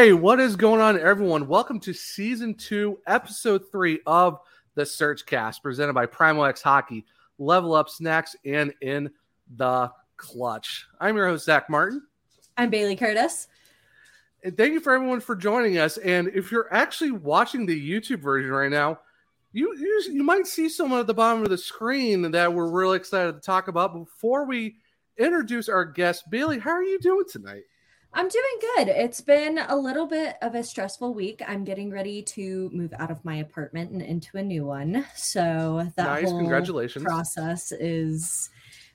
Hey, what is going on, everyone? Welcome to season two, episode three of the SurgeCast, presented by Primo X Hockey, Level Up Snacks, and in the clutch. I'm your host, Zach Martin. I'm Bailey Curtis. And thank you for everyone for joining us. And if you're actually watching the YouTube version right now, you, you you might see someone at the bottom of the screen that we're really excited to talk about. Before we introduce our guest, Bailey, how are you doing tonight? I'm doing good. It's been a little bit of a stressful week. I'm getting ready to move out of my apartment and into a new one. So that Nice. whole Congratulations. process is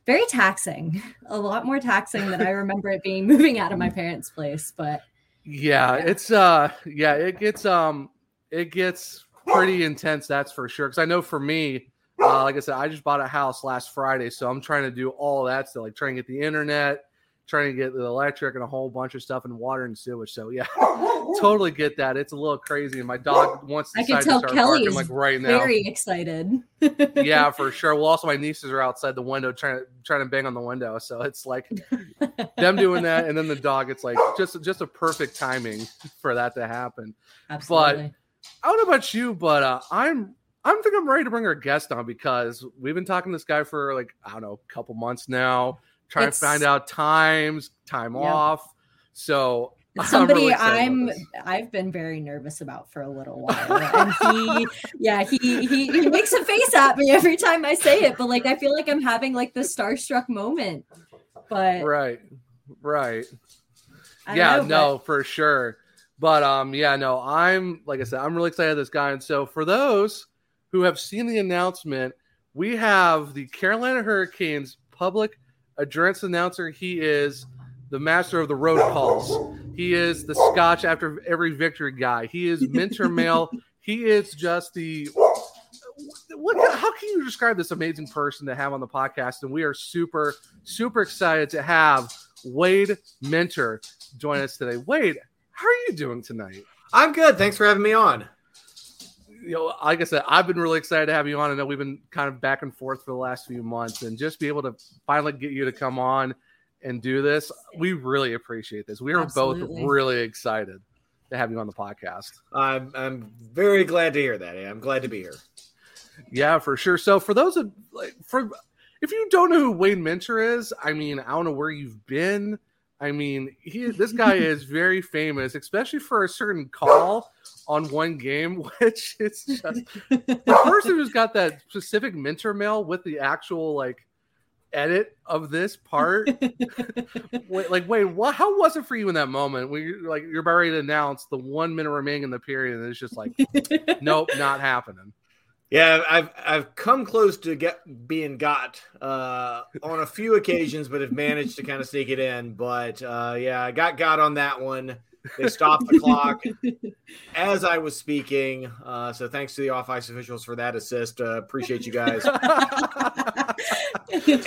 very taxing. A lot more taxing than I remember it being moving out of my parents' place. But Yeah, Yeah. it's uh yeah, it gets um it gets pretty intense, that's for sure. Cause I know for me, uh, like I said, I just bought a house last Friday, so I'm trying to do all that stuff, like trying to get the internet, trying to get the electric and a whole bunch of stuff and water and sewage. So yeah, totally get that. It's a little crazy. And my dog wants to I can decide to tell start Kelly barking like right now. very excited. yeah, for sure. Well, also my nieces are outside the window trying to trying to bang on the window. So it's like them doing that, and then the dog. It's like just just a perfect timing for that to happen. Absolutely. But I don't know about you, but uh, I'm I'm think I'm ready to bring our guest on because we've been talking to this guy for like I don't know a couple months now, trying It's- to find out times, time Yep. off. So It's I'm somebody really I'm. I've been very nervous about for a little while. And he yeah, he, he he makes a face at me every time I say it, but like I feel like I'm having like the starstruck moment. But right, right. I yeah, know, no, for sure. But um, yeah, no, I'm like I said, I'm really excited this guy. And so for those who have seen the announcement, we have the Carolina Hurricanes public address announcer. He is the master of the road calls. He is the Scotch after every victory guy. He is Minter mail. He is just the what how can you describe this amazing person to have on the podcast? And we are super, super excited to have Wade Minter join us today. Wade, how are you doing tonight? I'm good. Thanks for having me on. You know, like I said, I've been really excited to have you on. I know we've been kind of back and forth for the last few months, and just be able to finally get you to come on and do this, we really appreciate this. We are both really excited to have you on the podcast. I'm I'm very glad to hear that. I'm glad to be here. Yeah, for sure. So for those of like for if you don't know who Wayne Minter is, I mean, I don't know where you've been. I mean, he this guy is very famous, especially for a certain call on one game, which is just the person who's got that specific Minter mail with the actual like edit of this part. wait, like, wait, what? How was it for you in that moment when you're like you're about ready to announce the one minute remaining in the period, and it's just like, nope, not happening. Yeah, I've I've come close to get being got uh, on a few occasions, but have managed to kind of sneak it in. But uh, yeah, I got got on that one. They stopped the clock as I was speaking. Uh, so thanks to the off ice officials for that assist. Uh, appreciate you guys.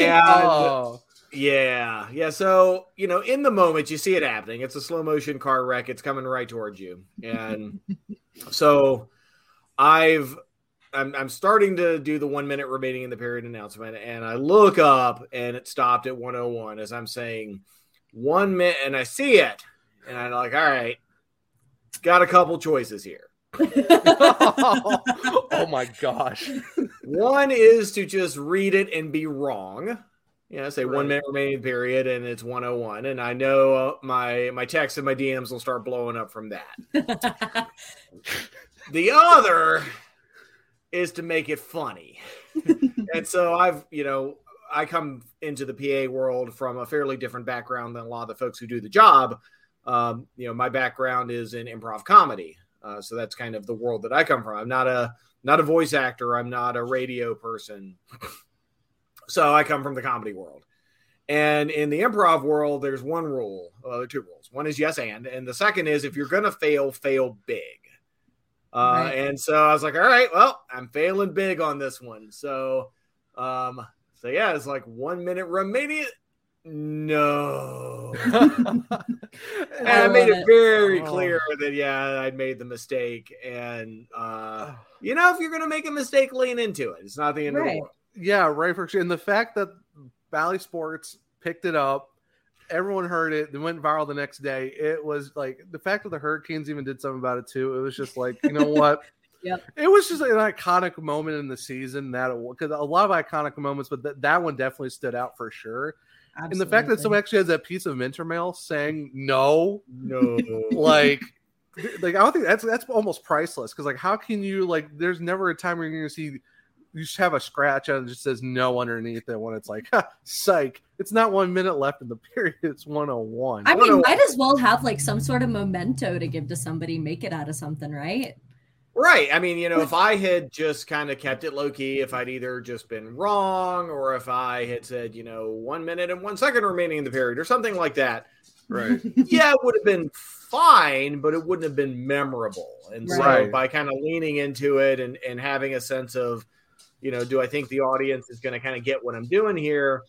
And oh, Yeah, yeah. So you know, in the moment, you see it happening. It's a slow motion car wreck. It's coming right towards you, and so I've I'm I'm starting to do the one minute remaining in the period announcement, and I look up, and it stopped at 101 as I'm saying one minute, and I see it, and I'm like, all right, got a couple choices here. oh my gosh. One is to just read it and be wrong. You know, say Right. one minute remaining period, and it's 101, and I know uh, my my texts and my DMs will start blowing up from that. The other is to make it funny. and so I've, you know, I come into the PA world from a fairly different background than a lot of the folks who do the job. Um, you know, my background is in improv comedy. Uh, so that's kind of the world that I come from. I'm not a not a voice actor, I'm not a radio person. So I come from the comedy world. And in the improv world, there's one rule. Well, there are two rules. One is yes and, and the second is if you're gonna fail, fail big. Uh, Right. And so I was like, all right, well, I'm failing big on this one. So, um, so yeah, it's like one minute remaining. No, and I, I made it it. very Oh. clear that yeah, I'd made the mistake, and uh, you know, if you're gonna make a mistake, lean into it. It's not the end of the world. Yeah, right. For sure. And the fact that Bally Sports picked it up, everyone heard it, it went viral the next day. It was like the fact that the Hurricanes even did something about it too. It was just like, you know what? Yep. It was just an iconic moment in the season that because a lot of iconic moments, but that that one definitely stood out for sure. And the fact that someone actually has that piece of Minter mail saying no, No, like like I don't think that's that's almost priceless because like how can you like there's never a time where you're gonna see you just have a scratch and it just says no underneath it when it's like ha, psych it's not one minute left in the period it's 101 I mean, a- might as well have like some sort of memento to give to somebody, make it out of something, right? Right. I mean, you know, if I had just kind of kept it low key, if I'd either just been wrong or if I had said, you know, one minute and one second remaining in the period or something like that, right yeah, it would have been fine, but it wouldn't have been memorable. And so Right. by kind of leaning into it and, and having a sense of, you know, do I think the audience is going to kind of get what I'm doing here?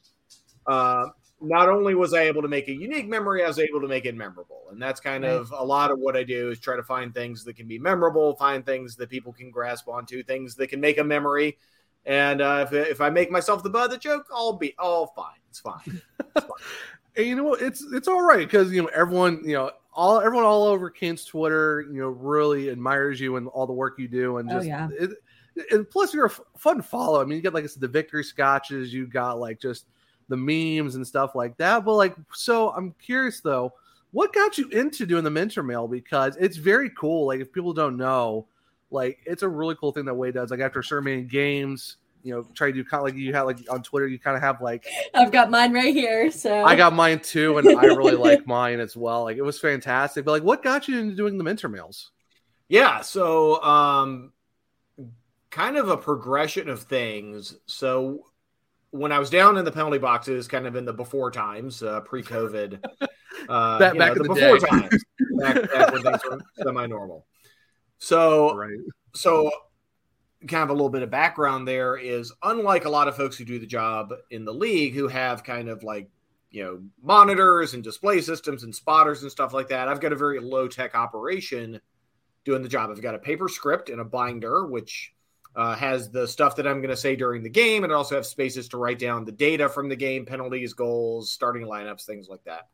Uh, not only was I able to make a unique memory, I was able to make it memorable. And that's kind Right. of a lot of what I do is try to find things that can be memorable, find things that people can grasp onto, things that can make a memory. And uh, if, if I make myself the butt of the joke, I'll be all fine. It's fine. and you know what it's it's all right because you know everyone you know all everyone all over Canes Twitter you know really admires you and all the work you do and Oh, just yeah. it, and plus you're a f- fun follow I mean you get like I said, the victory scotches you got like just the memes and stuff like that but like so I'm curious though what got you into doing the Minter mail because it's very cool like if people don't know like it's a really cool thing that Way does like after so many games you know try to do kind of like you have like on Twitter you kind of have like I've got mine right here. So I got mine too, and I really like mine as well. Like it was fantastic. But like, what got you into doing the Minter mails? Yeah, so um kind of a progression of things. So when I was down in the penalty boxes, kind of in the before times, uh, pre-COVID, uh, Back- back know, in the before day. times, back, back when things were semi-normal. So, Right. so kind of a little bit of background there is unlike a lot of folks who do the job in the league who have kind of like you know monitors and display systems and spotters and stuff like that i've got a very low tech operation doing the job i've got a paper script and a binder which uh, has the stuff that i'm going to say during the game and it also have spaces to write down the data from the game penalties goals starting lineups things like that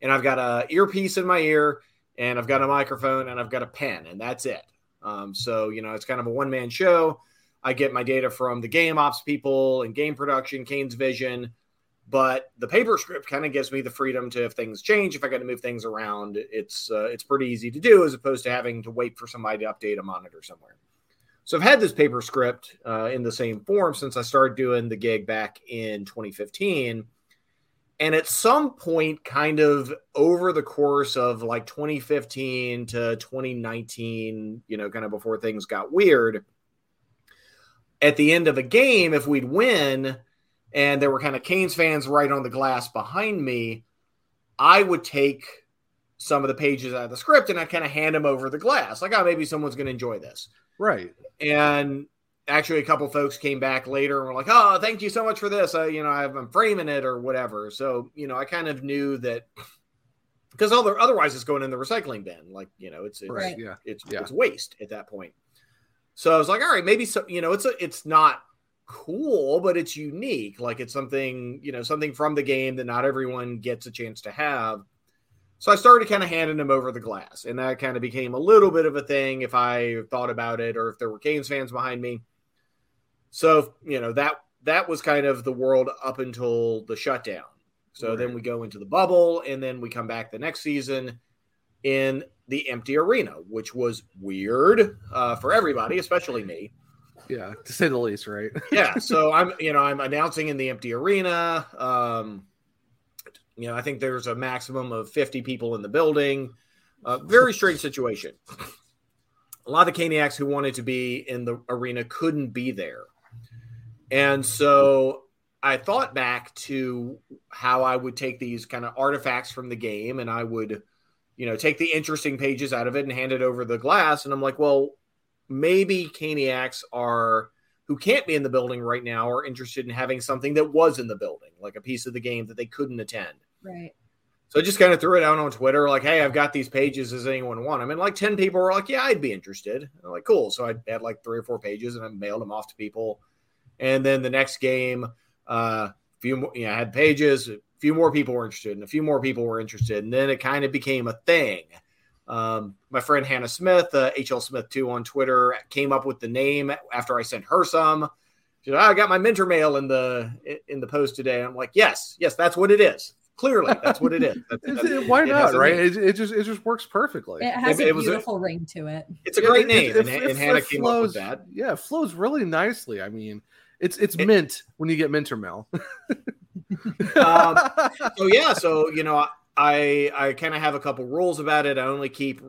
and i've got a earpiece in my ear and i've got a microphone and i've got a pen and that's it um, so, you know, it's kind of a one man show. I get my data from the game ops people and game production, Canes vision. But the paper script kind of gives me the freedom to, if things change, if I got to move things around, it's uh, it's pretty easy to do as opposed to having to wait for somebody to update a monitor somewhere. So I've had this paper script uh, in the same form since I started doing the gig back in 2015. And at some point, kind of over the course of like 2015 to 2019, you know, kind of before things got weird, at the end of a game, if we'd win and there were kind of Canes fans right on the glass behind me, I would take some of the pages out of the script and I'd kind of hand them over the glass. Like, oh, maybe someone's going to enjoy this. Right. And actually, a couple folks came back later and were like, "Oh, thank you so much for this. I, you know, I'm framing it or whatever." So, you know, I kind of knew that because other otherwise it's going in the recycling bin. Like, you know, it's it's Right. Yeah. it's, Yeah. it's waste at that point. So I was like, all right, maybe so. You know, it's a, it's not cool, but it's unique. Like it's something you know something from the game that not everyone gets a chance to have. So I started kind of handing them over the glass, and that kind of became a little bit of a thing if I thought about it or if there were Canes fans behind me. So you know that that was kind of the world up until the shutdown. So right. then we go into the bubble, and then we come back the next season in the empty arena, which was weird uh, for everybody, especially me. Yeah, to say the least, right? yeah. So I'm, you know, I'm announcing in the empty arena. Um, you know, I think there's a maximum of 50 people in the building. Uh, very strange situation. A lot of the Caniacs who wanted to be in the arena couldn't be there. And so I thought back to how I would take these kind of artifacts from the game and I would, you know, take the interesting pages out of it and hand it over the glass. And I'm like, well, maybe Caniacs are who can't be in the building right now are interested in having something that was in the building, like a piece of the game that they couldn't attend. Right. So I just kind of threw it out on Twitter, like, "Hey, I've got these pages. Does anyone want them?" And like ten people were like, "Yeah, I'd be interested." I'm like, "Cool." So I had like three or four pages, and I mailed them off to people. And then the next game, uh, a few more, you know, I had pages. A few more people were interested, and a few more people were interested, and then it kind of became a thing. Um, my friend Hannah Smith, uh, HL Smith two on Twitter, came up with the name after I sent her some. She said, oh, "I got my Minter mail in the in the post today." I'm like, "Yes, yes, that's what it is. Clearly, that's what it is. That's, that's, Why not? Right? It, it, just it just works perfectly. It has it, a beautiful a, ring to it. It's a great name, and, and Hannah came flows, up with that. Yeah, it flows really nicely. I mean, it's it's mint when you get Minter mail. um, so yeah, so you know, I I kind of have a couple rules about it. I only keep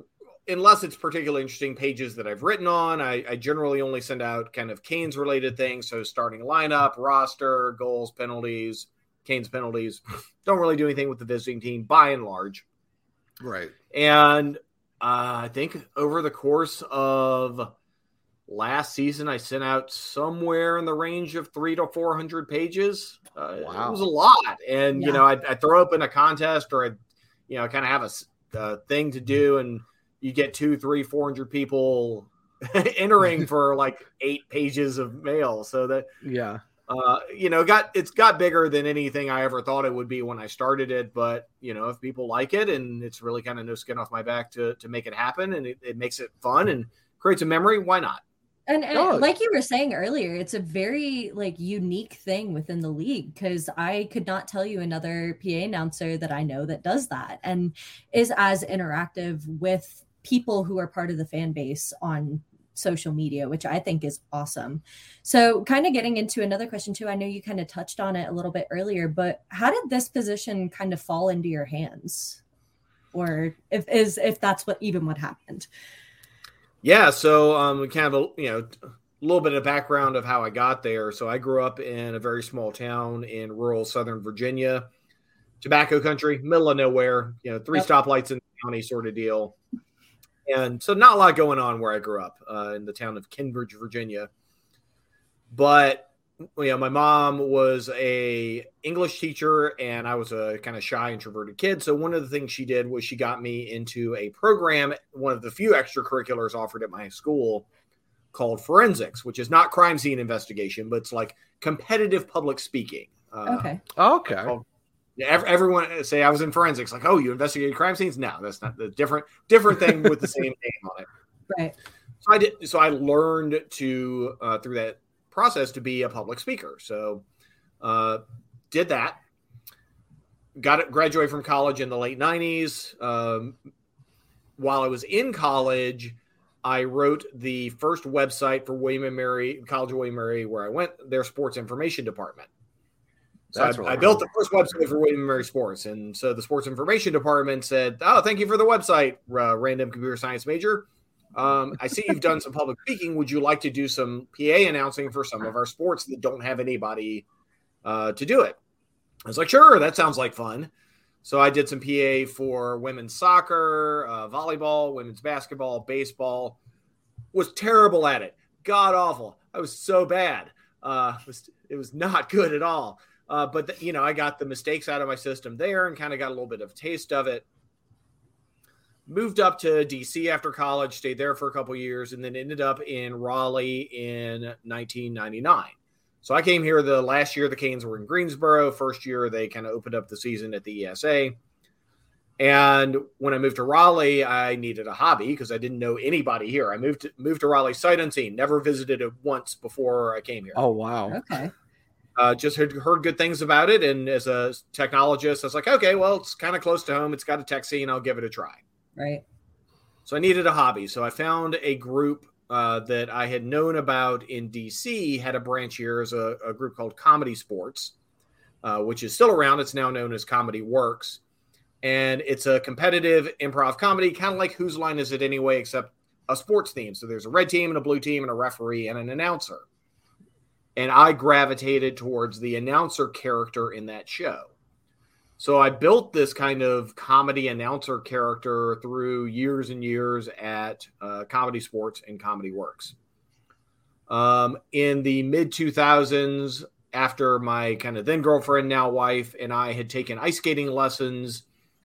unless it's particularly interesting pages that I've written on. I, I generally only send out kind of Canes related things, so starting lineup, roster, goals, penalties, Canes penalties. Don't really do anything with the visiting team by and large. Right. And uh, I think over the course of last season, I sent out somewhere in the range of three to 400 pages. Uh, wow. It was a lot. And, yeah. you know, I'd, I'd, throw up in a contest or I'd, you know, kind of have a, a thing to do. And you get two three four hundred people entering for like eight pages of mail. So that, yeah. Uh, you know, got it's got bigger than anything I ever thought it would be when I started it. But you know, if people like it and it's really kind of no skin off my back to to make it happen, and it, it makes it fun and creates a memory, why not? And, and like you were saying earlier, it's a very like unique thing within the league because I could not tell you another PA announcer that I know that does that and is as interactive with people who are part of the fan base on social media, which I think is awesome. So, kind of getting into another question too, I know you kind of touched on it a little bit earlier, but how did this position kind of fall into your hands? Or if is if that's what even what happened? Yeah, so um, kind of a you know a little bit of background of how I got there. So I grew up in a very small town in rural Southern Virginia, tobacco country, middle of nowhere. You know, three yep. stoplights in the county sort of deal, and so not a lot going on where I grew up uh, in the town of Kenbridge, Virginia. But you know, my mom was a English teacher and I was a kind of shy introverted kid. So one of the things she did was she got me into a program, one of the few extracurriculars offered at my school called forensics, which is not crime scene investigation, but it's like competitive public speaking. Uh, okay. Okay. everyone say I was in forensics, like, oh, you investigated crime scenes? No, that's not the different different thing with the same name on it. Right. So I did. So I learned to uh, through that process to be a public speaker. So, uh, did that. Got it. Graduated from college in the late '90s. Um, while I was in college, I wrote the first website for William and Mary College of William and Mary, where I went. Their sports information department. So I, I, built the first website for William and Mary Sports, and so the sports information department said, "Oh, thank you for the website, uh, random computer science major. Um, I see you've done some public speaking. Would you like to do some PA announcing for some of our sports that don't have anybody uh, to do it? I was like, sure, that sounds like fun. So I did some PA for women's soccer, uh, volleyball, women's basketball, baseball. Was terrible at it. God awful. I was so bad. Uh, it, was, it was not good at all. Uh, but the, you know, I got the mistakes out of my system there and kind of got a little bit of taste of it moved up to DC after college, stayed there for a couple years, and then ended up in Raleigh in 1999. So I came here the last year the Canes were in Greensboro. First year they kind of opened up the season at the ESA. And when I moved to Raleigh, I needed a hobby because I didn't know anybody here. I moved to, moved to Raleigh sight unseen, never visited it once before I came here. Oh wow. Okay. Uh, just heard, heard good things about it, and as a technologist, I was like, okay, well, it's kind of close to home. It's got a tech scene. I'll give it a try. Right. So I needed a hobby. So I found a group uh, that I had known about in DC had a branch here as a, a group called Comedy Sports, uh, which is still around. It's now known as Comedy Works. And it's a competitive improv comedy, kind of like Whose Line Is It Anyway, except a sports theme. So there's a red team and a blue team and a referee and an announcer. And I gravitated towards the announcer character in that show. So I built this kind of comedy announcer character through years and years at uh, Comedy Sports and Comedy Works. Um, in the mid 2000s, after my kind of then girlfriend, now wife, and I had taken ice skating lessons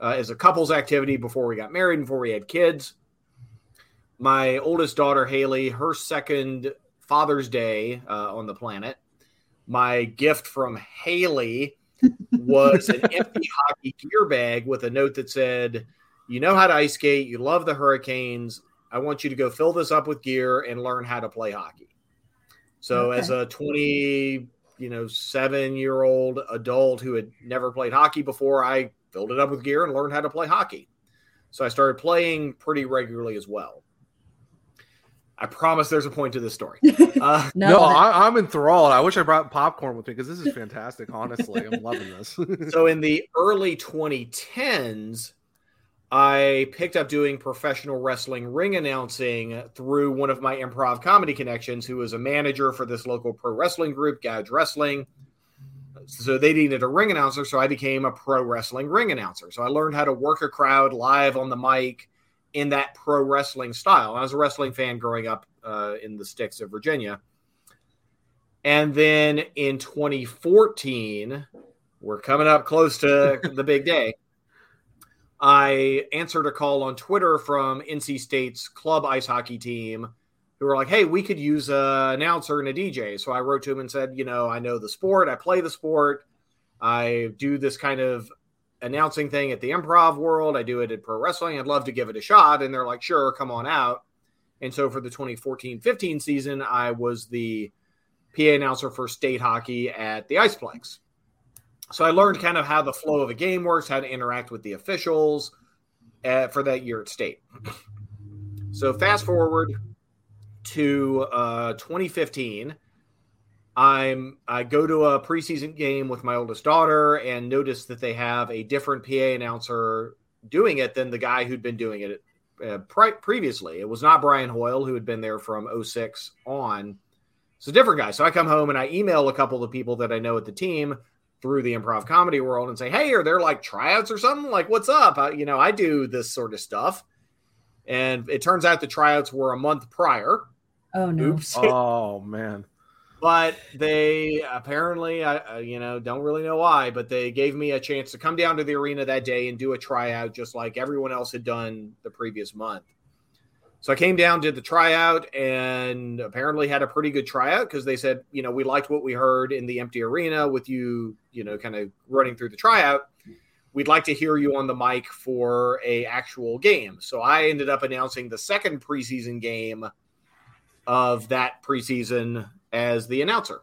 uh, as a couples activity before we got married, before we had kids. My oldest daughter, Haley, her second Father's Day uh, on the planet, my gift from Haley was an empty hockey gear bag with a note that said, You know how to ice skate, you love the Hurricanes. I want you to go fill this up with gear and learn how to play hockey. So, okay. as a 20, you know, seven year old adult who had never played hockey before, I filled it up with gear and learned how to play hockey. So I started playing pretty regularly as well. I promise there's a point to this story. Uh, no, no I, am enthralled. I wish I brought popcorn with me because this is fantastic. Honestly, I'm loving this. so in the early 2010s, I picked up doing professional wrestling ring announcing through one of my improv comedy connections, who was a manager for this local pro wrestling group, Gouge Wrestling so they needed a ring announcer so i became a pro wrestling ring announcer. So i learned how to work a crowd live on the mic in that pro wrestling style. I was a wrestling fan growing up uh, in the sticks of virginia. And then in 2014 we're coming up close to the big day i answered a call on twitter from nc state's club ice hockey team who were like, "Hey, we could use an announcer and a DJ." So I wrote to him and said, "You know, I know the sport. I play the sport. I do this kind of announcing thing at the Improv World. I do it at pro wrestling. I'd love to give it a shot." And they're like, "Sure, come on out." And so for the 2014-15 season, I was the PA announcer for state hockey at the Iceplex. So I learned kind of how the flow of a game works, how to interact with the officials uh, for that year at state. So fast forward to uh, 2015. I'm I go to a preseason game with my oldest daughter and notice that they have a different PA announcer doing it than the guy who'd been doing it uh, pre- previously. It was not Brian Hoyle who had been there from 06 on. It's a different guy. So I come home and I email a couple of people that I know at the team through the improv comedy world and say, "Hey, are there like tryouts or something? Like, what's up? I, you know, I do this sort of stuff." And it turns out the tryouts were a month prior. Oh no! Oops. Oh man. But they apparently, I uh, you know, don't really know why, but they gave me a chance to come down to the arena that day and do a tryout, just like everyone else had done the previous month. So I came down, did the tryout, and apparently had a pretty good tryout because they said, you know, we liked what we heard in the empty arena with you, you know, kind of running through the tryout. We'd like to hear you on the mic for a actual game. So I ended up announcing the second preseason game of that preseason as the announcer.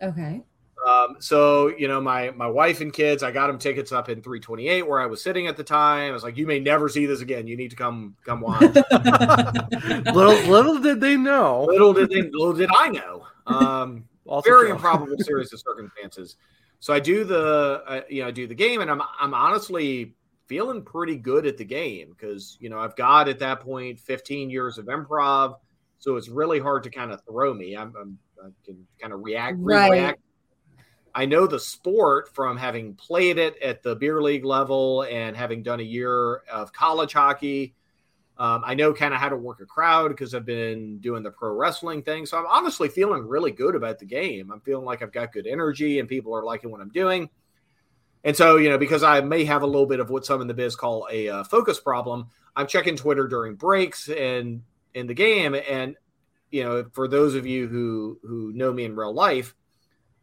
Okay. Um, so you know, my my wife and kids, I got them tickets up in 328 where I was sitting at the time. I was like, "You may never see this again. You need to come come watch." little little did they know. Little did they, little did I know. Um, very improbable series of circumstances. So I do the uh, you know I do the game, and I'm I'm honestly feeling pretty good at the game because you know I've got at that point 15 years of improv. So it's really hard to kind of throw me. I'm, I'm i can kind of react, right. react. I know the sport from having played it at the beer league level and having done a year of college hockey. Um, I know kind of how to work a crowd because I've been doing the pro wrestling thing. So I'm honestly feeling really good about the game. I'm feeling like I've got good energy and people are liking what I'm doing. And so, you know, because I may have a little bit of what some in the biz call a uh, focus problem, I'm checking Twitter during breaks and in the game. And, you know, for those of you who who know me in real life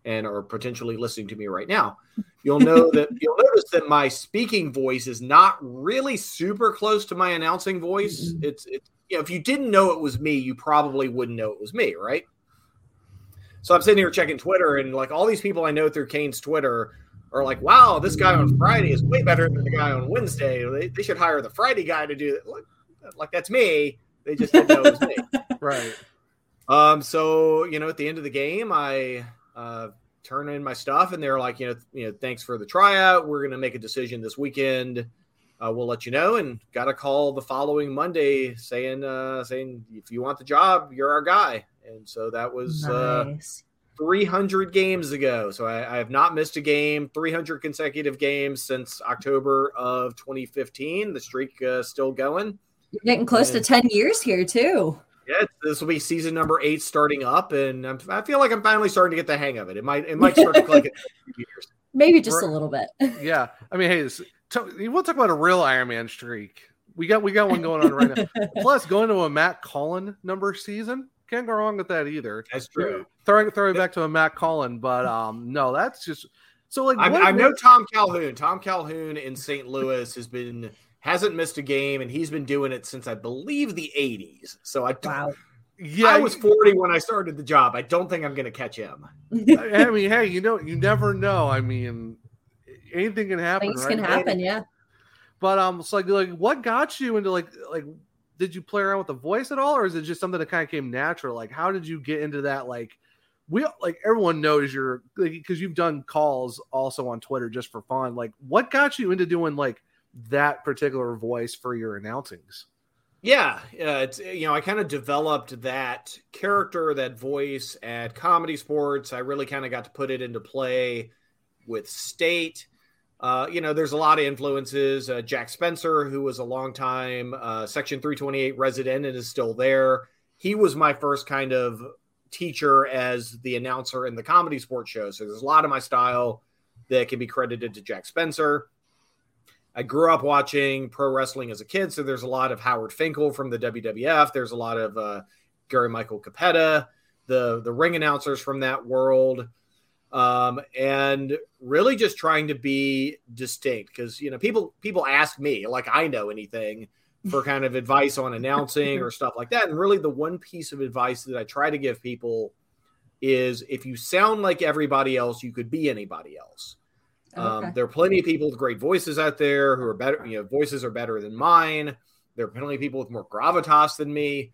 and are potentially listening to me right now, you'll know that you'll notice that my speaking voice is not really super close to my announcing voice. Mm-hmm. It's it's you know, if you didn't know it was me, you probably wouldn't know it was me, right? So I'm sitting here checking Twitter, and like all these people I know through Canes Twitter are like, "Wow, this guy on Friday is way better than the guy on Wednesday. They, they should hire the Friday guy to do that." Like, like that's me. They just didn't know it was me, right? Um. So you know, at the end of the game, I uh, turn in my stuff, and they're like, you know, you know, thanks for the tryout. We're gonna make a decision this weekend. Uh, we'll let you know. And got a call the following Monday saying, uh, saying if you want the job, you're our guy. And so that was uh, nice. uh, 300 games ago. So I, I, have not missed a game. 300 consecutive games since October of 2015. The streak uh, still going. You're getting close and, to 10 years here too. Yeah, this will be season number eight starting up, and I'm, i feel like I'm finally starting to get the hang of it. It might it might start to click in years. Maybe just a little bit. yeah, I mean, hey, this, we'll talk about a real Iron Man streak. We got we got one going on right now. Plus, going to a Matt Cullen number season can't go wrong with that either. That's true. Throwing throwing back to a Matt Cullen, but um, no, that's just so like. I, I know Tom Calhoun. Tom Calhoun in St. Louis has been hasn't missed a game, and he's been doing it since I believe the '80s. So I. Wow. Yeah, I was 40 when I started the job. I don't think I'm going to catch him. I mean, hey, you know, you never know. I mean, anything can happen. Things right? can happen, yeah. But um, it's like, like, what got you into like, like, did you play around with the voice at all, or is it just something that kind of came natural? Like, how did you get into that? Like, we like everyone knows you're because like, you've done calls also on Twitter just for fun. Like, what got you into doing like that particular voice for your announcings. Yeah, uh, it's you know I kind of developed that character, that voice at Comedy Sports. I really kind of got to put it into play with State. Uh, you know, there's a lot of influences. Uh, Jack Spencer, who was a long time uh, Section 328 resident and is still there, he was my first kind of teacher as the announcer in the Comedy Sports show. So there's a lot of my style that can be credited to Jack Spencer. I grew up watching pro wrestling as a kid, so there's a lot of Howard Finkel from the WWF. There's a lot of uh, Gary Michael Cappetta, the the ring announcers from that world, um, and really just trying to be distinct because you know people people ask me like I know anything for kind of advice on announcing or stuff like that, and really the one piece of advice that I try to give people is if you sound like everybody else, you could be anybody else. Um, There are plenty of people with great voices out there who are better. You know, voices are better than mine. There are plenty of people with more gravitas than me.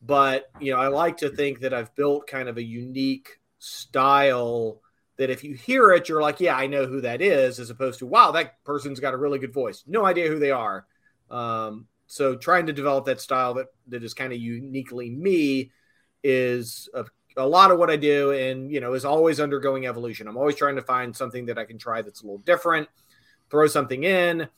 But you know, I like to think that I've built kind of a unique style that if you hear it, you're like, yeah, I know who that is, as opposed to, wow, that person's got a really good voice. No idea who they are. Um, so trying to develop that style that that is kind of uniquely me is a a lot of what I do and you know is always undergoing evolution. I'm always trying to find something that I can try that's a little different, throw something in.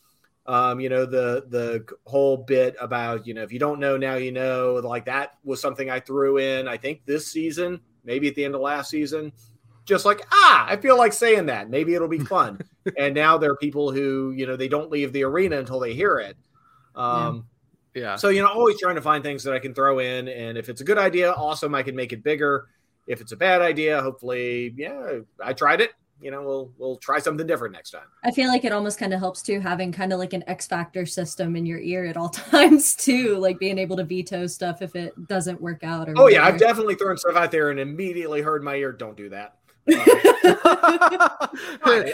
Um, you know, the the whole bit about, you know, if you don't know now you know, like that was something I threw in, I think this season, maybe at the end of last season. Just like, ah, I feel like saying that. Maybe it'll be fun. and now there are people who, you know, they don't leave the arena until they hear it. Um, yeah. So, you know, always trying to find things that I can throw in. And if it's a good idea, awesome, I can make it bigger. If it's a bad idea, hopefully, yeah, I tried it. You know, we'll we'll try something different next time. I feel like it almost kind of helps too, having kind of like an X factor system in your ear at all times too, like being able to veto stuff if it doesn't work out. Or oh whatever. yeah, I've definitely thrown stuff out there and immediately heard my ear. Don't do that.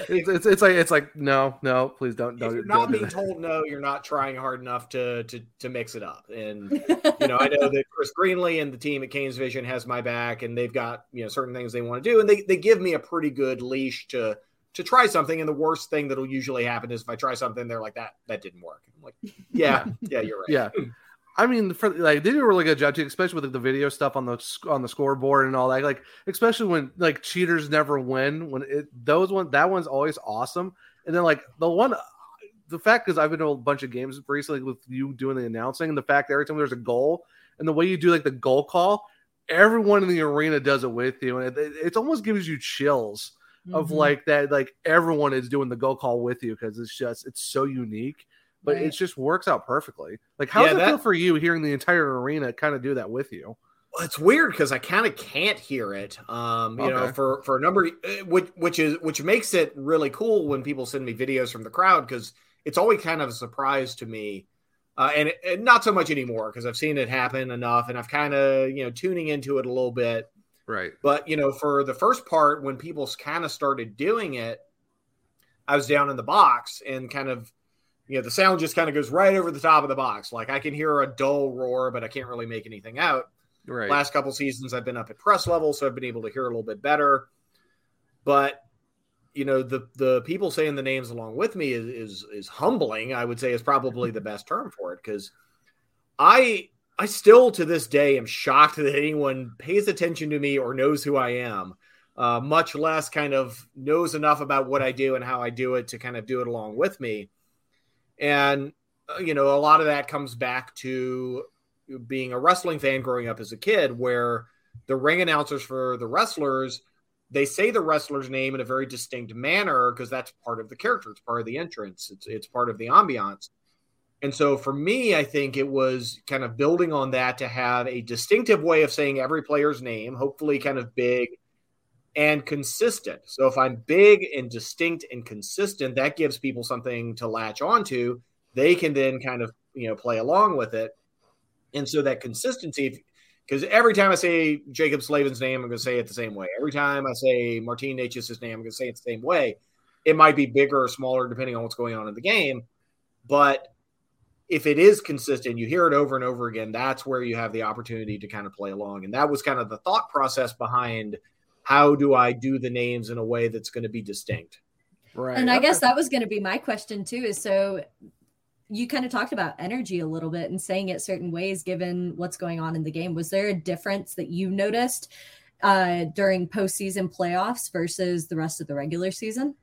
it's, it's, it's, like it's like no no please don't don't. If you're not don't being told no, you're not trying hard enough to to to mix it up. And you know I know that Chris Greenley and the team at Canes Vision has my back, and they've got you know certain things they want to do, and they they give me a pretty good leash to to try something. And the worst thing that'll usually happen is if I try something, they're like that that didn't work. I'm like yeah yeah you're right yeah. I mean, for like they do a really good job too, especially with like, the video stuff on the on the scoreboard and all that. Like, especially when like cheaters never win. When it those one that one's always awesome. And then like the one the fact because I've been to a bunch of games recently with you doing the announcing, and the fact that every time there's a goal and the way you do like the goal call, everyone in the arena does it with you, and it, it almost gives you chills of Mhm. like that, like everyone is doing the goal call with you because it's just it's so unique. But Right. it just works out perfectly. Like, how Yeah, does it that- feel for you hearing the entire arena kind of do that with you? Well, it's weird because I kind of can't hear it. Um, you know, for for a number, eh, which which is which makes it really cool when people send me videos from the crowd because it's always kind of a surprise to me, uh, and, and not so much anymore because I've seen it happen enough, and I've kind of you know tuning into it a little bit. Right. But you know, for the first part, when people kind of started doing it, I was down in the box and kind of, you know, the sound just kind of goes right over the top of the box. Like I can hear a dull roar, but I can't really make anything out. Right. Last couple seasons, I've been up at press level, so I've been able to hear a little bit better. But you know, the the people saying the names along with me is is, is humbling. I would say is probably the best term for it because I I still to this day am shocked that anyone pays attention to me or knows who I am. Uh, much less kind of knows enough about what I do and how I do it to kind of do it along with me. And uh, you know, a lot of that comes back to being a wrestling fan growing up as a kid, where the ring announcers for the wrestlers they say the wrestler's name in a very distinct manner because that's part of the character, it's part of the entrance, it's it's part of the ambiance. And so for me, I think it was kind of building on that to have a distinctive way of saying every player's name, hopefully kind of big and consistent. So if I'm big and distinct and consistent, that gives people something to latch onto. They can then kind of, you know, play along with it. And so that consistency, because every time I say Jaccob Slavin's name, I'm going to say it the same way. Every time I say Martin Necas' name, I'm going to say it the same way. It might be bigger or smaller depending on what's going on in the game. But if it is consistent, you hear it over and over again, that's where you have the opportunity to kind of play along. And that was kind of the thought process behind how do I do the names in a way that's going to be distinct. Right. And I guess that was going to be my question too. Is so you kind of talked about energy a little bit and saying it certain ways given what's going on in the game. Was there a difference that you noticed uh, during postseason playoffs versus the rest of the regular season?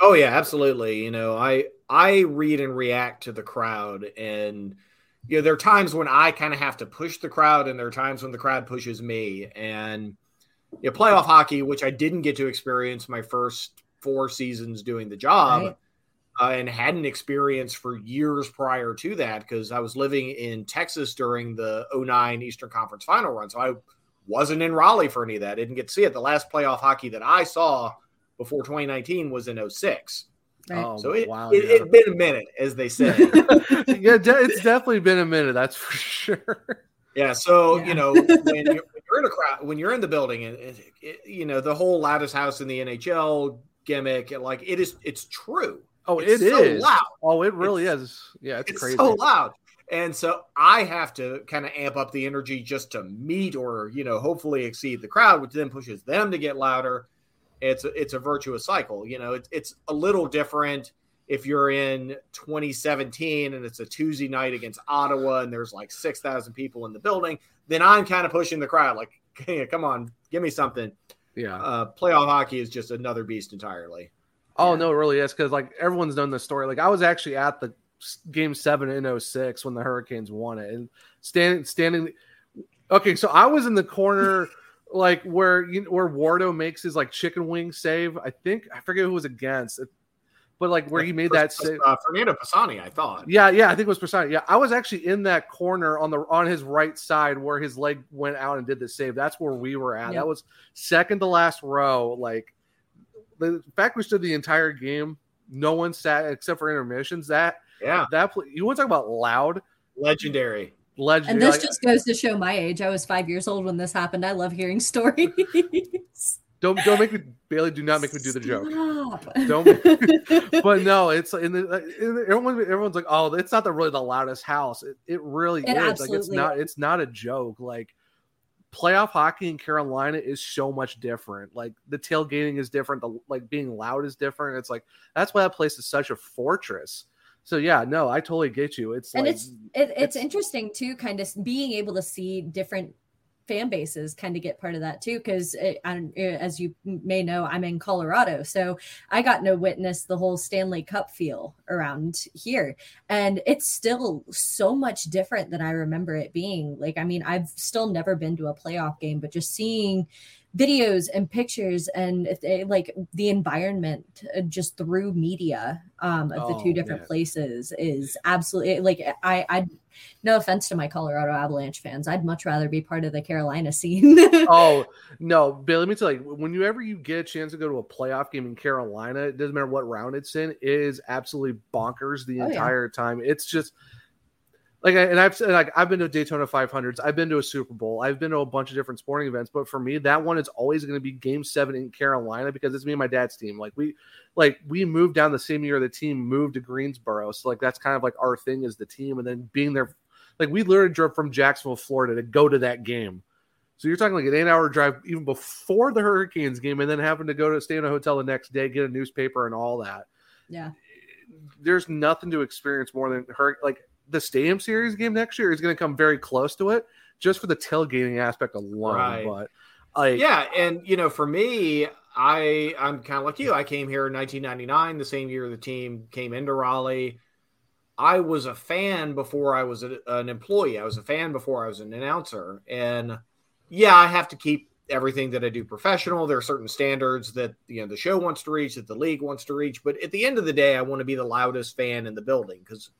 Oh yeah, absolutely. You know, I I read and react to the crowd and you know, there are times when I kind of have to push the crowd and there are times when the crowd pushes me and you know, playoff hockey, which I didn't get to experience my first four seasons doing the job Right. uh, and hadn't experienced for years prior to that because I was living in Texas during the 09 Eastern Conference final run. So I wasn't in Raleigh for any of that. I didn't get to see it. The last playoff hockey that I saw before 2019 was in 06. Right. Oh, So it, wow, it, yeah. had been a minute, as they say. yeah, it's definitely been a minute. That's for sure. Yeah. So, Yeah. you know, when you're, when you're in a crowd, when you're in the building and, it, it, you know, the whole loudest house in the NHL gimmick, like it is, it's true. Oh, It's it so is. loud. Oh, it really is. Yeah, it's, crazy. it's crazy. so loud. And so I have to kind of amp up the energy just to meet or, you know, hopefully exceed the crowd, which then pushes them to get louder. It's a, it's a virtuous cycle. You know, it's, it's a little different if you're in 2017 and it's a Tuesday night against Ottawa and there's like 6,000 people in the building, then I'm kind of pushing the crowd like, hey, come on, give me something. Yeah. Uh, playoff hockey is just another beast entirely. Oh no, it really is because like everyone's known the story. Like I was actually at the game seven in 06 when the Hurricanes won it, and standing standing. Okay, so I was in the corner, like where you where Wardo makes his like chicken wing save. I think I forget who was against, but like where he made that save. Uh, Fernando Pisani, I thought. Yeah, yeah, I think it was Pisani. Yeah, I was actually in that corner on the on his right side where his leg went out and did the save. That's where we were at. Yep. That was second to last row. Like the fact we stood the entire game, no one sat except for intermissions. That Yeah. that you want to talk about loud, Legendary. legendary. And this like, just goes to show my age. I was five years old when this happened. I love hearing stories. Don't don't make me Bailey. Do not make me do the joke. Don't. but no, it's in the everyone. Everyone's like, oh, it's not the really the loudest house. It, it really It is. Like it's not. It's not a joke. Like playoff hockey in Carolina is so much different. Like the tailgating is different. The like being loud is different. It's like that's why that place is such a fortress. So yeah, no, I totally get you. It's and like it's it, it's it's- interesting too kind of being able to see different fan bases kind of get part of that too because eh, eh, as you may know i'm in colorado so i got no witness the whole stanley cup feel around here. And it's still so much different than i remember it being. Like i mean i've still never been to a playoff game but just seeing videos and pictures and they, like the environment uh, just through media um, of the two different man. places is absolutely like I I no offense to my Colorado Avalanche fans, I'd much rather be part of the Carolina scene. oh no, Bill, let me tell you, whenever you get a chance to go to a playoff game in Carolina, it doesn't matter what round it's in, it is absolutely bonkers the oh, entire yeah. time. It's just like and I've like I've been to Daytona 500s, I've been to a Super Bowl, I've been to a bunch of different sporting events, but for me, that one is always going to be Game Seven in Carolina because it's me and my dad's team. Like we, like we moved down the same year the team moved to Greensboro, so like that's kind of like our thing is the team, and then being there, like we literally drove from Jacksonville, Florida, to go to that game. So you're talking like an eight-hour drive even before the Hurricanes game, and then having to go to stay in a hotel the next day, get a newspaper, and all that. Yeah, there's nothing to experience more than her like the Stadium Series game next year is going to come very close to it, just for the tailgating aspect alone. Right. But like, yeah, and you know, for me, I I'm kind of like you. I came here in 1999, the same year the team came into Raleigh. I was a fan before I was a, an employee. I was a fan before I was an announcer, and yeah, I have to keep everything that I do professional. There are certain standards that you know the show wants to reach, that the league wants to reach. But at the end of the day, I want to be the loudest fan in the building because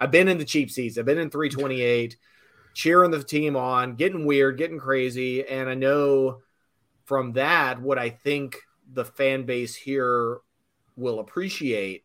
I've been in the cheap seats. I've been in 328, cheering the team on, getting weird, getting crazy. And I know from that what I think the fan base here will appreciate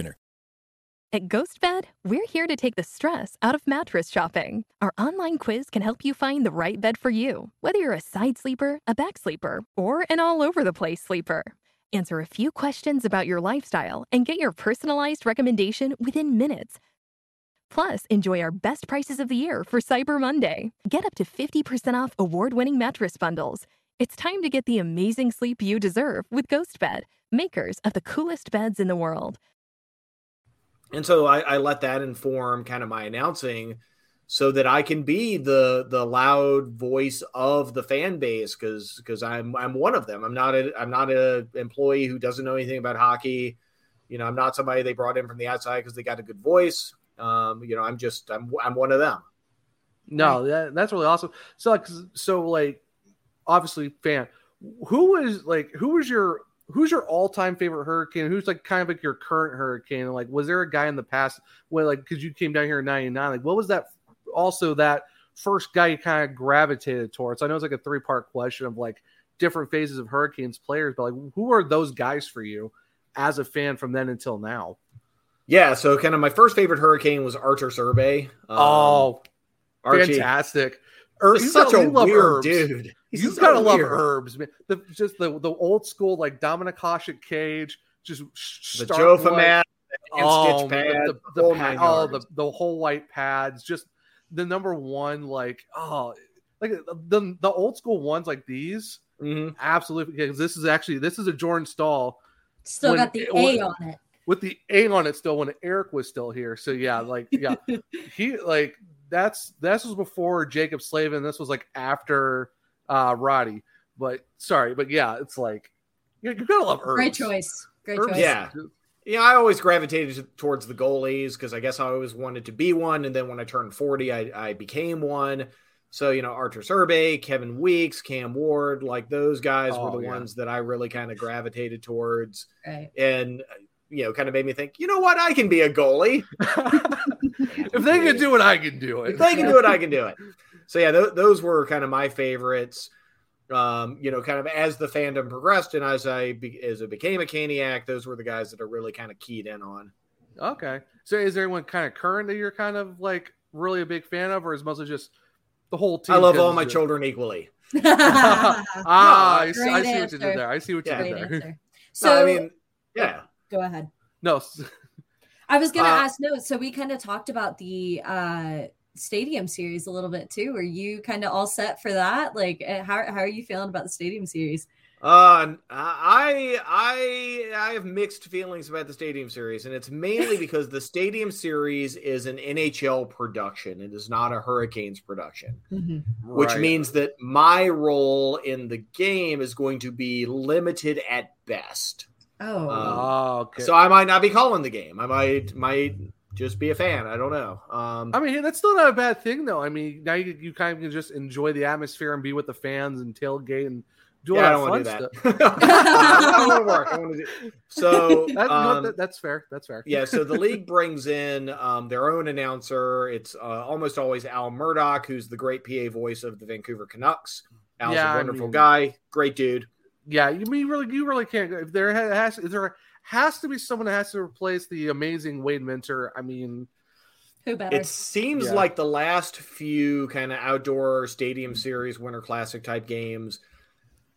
winner. At GhostBed, we're here to take the stress out of mattress shopping. Our online quiz can help you find the right bed for you, whether you're a side sleeper, a back sleeper, or an all over the place sleeper. Answer a few questions about your lifestyle and get your personalized recommendation within minutes. Plus, enjoy our best prices of the year for Cyber Monday. Get up to 50% off award winning mattress bundles. It's time to get the amazing sleep you deserve with GhostBed, makers of the coolest beds in the world and so I, I let that inform kind of my announcing so that I can be the the loud voice of the fan base because because I'm I'm one of them. I'm not a I'm not a employee who doesn't know anything about hockey. You know, I'm not somebody they brought in from the outside because they got a good voice. Um, you know, I'm just I'm I'm one of them. No, that, that's really awesome. So like so like obviously fan. Who was like who was your who's your all-time favorite hurricane? Who's like kind of like your current hurricane? And like was there a guy in the past where like because you came down here in 99 like what was that also that first guy you kind of gravitated towards? I know it's like a three-part question of like different phases of hurricanes players but like who are those guys for you as a fan from then until now? Yeah so kind of my first favorite hurricane was Arturs Irbe. Um, oh Archie. fantastic He's such a weird herbs. dude. He's you gotta love herbs, man. The, just the the old school like Dominik Hasek cage, just the Jofa mat, oh, pad, the, the, the, pad, oh, the the whole white pads, just the number one like oh like the the old school ones like these. Mm-hmm. Absolutely, because this is actually this is a Jordan Staal Still got the A on it. With the A on it still when Eric was still here. So yeah, like yeah, he like that's this was before Jaccob Slavin. This was like after uh Roddy. But sorry, but yeah, it's like you, you gotta love herbs. Great choice. Great herbs. choice. Yeah. Yeah, I always gravitated towards the goalies because I guess I always wanted to be one. And then when I turned 40, I, I became one. So, you know, Arturs Irbe, Kevin Weeks, Cam Ward, like those guys oh, were the yeah. ones that I really kind of gravitated towards. Right. And, you know, kind of made me think, you know what, I can be a goalie. if they can do it, I can do it. If they can do it, I can do it. So yeah, th- those were kind of my favorites. Um, you know, kind of as the fandom progressed and as I be- as it became a Caniac, those were the guys that are really kind of keyed in on. Okay, so is there anyone kind of current that you're kind of like really a big fan of, or is mostly just the whole team? I love all my just... children equally. ah, I, see, I see what you did there. I see what you did Great there. answer. No, So I mean, yeah. Go ahead. No, I was gonna Uh, ask. No, so we kind of talked about the uh stadium series a little bit too. Are you kind of all set for that? Like, uh, how how are you feeling about the stadium series? Uh, I I I have mixed feelings about the Stadium Series, and it's mainly because the Stadium Series is an NHL production. It is not a Hurricanes production, which Right. means that my role in the game is going to be limited at best. Oh, Um, Oh, okay. So I might not be calling the game. I might might just be a fan. I don't know. Um, I mean, that's still not a bad thing, though. I mean, now you, you kind of can just enjoy the atmosphere and be with the fans and tailgate and do all yeah, I that don't fun want to do stuff. that. I want to work. I want to do so. That- no, um, that- that's fair. That's fair. yeah, so the league brings in um, their own announcer. It's uh, almost always Al Murdoch, who's the great PA voice of the Vancouver Canucks. Al's Yeah, I a wonderful mean- guy, great dude. Yeah, you mean really, you really can't. If there has, if there has to be someone that has to replace the amazing Wade Minter, I mean, who better? It seems Yeah. like the last few kind of outdoor stadium series, Winter Classic type games,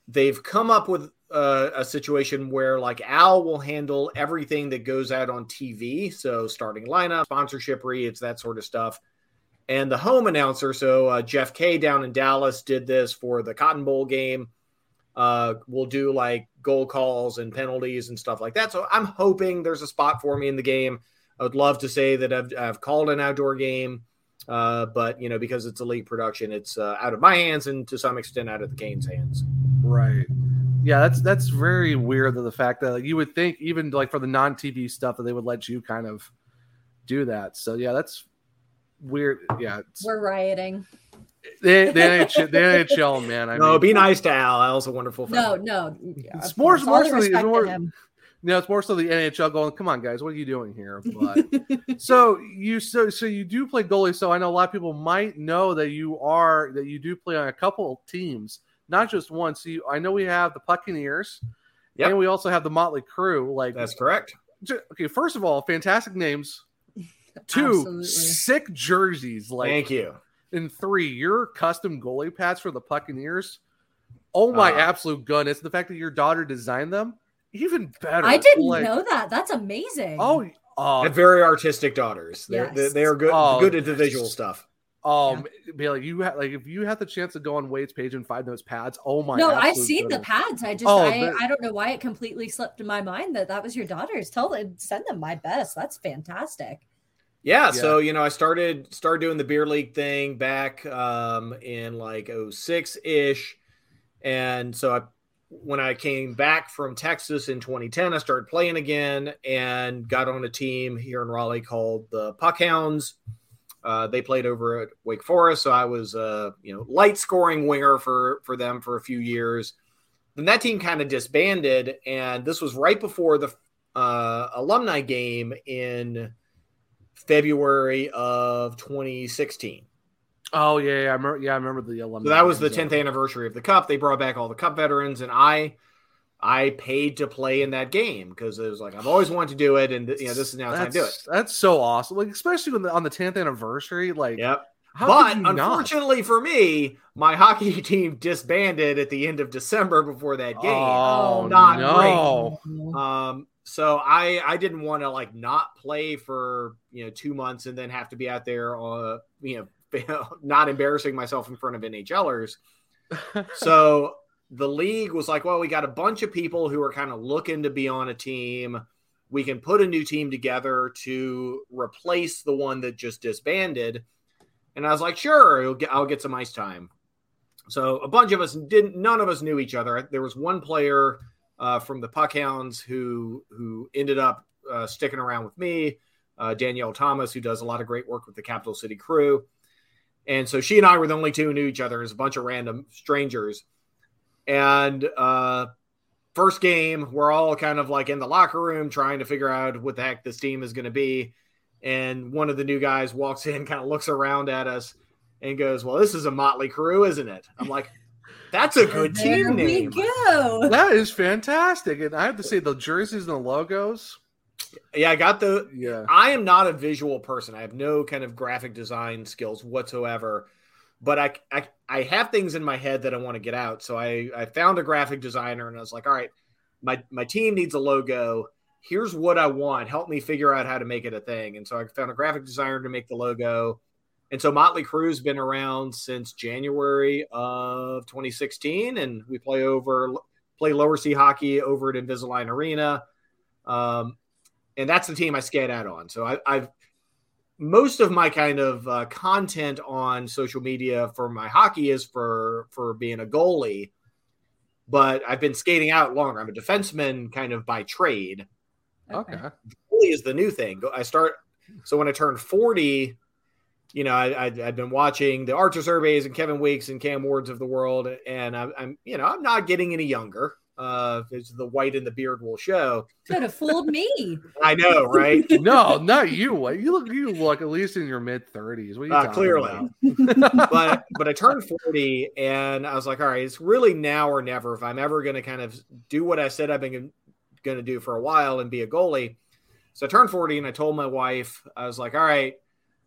they've come up with uh, a situation where like Al will handle everything that goes out on TV. So starting lineup, sponsorship reads, that sort of stuff. And the home announcer, so uh, Jeff K down in Dallas did this for the Cotton Bowl game. Uh, will do like goal calls and penalties and stuff like that. So I'm hoping there's a spot for me in the game. I would love to say that I've, I've called an outdoor game, uh, but you know because it's elite production, it's uh, out of my hands and to some extent out of the Canes' hands. right? Yeah, that's that's very weird. That the fact that like, you would think even like for the non TV stuff that they would let you kind of do that. So yeah, that's weird. Yeah, We're rioting. the, the, NHL, the NHL man. I no, mean, be nice to Al. Al's a wonderful No, fellow. no. It's more- course, more so the- more- him. No, it's more so the NHL going, come on, guys, what are you doing here? But so you so so you do play goalie. So I know a lot of people might know that you are that you do play on a couple teams, not just one. So you, I know we have the Buccaneers, Yep. and we also have the Motley Crew. Like That's correct. okay, first of all, fantastic names. Two Absolutely. sick jerseys. Like Thank you. and three, your custom goalie pads for the Buccaneers. Oh my Uh, absolute goodness! The fact that your daughter designed them, even better. I didn't Like, know that. That's amazing. Oh, oh, And very artistic daughters. They're Yes. they're, they're good Oh, good at the stuff. um, be like you have like if you have the chance to go on Wade's page and find those pads. Oh my! no, I've absolute seen the pads. I just Oh, I, they're- I don't know why it completely slipped in my mind that that was your daughter's. Tell them send them my best. That's fantastic. Yeah, Yeah. so you know, I started started doing the beer league thing back um, in like 06 ish, and so I, when I came back from Texas in 2010, I started playing again and got on a team here in Raleigh called the Puckhounds. Uh, they played over at Wake Forest, so I was uh, you know light scoring winger for for them for a few years. Then that team kind of disbanded, and this was right before the uh, alumni game in February of 2016. Oh yeah, yeah, I remember. Yeah, I remember the alumni. So that was the games, 10th anniversary of the cup. They brought back all the cup veterans, and I I paid to play in that game because it was like I've always wanted to do it, and you know this is now time to do it. That's, so awesome. Like especially when the, on the 10th anniversary. Like, Yep. but you not? unfortunately for me, my hockey team disbanded at the end of December before that game. Oh Not no! Um, so I I didn't want to like not play for you know two months and then have to be out there, uh, you know, not embarrassing myself in front of NHLers. so the league was like, well, we got a bunch of people who are kind of looking to be on a team. We can put a new team together to replace the one that just disbanded. And I was like, sure, I'll get, I'll get some ice time. So a bunch of us didn't, none of us knew each other. There was one player uh, from the Puckhounds who who ended up uh, sticking around with me, uh, Danielle Thomas, who does a lot of great work with the Capital City Crew. And so she and I were the only two who knew each other as a bunch of random strangers. And uh, first game, we're all kind of like in the locker room trying to figure out what the heck this team is going to be. And one of the new guys walks in, kind of looks around at us, and goes, "Well, this is a motley crew, isn't it?" I'm like, "That's a good There team we name." go. That is fantastic, and I have to say the jerseys and the logos. Yeah, I got the. Yeah, I am not a visual person. I have no kind of graphic design skills whatsoever. but I, I I have things in my head that I want to get out. So I I found a graphic designer and I was like, all right, my my team needs a logo. Here's what I want. Help me figure out how to make it a thing. And so I found a graphic designer to make the logo. And so Motley Crue's been around since January of 2016, and we play over play lower C hockey over at Invisalign Arena. Um, and that's the team I skate out on. So I, I've most of my kind of uh, content on social media for my hockey is for for being a goalie but i've been skating out longer i'm a defenseman kind of by trade Okay. goalie is the new thing i start so when i turned 40 you know I, I, i've been watching the Arturs Irbes and kevin weeks and cam wards of the world and I'm, I'm you know i'm not getting any younger uh it's the white and the beard will show Could have fooled me. i know right no, not you. You look you look at least in your mid thirties. What are you Uh, talking clearly. about? but but I turned 40 and I was like, all right, it's really now or never if I'm ever going to kind of do what I said I've been going to do for a while and be a goalie. So I turned 40 and I told my wife, I was like, all right,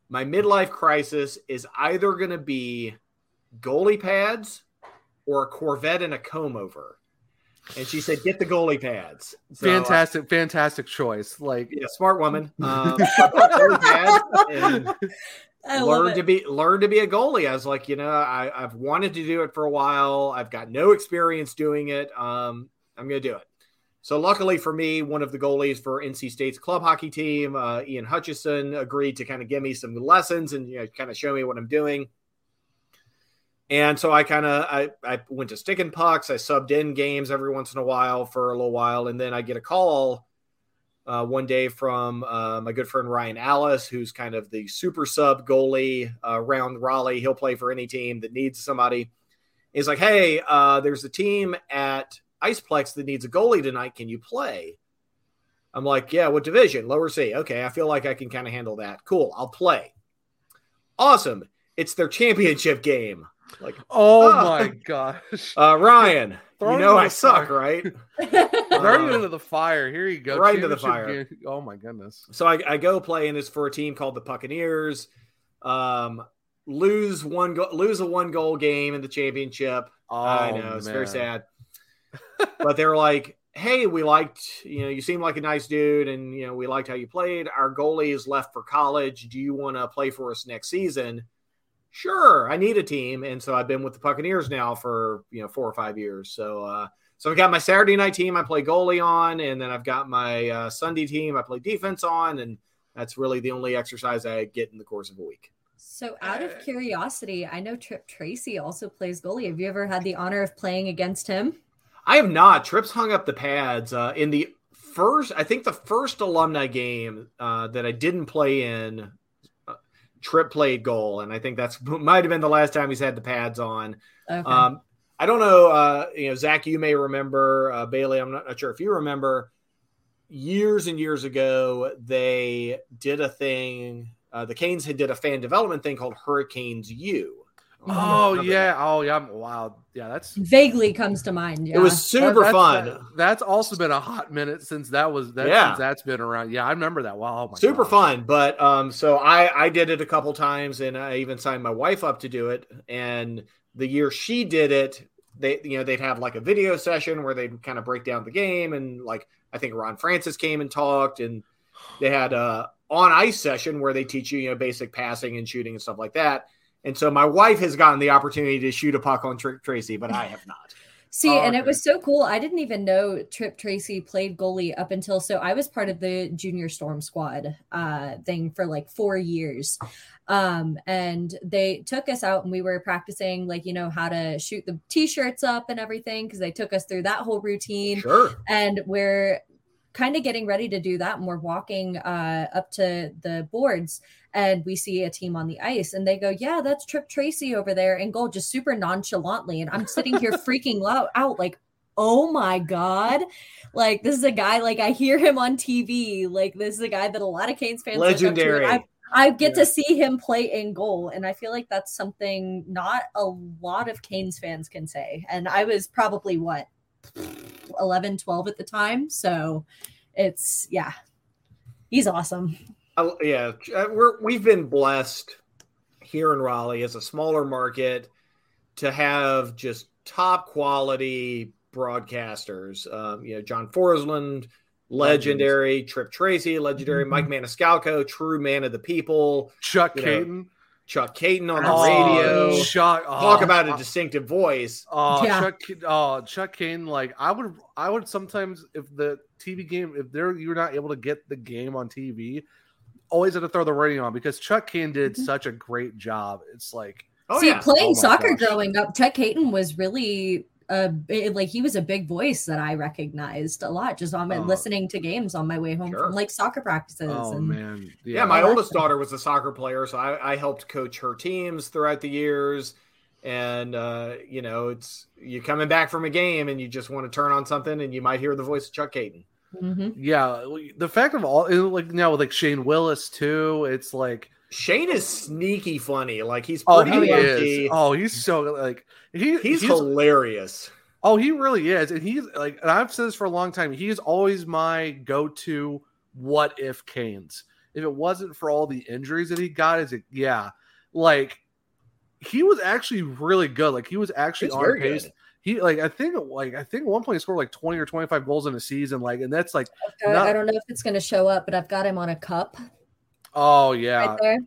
my midlife crisis is either going to be goalie pads or a Corvette and a comb over. And she said, get the goalie pads. So, uh, fantastic, fantastic choice. Like yeah, smart woman. Um, I pads and I love learn to be learn to be a goalie. I was like, you know, I, I've wanted to do it for a while. I've got no experience doing it. Um, I'm going to do it. So luckily for me, one of the goalies for NC State's club hockey team, uh, Ian Hutchison, agreed to kind of give me some lessons and you know, kind of show me what I'm doing. And so I kind of I, I went to stick and pucks. I subbed in games every once in a while for a little while, and then I get a call uh, one day from uh, my good friend Ryan Alice, who's kind of the super sub goalie uh, around Raleigh. He'll play for any team that needs somebody. He's like, "Hey, uh, there's a team at Iceplex that needs a goalie tonight. Can you play?" I'm like, "Yeah, what division? Lower C. Okay, I feel like I can kind of handle that. Cool, I'll play. Awesome. It's their championship game. Like, Oh Ah. my gosh. uh, Ryan, Throw you know I suck, fire. right? Throw Uh, into the fire. Here you go. right into the fire. game. Oh my goodness. So I, I go play, and it's for a team called the Buccaneers. Um, lose one go- lose a one goal game in the championship. Oh, I know it's very sad. But they're like, "Hey, we liked you know you seem like a nice dude, and you know we liked how you played. Our goalie is left for college. Do you want to play for us next season?" Sure, I need a team, and so I've been with the Buccaneers now for you know four or five years. So uh, so I've got my Saturday night team I play goalie on, and then I've got my uh, Sunday team I play defense on, and that's really the only exercise I get in the course of a week. So, out of curiosity, I know Tripp Tracy also plays goalie. Have you ever had the honor of playing against him? I have not. Tripp's hung up the pads uh, in the first. I think the first alumni game uh, that I didn't play in. uh, Tripp played goal, and I think that's might have been the last time he's had the pads on. Okay. Um, I don't know. Uh, you know, Zach, you may remember uh, Bailey. I'm not, not sure if you remember. Years and years ago, they did a thing. Uh, the Canes had did a fan development thing called Hurricanes U. Oh yeah. Oh yeah. I'm- Wow. Yeah. That's Vaguely comes to mind. Yeah. It was super that's, fun. that- that's also been a hot minute since that was that. Yeah. Since that's been around. Yeah, I remember that. Wow. Oh my super gosh. fun but um so i i did it a couple times and i even signed my wife up to do it and the year she did it they you know they'd have like a video session where they'd kind of break down the game and like i think ron francis came and talked and they had a on ice session where they teach you you know basic passing and shooting and stuff like that and so my wife has gotten the opportunity to shoot a puck on Tr- tracy but i have not See, Oh, and it was so cool. I didn't even know Tripp Tracy played goalie up until so I was part of the junior storm squad uh thing for like four years. Um, and they took us out and we were practicing like you know how to shoot the t-shirts up and everything because they took us through that whole routine. sure and we're kind of getting ready to do that and we're walking uh, up to the boards and we see a team on the ice and they go yeah that's tripp tracy over there in goal just super nonchalantly and i'm sitting here freaking out like oh my god. Like this is a guy like i hear him on tv like this is a guy that a lot of canes fans look up to, legendary. I, I get Yeah. to see him play in goal and i feel like that's something not a lot of canes fans can say and i was probably what 11 12 at the time so it's yeah. He's awesome I- yeah, uh, we're we've been blessed here in Raleigh as a smaller market to have just top quality broadcasters. Um, you know, John Forslund, legendary, Tripp Tracy, legendary, Mm-hmm. Mike Maniscalco, true man of the people, Chuck you know, Kaiton. Chuck Kaiton on the Oh, radio. Chuck, Talk oh, about a oh. distinctive voice. Oh, Yeah. Chuck, oh, Chuck Kaiton. Like I would, I would sometimes if the TV game, if there you're not able to get the game on TV, always had to throw the radio on because Chuck Kaiton did such a great job. It's like, Oh See, yeah. playing Oh soccer gosh. growing up, Chuck Kaiton was really uh bi- like he was a big voice that I recognized a lot just on my Oh. listening to games on my way home Sure. from like soccer practices. oh and man, Yeah, my Oh, oldest that's- daughter was a soccer player, so I, I helped coach her teams throughout the years. And uh, you know, it's you coming back from a game and you just want to turn on something and you might hear the voice of Chuck Kaiton. Mhm. yeah. The fact of all, like now with like Shane Willis too, it's like, Shane is sneaky funny. Like he's oh, he low-key. is. Oh, he's so like he he's, hilarious. Oh, he really is, and he's like, and I've said this for a long time. He's always my go-to. What if Canes? If it wasn't for all the injuries that he got, is it? Yeah, like he was actually really good. Like he was actually He's on pace. good. He like I think like I think one point he scored like twenty or twenty five goals in a season. Like, and that's like, Not- I don't know if it's going to show up, but I've got him on a cup oh yeah, right.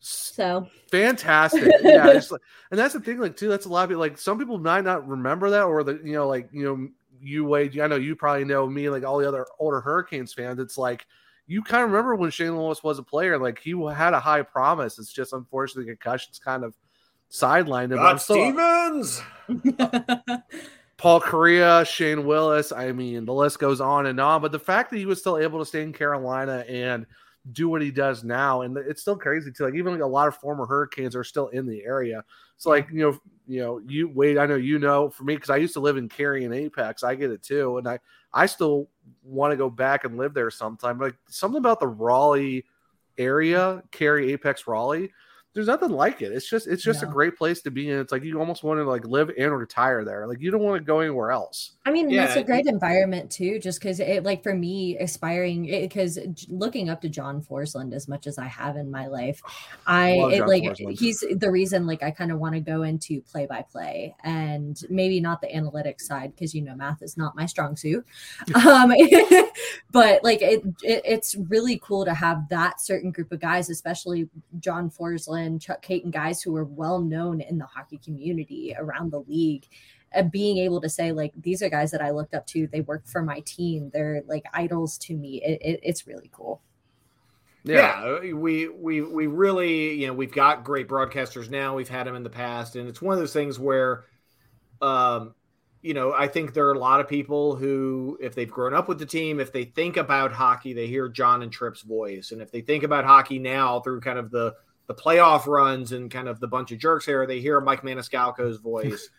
So fantastic. yeah, like, and that's the thing, like too. That's a lot of people. Like some people might not remember that, or the you know, like you know, you Wade. I know you probably know me, like all the other older Hurricanes fans. It's like you kind of remember when Shane Willis was a player. Like he had a high promise. It's just unfortunately concussions kind of sidelined him. but still- Stevens. Paul Correa, Shane Willis. I mean, the list goes on and on. But the fact that he was still able to stay in Carolina and do what he does now, and it's still crazy too. Like even like a lot of former Hurricanes are still in the area. So like you know, you know, you wait. I know you know for me because I used to live in Cary and Apex. I get it too, and I I still want to go back and live there sometime. Like something about the Raleigh area, Cary, Apex, Raleigh. There's nothing like it. It's just it's just a great place to be in. It's like you almost want to like live and retire there. Like you don't want to go anywhere else. I mean, Yeah, it's a great environment too, just because it, like, for me, aspiring, because looking up to John Forslund as much as I have in my life, I Love it, like Forslund. he's the reason, like, I kind of want to go into play by play and maybe not the analytics side because you know math is not my strong suit. Um, but like, it, it it's really cool to have that certain group of guys, especially John Forslund, Chuck Kaiton, guys who are well known in the hockey community around the league uh, being able to say like these are guys that I looked up to. They work for my team. They're like idols to me. It, it, it's really cool. Yeah. we we we really you know we've got great broadcasters now. We've had them in the past, and it's one of those things where, um, you know, I think there are a lot of people who, if they've grown up with the team, if they think about hockey, they hear John and Tripp's voice, and if they think about hockey now through kind of the the playoff runs and kind of the bunch of jerks era, they hear Mike Maniscalco's voice.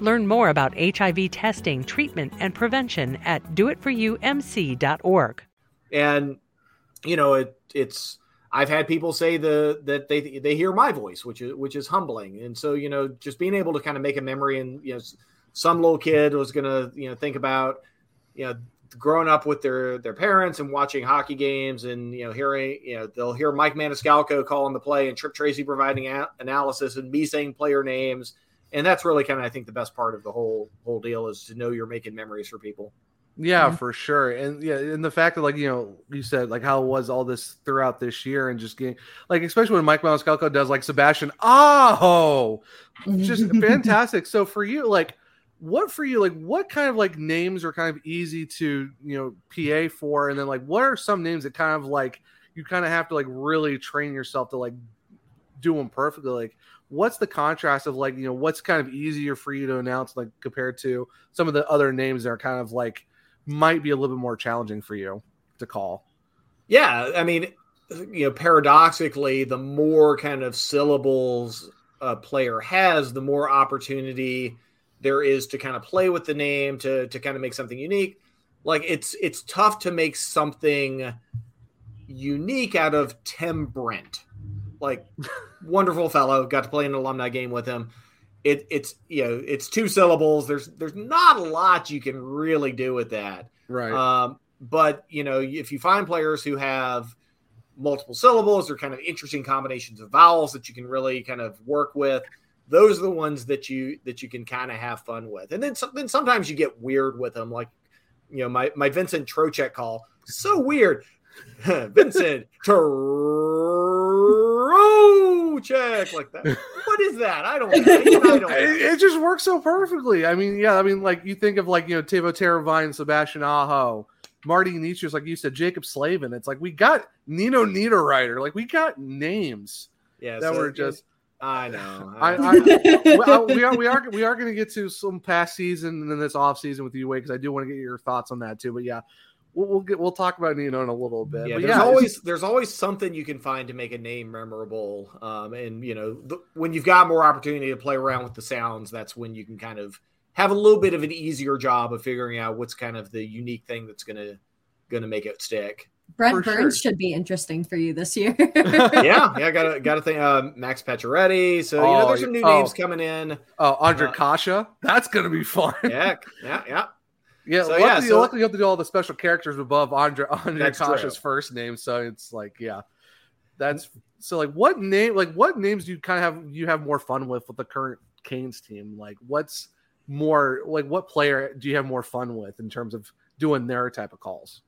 Learn more about HIV testing, treatment, and prevention at doitforyoumc.org. and you know it it's i've had people say the that they they hear my voice which is which is humbling and so you know just being able to kind of make a memory and you know some little kid was gonna you know think about you know growing up with their their parents and watching hockey games and you know hearing you know they'll hear mike maniscalco calling the play and tripp tracy providing a- analysis and me saying player names and that's really kind of i think the best part of the whole whole deal is to know you're making memories for people. Yeah, mm-hmm. for sure. And yeah, and the fact that like, you know, you said like how was all this throughout this year and just getting like especially when Mike Maniscalco does like Sebastian, oh just fantastic. So for you, like what for you like what kind of like names are kind of easy to you know pa for? And then like what are some names that kind of like you kind of have to like really train yourself to like do them perfectly? Like what's the contrast of like you know what's kind of easier for you to announce like compared to some of the other names that are kind of like might be a little bit more challenging for you to call Yeah, I mean, you know, paradoxically, the more kind of syllables a player has, the more opportunity there is to kind of play with the name to to kind of make something unique. Like it's it's tough to make something unique out of Tim Brent. Like wonderful fellow, got to play an alumni game with him. It it's you know, it's two syllables. There's there's not a lot you can really do with that. right Um, but you know, if you find players who have multiple syllables or kind of interesting combinations of vowels that you can really kind of work with, those are the ones that you that you can kind of have fun with. And then some, then sometimes you get weird with them, like you know my my Vincent Trocheck call, so weird. Vincent Trocheck, like that. What is that? I don't. I don't know. it, it just works so perfectly. I mean, yeah, I mean, like you think of like you know Teuvo Teravainen, Sebastian Aho, Marty Necas, like you said, Jaccob Slavin. It's like we got Nino Niederreiter. Like we got names Yeah, that so were just. I know. I, I, well, we are we are we are going to get to some past season and then this off season with you, Wade, because I do want to get your thoughts on that too. But yeah, we'll, we'll get we'll talk about Nino in a little bit. Yeah, but there's yeah, always there's always something you can find to make a name memorable. Um, and you know, the, when you've got more opportunity to play around with the sounds, that's when you can kind of have a little bit of an easier job of figuring out what's kind of the unique thing that's gonna gonna make it stick. Brent For Burns sure. should be interesting for you this year. yeah, yeah, gotta gotta think. Uh, Max Pacioretty. So you know, Oh, there's some new oh. names coming in. Oh, Andre Uh, Kase, that's going to be fun. Yeah, yeah, yeah. Yeah, So, luckily, yeah, so- luckily you have to do all the special characters above Andre Andre That's Kase's true. first name, so it's like, yeah, that's so. Like, what name? Like, what names do you kind of have? You have more fun with with the current Canes team? Like, what's more like? What player do you have more fun with in terms of doing their type of calls?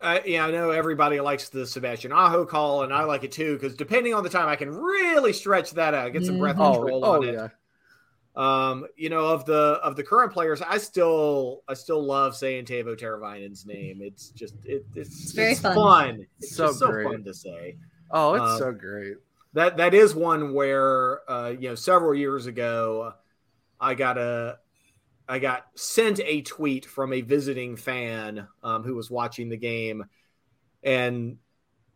Uh, yeah, I know everybody likes the Sebastian Aho call, and I like it too because depending on the time, I can really stretch that out, get some breath Oh, control oh on it. yeah, Um, you know, of the of the current players, I still I still love saying Teuvo Teravainen's name. It's just it, it's, It's very it's fun. It's So so great. fun to say. oh, it's Uh, so great. That that is one where uh, you know several years ago, I got a I got sent a tweet from a visiting fan um, who was watching the game, and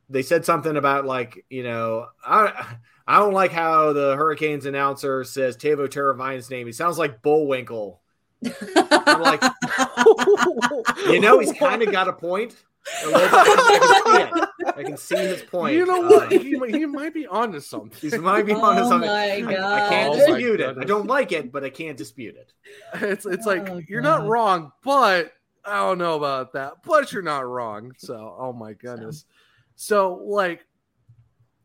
they said something about like you know I I don't like how the Hurricanes announcer says Teuvo Teravainen's name. He sounds like Bullwinkle. I'm like, you know, he's kind of got a point. A little bit. I can see. I can see his point. You know Uh, what? he, might- he might be onto something. he might be onto Oh something. my I- I, can't Oh my dispute it. I don't like it, but I can't dispute it. It's it's like Oh, you're not wrong, but I don't know about that. But you're not wrong. So, oh my goodness. So, like,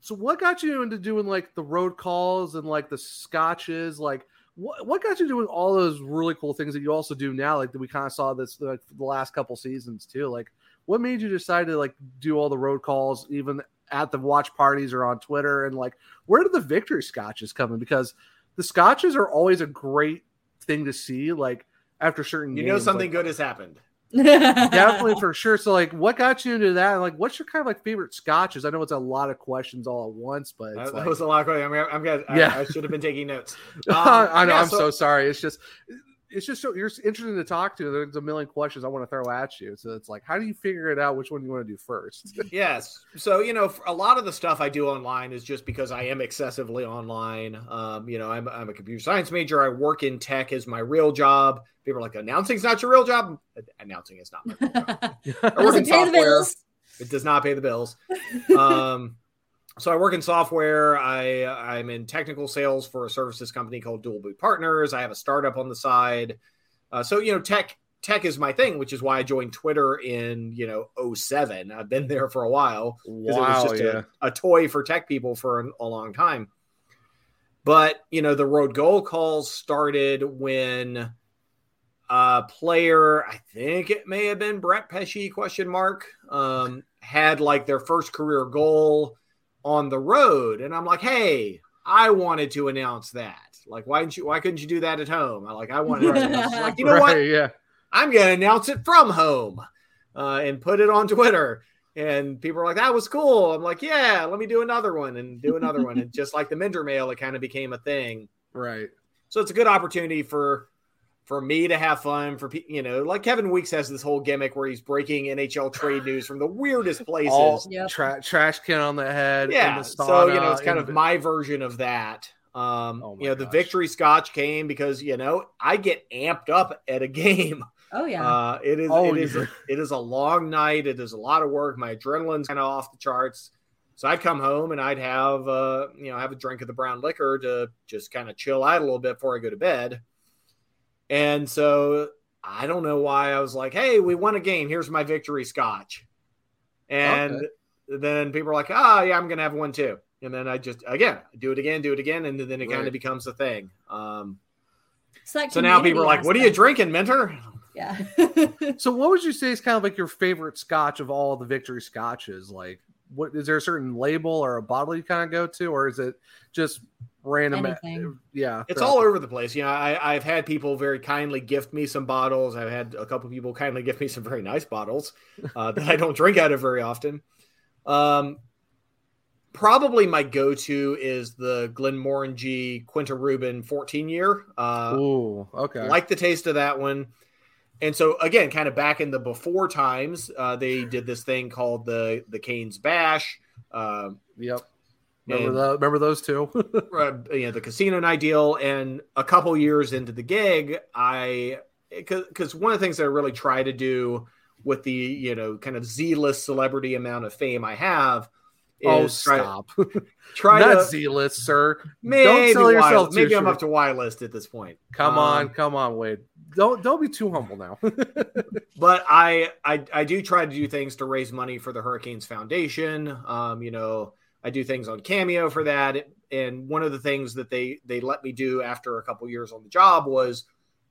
so what got you into doing like the road calls and like the scotches? Like, what what got you doing all those really cool things that you also do now? Like that we kind of saw this like the last couple seasons too. Like, what made you decide to like do all the road calls, even at the watch parties or on Twitter? And like, where did the victory scotches come in? Because the scotches are always a great thing to see. Like after certain, You know something like, good has happened. Definitely for sure. So like, what got you into that? Like, what's your kind of like favorite scotches? I know it's a lot of questions all at once, but That, it's that like, was a lot of questions. I'm good. Yeah. I, I should have been taking notes. Um, I know. yeah, I'm so, sorry. It's just, it's just so you're interesting to talk to. There's a million questions I want to throw at you. So it's like, how do you figure it out? Which one you want to do first? yes. So, you know, a lot of the stuff I do online is just because I am excessively online. Um, you know, I'm, I'm a computer science major. I work in tech as my real job. People are like, announcing's not your real job. Announcing is not my real job. I work in Doesn't pay the software. It does not pay the bills. Um, so I work in software. I I'm in technical sales for a services company called Dual Boot Partners. I have a startup on the side. Uh, so you know, tech tech is my thing, which is why I joined Twitter in you know 07. I've been there for a while because Wow, it was just yeah. a, a toy for tech people for a, a long time. But you know, the road goal calls started when a player, I think it may have been Brett Pesce question mark, um, had like their first career goal on the road. And I'm like, hey, I wanted to announce that. Like, why didn't you? Why couldn't you do that at home? I like, I wanted. Right. to announce it. like, you know Right, what? Yeah. I'm going to announce it from home uh, and put it on Twitter. And people are like, that was cool. I'm like, yeah, let me do another one and do another one. And just like the Minter mail, it kind of became a thing. Right. So it's a good opportunity for for me to have fun. For pe- you know, like Kevin Weeks has this whole gimmick where he's breaking NHL trade news from the weirdest places. All tra- trash can on the head. in yeah. the so you know, it's kind of the- my version of that. Um, Oh you know, the victory scotch came because you know I get amped up at a game. Oh yeah. Uh, it is. Oh, it is. yeah. it is a long night. It is a lot of work. My adrenaline's kind of off the charts. So I'd come home and I'd have, uh, you know, have a drink of the brown liquor to just kind of chill out a little bit before I go to bed. And so I don't know why I was like, "Hey, we won a game. Here's my victory scotch." And Okay. then people are like, "Ah, yeah, I'm gonna have one too." And then I just again do it again, do it again, and then it kind of becomes a thing. Um, So, so now people are like, "What are you drinking, Minter?" Yeah. So, what would you say is kind of like your favorite scotch of all the victory scotches? Like, what is there a certain label or a bottle you kind of go to, or is it just random? Anything. Yeah, It's all the- over the place. You know, I, I've had people very kindly gift me some bottles. I've had a couple people kindly gift me some very nice bottles uh, that I don't drink out of very often. Um, probably my go-to is the Glenmorangie Quinta Ruban 14 year. Uh, Ooh, okay. like the taste of that one. And so again, kind of back in the before times, uh, they did this thing called the the Canes Bash. Um, Yep. Remember and- the, remember those two? uh, you know the casino night deal and a couple years into the gig i because one of the things that i really try to do with the you know kind of z-list celebrity amount of fame i have is oh, try, stop! try Not to Z list, sir. maybe, Don't sell yourself maybe i'm short. up to y list at this point Come Um, on, come on, Wade. Don't don't be too humble now. but I, I I do try to do things to raise money for the Hurricanes Foundation. Um, you know, I do things on Cameo for that. And one of the things that they they let me do after a couple years on the job was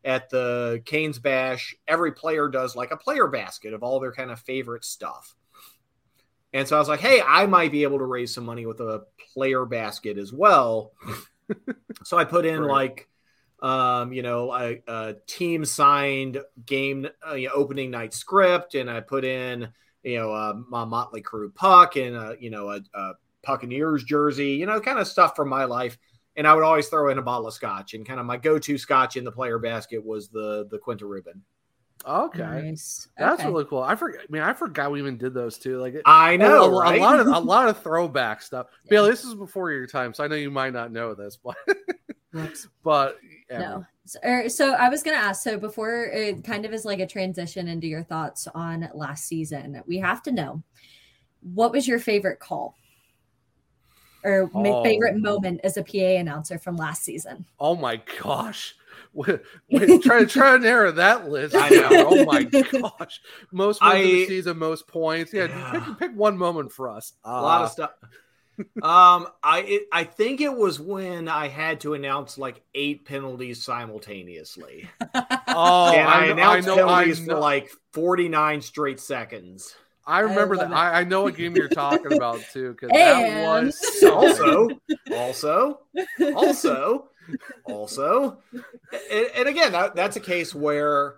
at the Canes Bash, every player does like a player basket of all their kind of favorite stuff. And so I was like, hey, I might be able to raise some money with a player basket as well. so I put in Right. like um, you know, a, a team signed game uh, you know, opening night script, and I put in, you know, uh, my Motley Crew puck and uh, you know a, a Buccaneers jersey, you know, kind of stuff from my life. And I would always throw in a bottle of scotch, and kind of my go-to scotch in the player basket was the the Quinta Ruban. Okay, Nice. that's Okay. really cool. I forgot. I mean, I forgot we even did those too. Like, I know, a, a lot of a lot of throwback stuff. Bailey, this is before your time, so I know you might not know this, but but yeah. No. So, er, so I was going to ask. So before it kind of is like a transition into your thoughts on last season, we have to know what was your favorite call or ma- Oh. favorite moment as a PA announcer from last season. Oh my gosh. Wait, wait, try try to narrow that list. I know. Oh my gosh. Most wins of the season, most points. Yeah, pick, pick one moment for us. a lot Uh, of stuff. Um, I it, I think it was when I had to announce like eight penalties simultaneously. Oh, and I, I, know, I announced know. I penalties know. for like forty nine straight seconds. I remember love that. I, I know what game you're talking about too, because that was so also, also, also, also, and, and again, that, that's a case where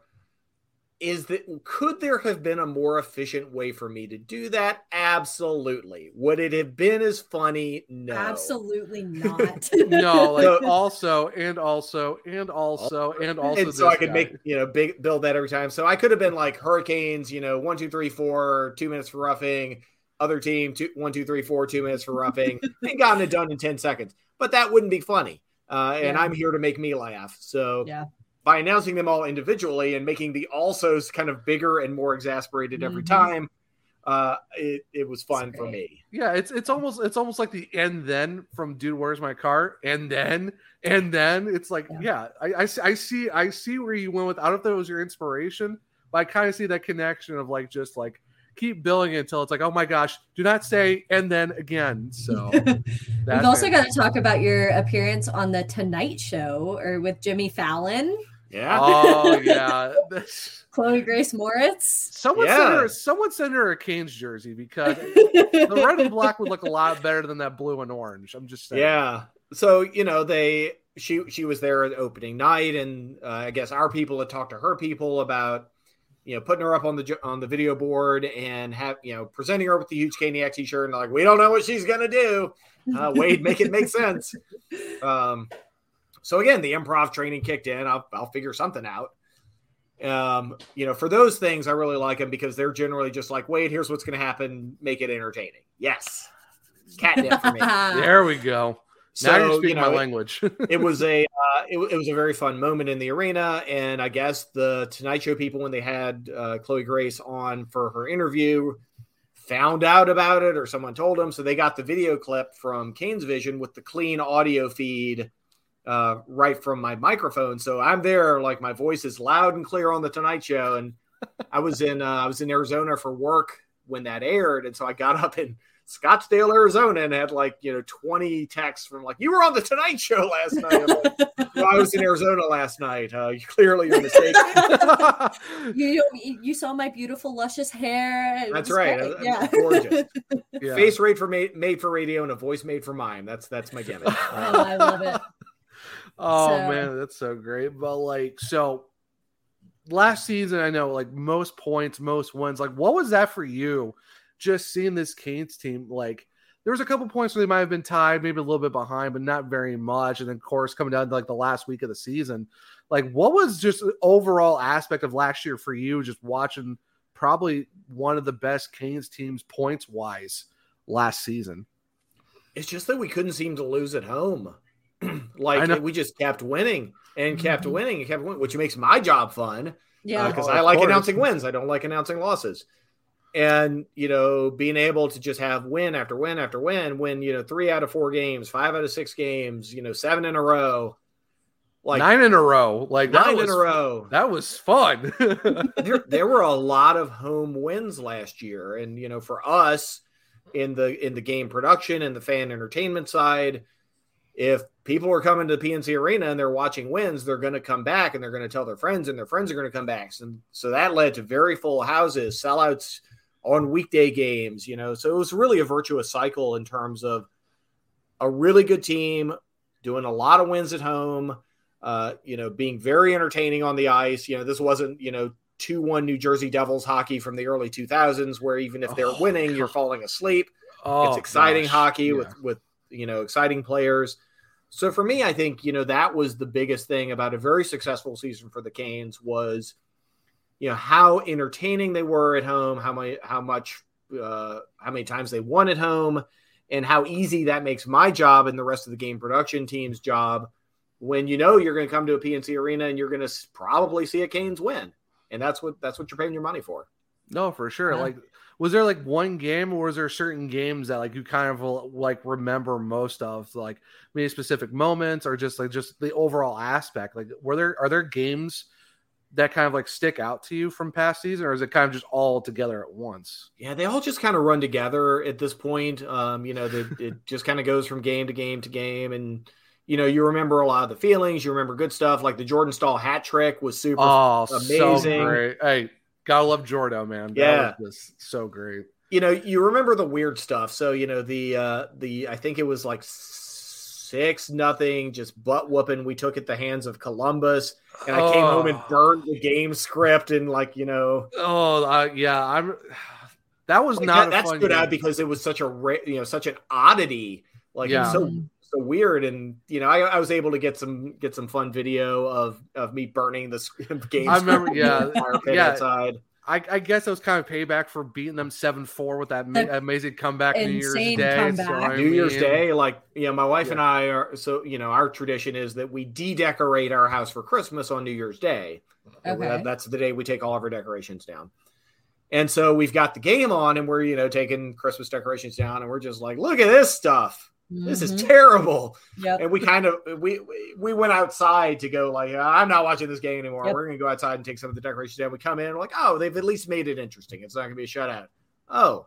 is that could there have been a more efficient way for me to do that? Absolutely. Would it have been as funny? No. Absolutely not. no, like So- also and also and also and also. and so I could guy. make you know big build that every time. So I could have been like hurricanes, you know, one, two, three, four, two minutes for roughing. Other team, two, one, two, three, four, two minutes for roughing, and gotten it done in ten seconds. But that wouldn't be funny. Uh, and Yeah. I'm here to make me laugh. So yeah. By announcing them all individually and making the alsos kind of bigger and more exasperated every Mhm. time, uh, it, it was fun for me. Yeah, it's it's almost it's almost like the and then from dude, where's my car? And then and then it's like Yeah. yeah, I, I see- I see I see where you went with. I don't know if that was your inspiration, but I kind of see that connection of like just like keep billing it until it's like oh my gosh, do not say and then again. So We've also got to talk about your appearance on the Tonight Show or with Jimmy Fallon. Yeah. Oh yeah. Chloe Grace Moretz. Someone Yeah. sent her. Someone sent her a Canes jersey because the red and black would look a lot better than that blue and orange. I'm just saying. Yeah. So you know they she she was there at opening night, and uh, I guess our people had talked to her people about you know putting her up on the on the video board and have you know presenting her with the huge Caniac t-shirt, and like we don't know what she's gonna do. Uh, Wade, make it make sense. Um, so again, the improv training kicked in. I'll I'll figure something out. Um, you know, for those things, I really like them because they're generally just like, wait, here's what's going to happen. Make it entertaining. Yes, catnip for me. There we go. now you're So, speaking you my know, it- language. it was a uh, it, it was a very fun moment in the arena, and I guess the Tonight Show people, when they had uh, Chloe Grace on for her interview, found out about it, or someone told them, so they got the video clip from Canes Vision with the clean audio feed uh, right from my microphone. So I'm there, like my voice is loud and clear on the Tonight Show, and I was in uh, I was in Arizona for work when that aired, and so I got up in Scottsdale, Arizona, and had like you know 20 texts from like you were on the Tonight Show last night. I'm like, "No, I was in Arizona last night. Uh, you clearly you're mistaken. You, you you saw my beautiful luscious hair. It That's right. great. Uh, Yeah. gorgeous. Yeah. Face made for made, made for radio and a voice made for mime. That's that's my gimmick. Oh, I love it. Oh So- man, that's so great. But like, so last season, I know like most points, most wins. Like, what was that for you? Just seeing this Canes team, like there was a couple points where they might have been tied, maybe a little bit behind, but not very much. And then, of course, coming down to like the last week of the season, like what was just the overall aspect of last year for you? Just watching probably one of the best Canes teams points wise last season. It's just that we couldn't seem to lose at home. I like we just kept winning and kept Mhm. winning and kept winning, which makes my job fun. Yeah. because Oh, I like course. announcing wins. I don't like announcing losses. And you know, being able to just have win after win after win, win you know three out of four games, five out of six games, you know, seven in a row, like nine in a row, like nine was, in a row. That was fun. there, there were a lot of home wins last year, and you know, for us in the in the game production and the fan entertainment side, if people are coming to the PNC Arena and they're watching wins, they're going to come back and they're going to tell their friends, and their friends are going to come back. And so that led to very full houses, sellouts on weekday games. You know, so it was really a virtuous cycle in terms of a really good team doing a lot of wins at home. Uh, you know, being very entertaining on the ice. You know, this wasn't you know two one New Jersey Devils hockey from the early 2000s, where even if they're Oh, winning, you're falling asleep. oh, it's exciting gosh. hockey Yeah. with with you know exciting players. So for me, I think you know that was the biggest thing about a very successful season for the Canes was, you know, how entertaining they were at home, how many, how much, uh, how many times they won at home, and how easy that makes my job and the rest of the game production team's job when you know you're going to come to a PNC arena and you're going to probably see a Canes win, and that's what that's what you're paying your money for. No, for sure. Yeah. Like, was there like one game, or was there certain games that like you kind of like remember most of, like maybe specific moments, or just like just the overall aspect? Like, were there are there games that kind of like stick out to you from past season, or is it kind of just all together at once? Yeah, they all just kind of run together at this point. Um, you know, the, it just kind of goes from game to game to game, and you know, you remember a lot of the feelings. You remember good stuff, like the Jordan Staal hat trick was super Oh, amazing. so great! Hey, gotta love Jordo, man. That Yeah. was just so great. You know, you remember the weird stuff. So you know the uh, the I think it was like six nothing, just butt whooping. We took at the hands of Columbus, and I came home and Oh. burned the game script and like you know Oh, uh, yeah, I'm. That was Like, not that, fun stood out game. because it was such a you know such an oddity like was so so weird and you know I, I was able to get some get some fun video of of me burning the game I remember, yeah, in the fire pit yeah. outside I, I guess it was kind of payback for beating them seven four with that ma- amazing comeback New Year's insane Day. So, I New Year's Day like yeah, my wife and I are so you know our tradition is that we de-decorate our house for Christmas on New Year's Day Okay. that- that's the day we take all of our decorations down and so we've got the game on and we're you know taking Christmas decorations down and we're just like look at this stuff this is Mhm. terrible Yep. and we kind of we we- we went outside to go like i'm not watching this game anymore Yep. we're gonna go outside and take some of the decorations down we come in and we're like oh they've at least made it interesting it's not gonna be a shutout oh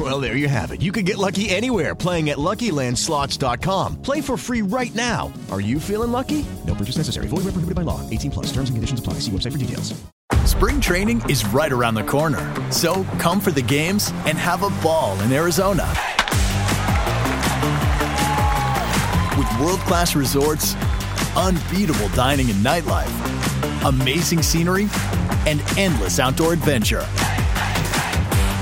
Well, there you have it. You can get lucky anywhere playing at LuckyLandSlots.com. Play for free right now. Are you feeling lucky? No purchase necessary. Void where prohibited by law. 18 plus. Terms and conditions apply. See website for details. Spring training is right around the corner. So come for the games and have a ball in Arizona. With world-class resorts, unbeatable dining and nightlife, amazing scenery, and endless outdoor adventure.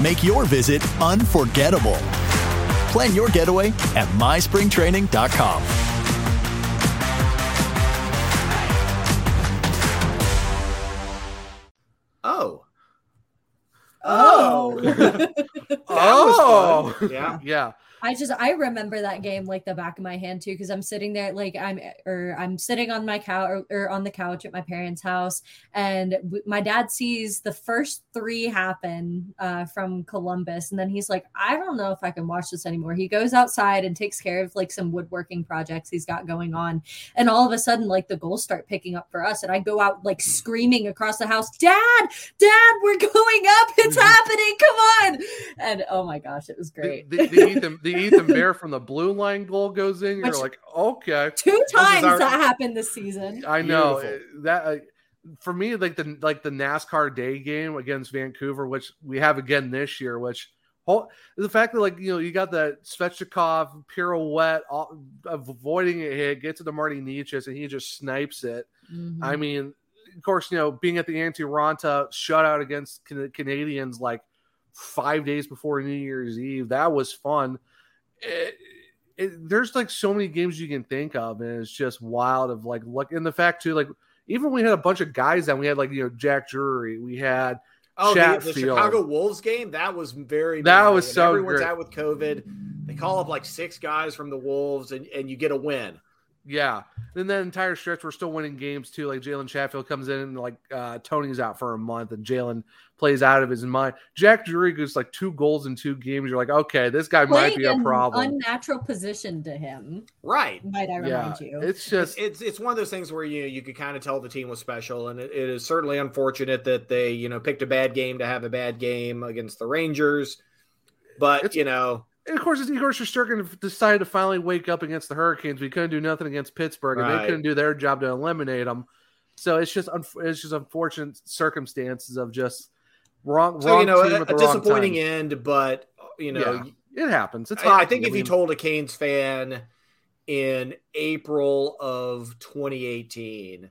Make your visit unforgettable. Plan your getaway at myspringtraining.com. Oh. Oh. oh, yeah, yeah. I just I remember that game like the back of my hand too because I'm sitting there like I'm or I'm sitting on my couch or, or on the couch at my parents' house and w- my dad sees the first three happen uh, from Columbus and then he's like I don't know if I can watch this anymore. He goes outside and takes care of like some woodworking projects he's got going on and all of a sudden like the goals start picking up for us and I go out like screaming across the house, "Dad, Dad, we're going up! It's happening! Come on!" And oh my gosh, it was great. The, the Ethan, the Ethan Bear from the blue line goal goes in. You're Which- like, okay, Two times our- that happened this season. I know Beautiful. that uh, for me, like the like the NASCAR day game against Vancouver, which we have again this year. Which whole, the fact that like you know you got that Svechnikov pirouette, all, avoiding a hit, gets to the Marty Necas, and he just snipes it. Mm-hmm. I mean, of course, you know, being at the Antti Raanta shutout against Can- Canadiens like five days before New Year's Eve, that was fun. It, it, there's like so many games you can think of, and it's just wild. Of like, look, and the fact too, like, even we had a bunch of guys that we had, like, you know, Jack Drury, we had Oh, the, Chatfield. the Chicago Wolves game that was very. That memorable. was so Everyone's great. out with COVID. They call up like six guys from the Wolves, and, and you get a win. Yeah. Then that entire stretch, we're still winning games too. Like Jalen Chatfield comes in and like uh, Tony's out for a month and Jalen plays out of his mind. Jack Drury goes like two goals in two games. You're like, okay, this guy might be a problem. unnatural position to him. Right. Might I yeah. remind you? It's just it's it's one of those things where you you could kind of tell the team was special, and it, it is certainly unfortunate that they you know picked a bad game to have a bad game against the Rangers. But you know, And of course, Igor Shesterkin decided to finally wake up against the Hurricanes. We couldn't do nothing against Pittsburgh, and Right. they couldn't do their job to eliminate them. So it's just it's just unfortunate circumstances of just wrong so wrong you know team a, at the a wrong disappointing end, but you know. Yeah, it happens. It's I, I think if mean, you told a Canes fan in April of 2018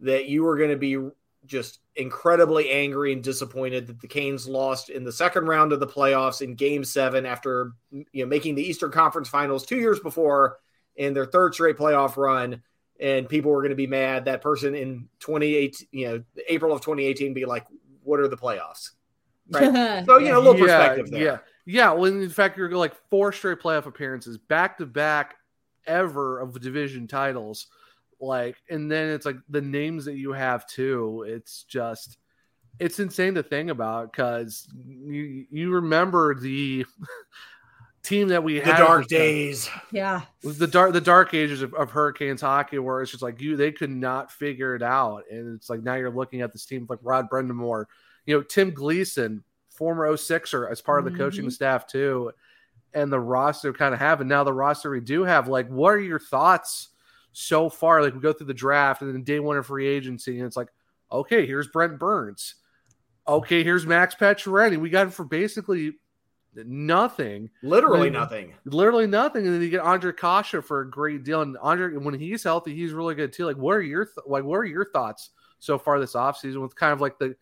that you were going to be just incredibly angry and disappointed that the Canes lost in the second round of the playoffs in game 7 after you know making the Eastern Conference Finals 2 years before in their third straight playoff run. And people were going to be mad. That person in 2018 you know April of 2018 be like what are the playoffs? Right. So you know a little perspective there. Yeah, yeah. Well, in fact, you're like four straight playoff appearances, back to back, ever of division titles. Like, and then it's like the names that you have too. It's just, it's insane to think about because you you remember the team that we the had dark for- days Yeah. was the dark the dark ages of, of Hurricanes hockey, where it's just like you they could not figure it out, and it's like now you're looking at this team like Rod Brind'Amour, you know Tim Gleason, former 06er, as part of the coaching Mhm. staff too, and the roster kind of have, and now the roster we do have. Like, what are your thoughts so far? Like we go through the draft and then day one of free agency, and it's like, okay, here's Brent Burns, okay, here's Max Pacioretty. We got him for basically nothing literally And- nothing literally nothing. And then you get Ondrej Kase for a great deal. And Ondrej, when he's healthy, he's really good too. Like, what are your th- like? What are your thoughts so far this offseason with kind of like the?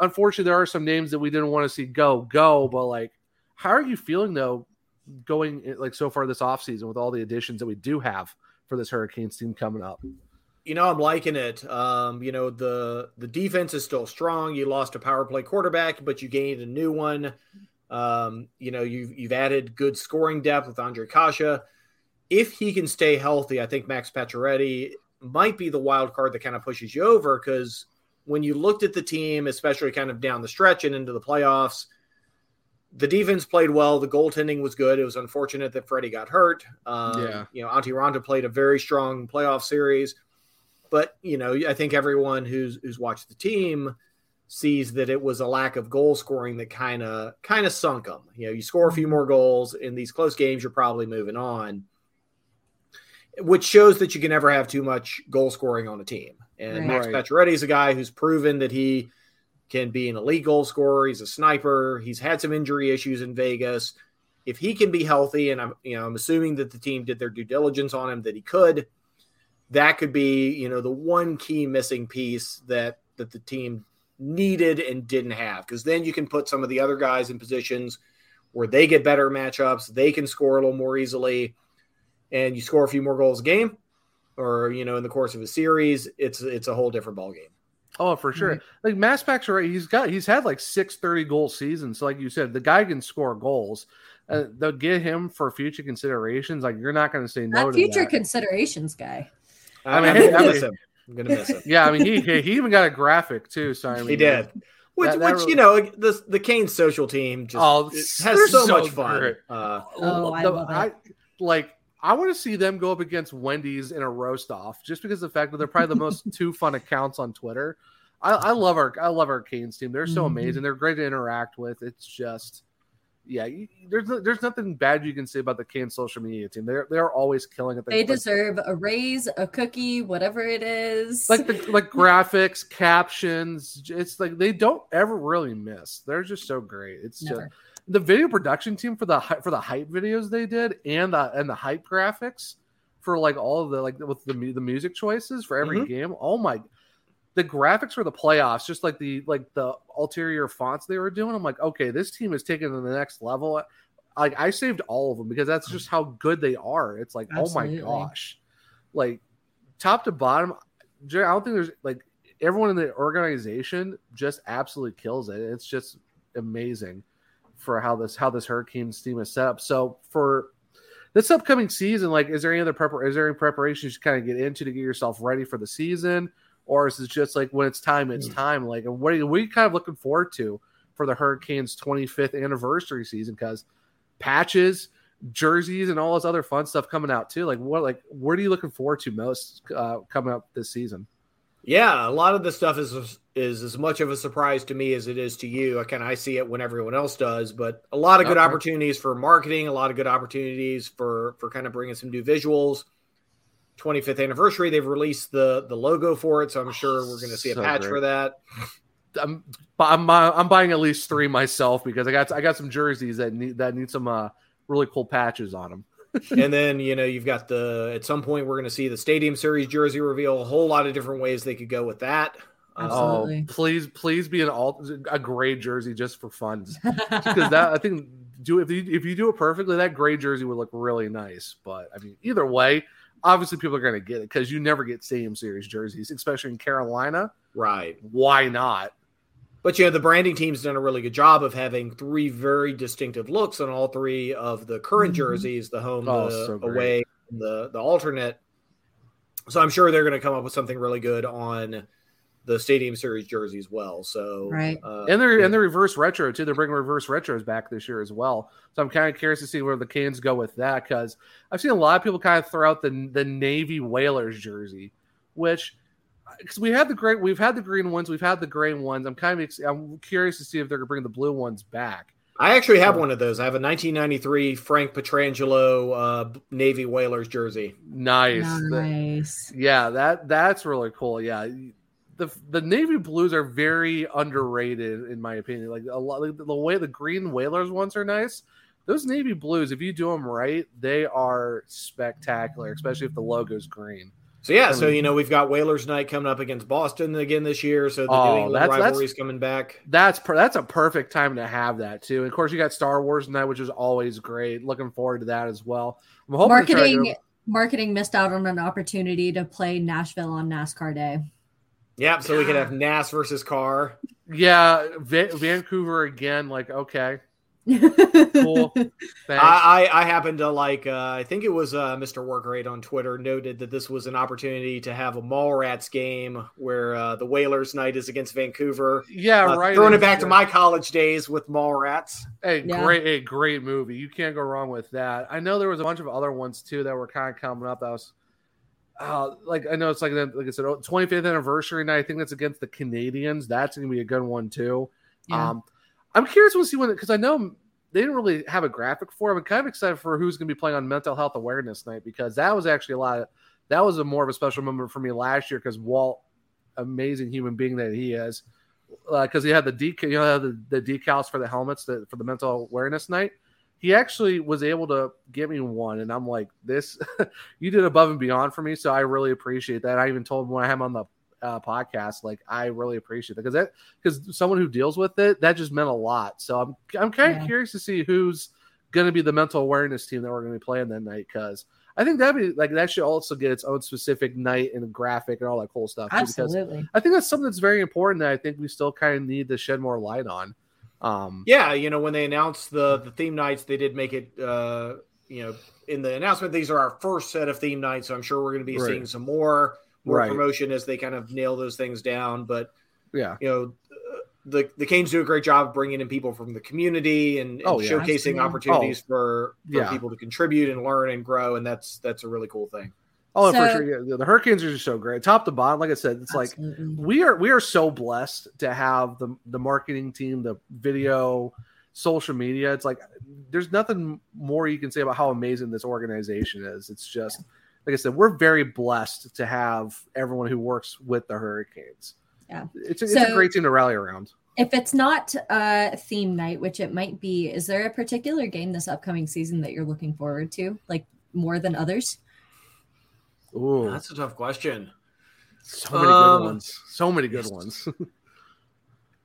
Unfortunately, there are some names that we didn't want to see go go, but like, how are you feeling though, going like so far this offseason with all the additions that we do have for this Hurricanes team coming up? you know i'm liking it. Um you know the the defense is still strong. You lost a power play quarterback but you gained a new one. Um you know you've you've added good scoring depth with Ondrej Kase. If he can stay healthy i think max pacioretty might be the wild card that kind of pushes you over because when you looked at the team especially kind of down the stretch and into the playoffs the defense played well. The goaltending was good. It was unfortunate that Freddie got hurt. Um, Yeah. You know, Antti Raanta played a very strong playoff series, but you know, I think everyone who's who's watched the team sees that it was a lack of goal scoring that kind of kind of sunk them. You know, you score a few more goals in these close games, you're probably moving on, which shows that you can never have too much goal scoring on a team. And Right. Max. Pacioretty is a guy who's proven that he can be an elite goal scorer. He's a sniper. He's had some injury issues in Vegas. If he can be healthy, and I'm you know I'm assuming that the team did their due diligence on him that he could, that could be you know the one key missing piece that that the team needed and didn't have because then you can put some of the other guys in positions where they get better matchups, they can score a little more easily, and you score a few more goals a game, or you know in the course of a series, it's it's a whole different ball game. Oh, for sure. Like Max Pacioretty. He's got he's had like six 30 goal seasons. So like you said, the guy can score goals. Uh, they'll get him for future considerations. Like you're not going to say no That to future considerations guy. I mean, I'm gonna miss him. I'm gonna miss him. yeah, I mean he he he even got a graphic too. So I mean, He did. Which, that- that which really- you know, the the Kane social team just Oh, has so, so much fun. Uh, Oh, I The- love it. I like. I want to see them go up against Wendy's in a roast off, just because of the fact that they're probably the most two fun accounts on Twitter. I, I love our I love our Canes team. They're so Mhm. amazing. They're great to interact with. It's just, yeah. You, there's there's nothing bad you can say about the Canes social media team. They're they're always killing it. They deserve a raise, a cookie, whatever it is. like the like graphics, captions. It's like they don't ever really miss. They're just so great. It's just Never. The video production team for the for the hype videos they did and the and the hype graphics for like all the like with the the music choices for every Mhm. game. Oh my the graphics for the playoffs, just like the like the ulterior fonts they were doing. I'm like, okay, this team is taking to the next level. Like I saved all of them because that's just how good they are. It's like, Absolutely. oh my gosh, like top to bottom. Jerry, I don't think there's like everyone in the organization just absolutely kills it. It's just amazing for how this how this Hurricanes team is set up. So for this upcoming season, like, is there any other prep? is there any preparations you kind of get into to get yourself ready for the season, or is it just like when it's time, it's time? Like, what are you, what are you kind of looking forward to for the Hurricanes' 25th anniversary season? Because patches, jerseys, and all this other fun stuff coming out too. Like, what like what are you looking forward to most uh, coming up this season? Yeah, a lot of this stuff is is as much of a surprise to me as it is to you. I kind of I see it when everyone else does, but a lot of good Okay. opportunities for marketing, a lot of good opportunities for for kind of bringing some new visuals. 25th anniversary, they've released the the logo for it, so I'm sure we're going to see a patch great. for that. I'm I'm uh, I'm buying at least three myself because I got I got some jerseys that need that need some uh, really cool patches on them. And then you know you've got the at some point we're going to see the Stadium Series jersey reveal. A whole lot of different ways they could go with that. Uh, Absolutely. Oh, please, please be an all a gray jersey just for fun, because that I think do if you if you do it perfectly, that gray jersey would look really nice. But I mean, either way, obviously people are going to get it because you never get Stadium Series jerseys, especially in Carolina. right. Why not? But you know, the branding team's done a really good job of having three very distinctive looks on all three of the current Mhm. jerseys, the home, Oh, the so away, and the the alternate. So I'm sure they're going to come up with something really good on the Stadium Series jersey as well. So Right. uh, and they're yeah. and they're reverse retro too. They're bringing reverse retros back this year as well. So I'm kind of curious to see where the Canes go with that because I've seen a lot of people kind of throw out the the Navy Whalers jersey, which because we had the great we've had the green ones, we've had the gray ones. I'm kind of ex- I'm curious to see if they're gonna bring the blue ones back. I actually have one of those. I have a 1993 Frank Pietrangelo uh, Navy Whalers jersey. Nice. That- nice. yeah, that that's really cool. Yeah. The, the navy blues are very underrated in my opinion. Like a lot, like the way the green whalers ones are nice. Those navy blues, if you do them right, they are spectacular, especially if the logo's green. So yeah, so you know we've got Whalers night coming up against Boston again this year. So the Oh, New England that's- that's- rivalry's coming back. That's per, that's a perfect time to have that too. And of course, you got Star Wars night, which is always great. Looking forward to that as well. I'm hoping to try to marketing marketing missed out on an opportunity to play Nashville on NASCAR Day. Yep. So we could have Nass versus Car. Yeah, Va- Vancouver again. Like, okay, cool. I, I I happen to like. Uh, I think it was uh, Mr. Workrate on Twitter noted that this was an opportunity to have a Mallrats game where uh, the Whalers night is against Vancouver. Yeah, Uh, right. Throwing it back to my college days with Mallrats. Hey, Yeah. great, a great movie. You can't go wrong with that. I know there was a bunch of other ones too that were kind of coming up. That was, uh, like I know it's like like I said, 25th anniversary night. I think that's against the Canadiens. That's gonna be a good one too. Yeah. Um, I'm curious to see when because I know they didn't really have a graphic for. it. I'm kind of excited for who's gonna be playing on Mental Health Awareness Night because that was actually a lot. Of, that was a more of a special moment for me last year because Walt, amazing human being that he is, uh, because he had the you know, the, the decals for the helmets that for the mental awareness night. He actually was able to give me one, and I'm like, "This, you did above and beyond for me." So I really appreciate that. I even told him when I had him on the uh, podcast, like, I really appreciate that because that because someone who deals with it, that just meant a lot. So I'm I'm kind of Yeah. curious to see who's going to be the mental awareness team that we're going to be playing that night because I think that'd be like that should also get its own specific night and graphic and all that cool stuff. too, because Absolutely. I think that's something that's very important that I think we still kind of need to shed more light on. Um, Yeah, you know when they announced the the theme nights, they did make it. Uh, you know, in the announcement, these are our first set of theme nights, so I'm sure we're going to be Right. seeing some more more Right. promotion as they kind of nail those things down. But yeah, you know, the the Canes do a great job of bringing in people from the community and, and Oh, yeah. showcasing opportunities Oh, for, for yeah. people to contribute and learn and grow, and that's that's a really cool thing. Oh, for sure. Yeah, the Hurricanes are just so great, top to bottom. Like I said, it's like we are we are so blessed to have the the marketing team, the video, social media. It's like there's nothing more you can say about how amazing this organization is. It's just like I said, we're very blessed to have everyone who works with the Hurricanes. Yeah. It's a, it's a great team to rally around. If it's not a theme night, which it might be, is there a particular game this upcoming season that you're looking forward to, like more than others? Ooh, That's a tough question. so many Um, good ones. So many good ones.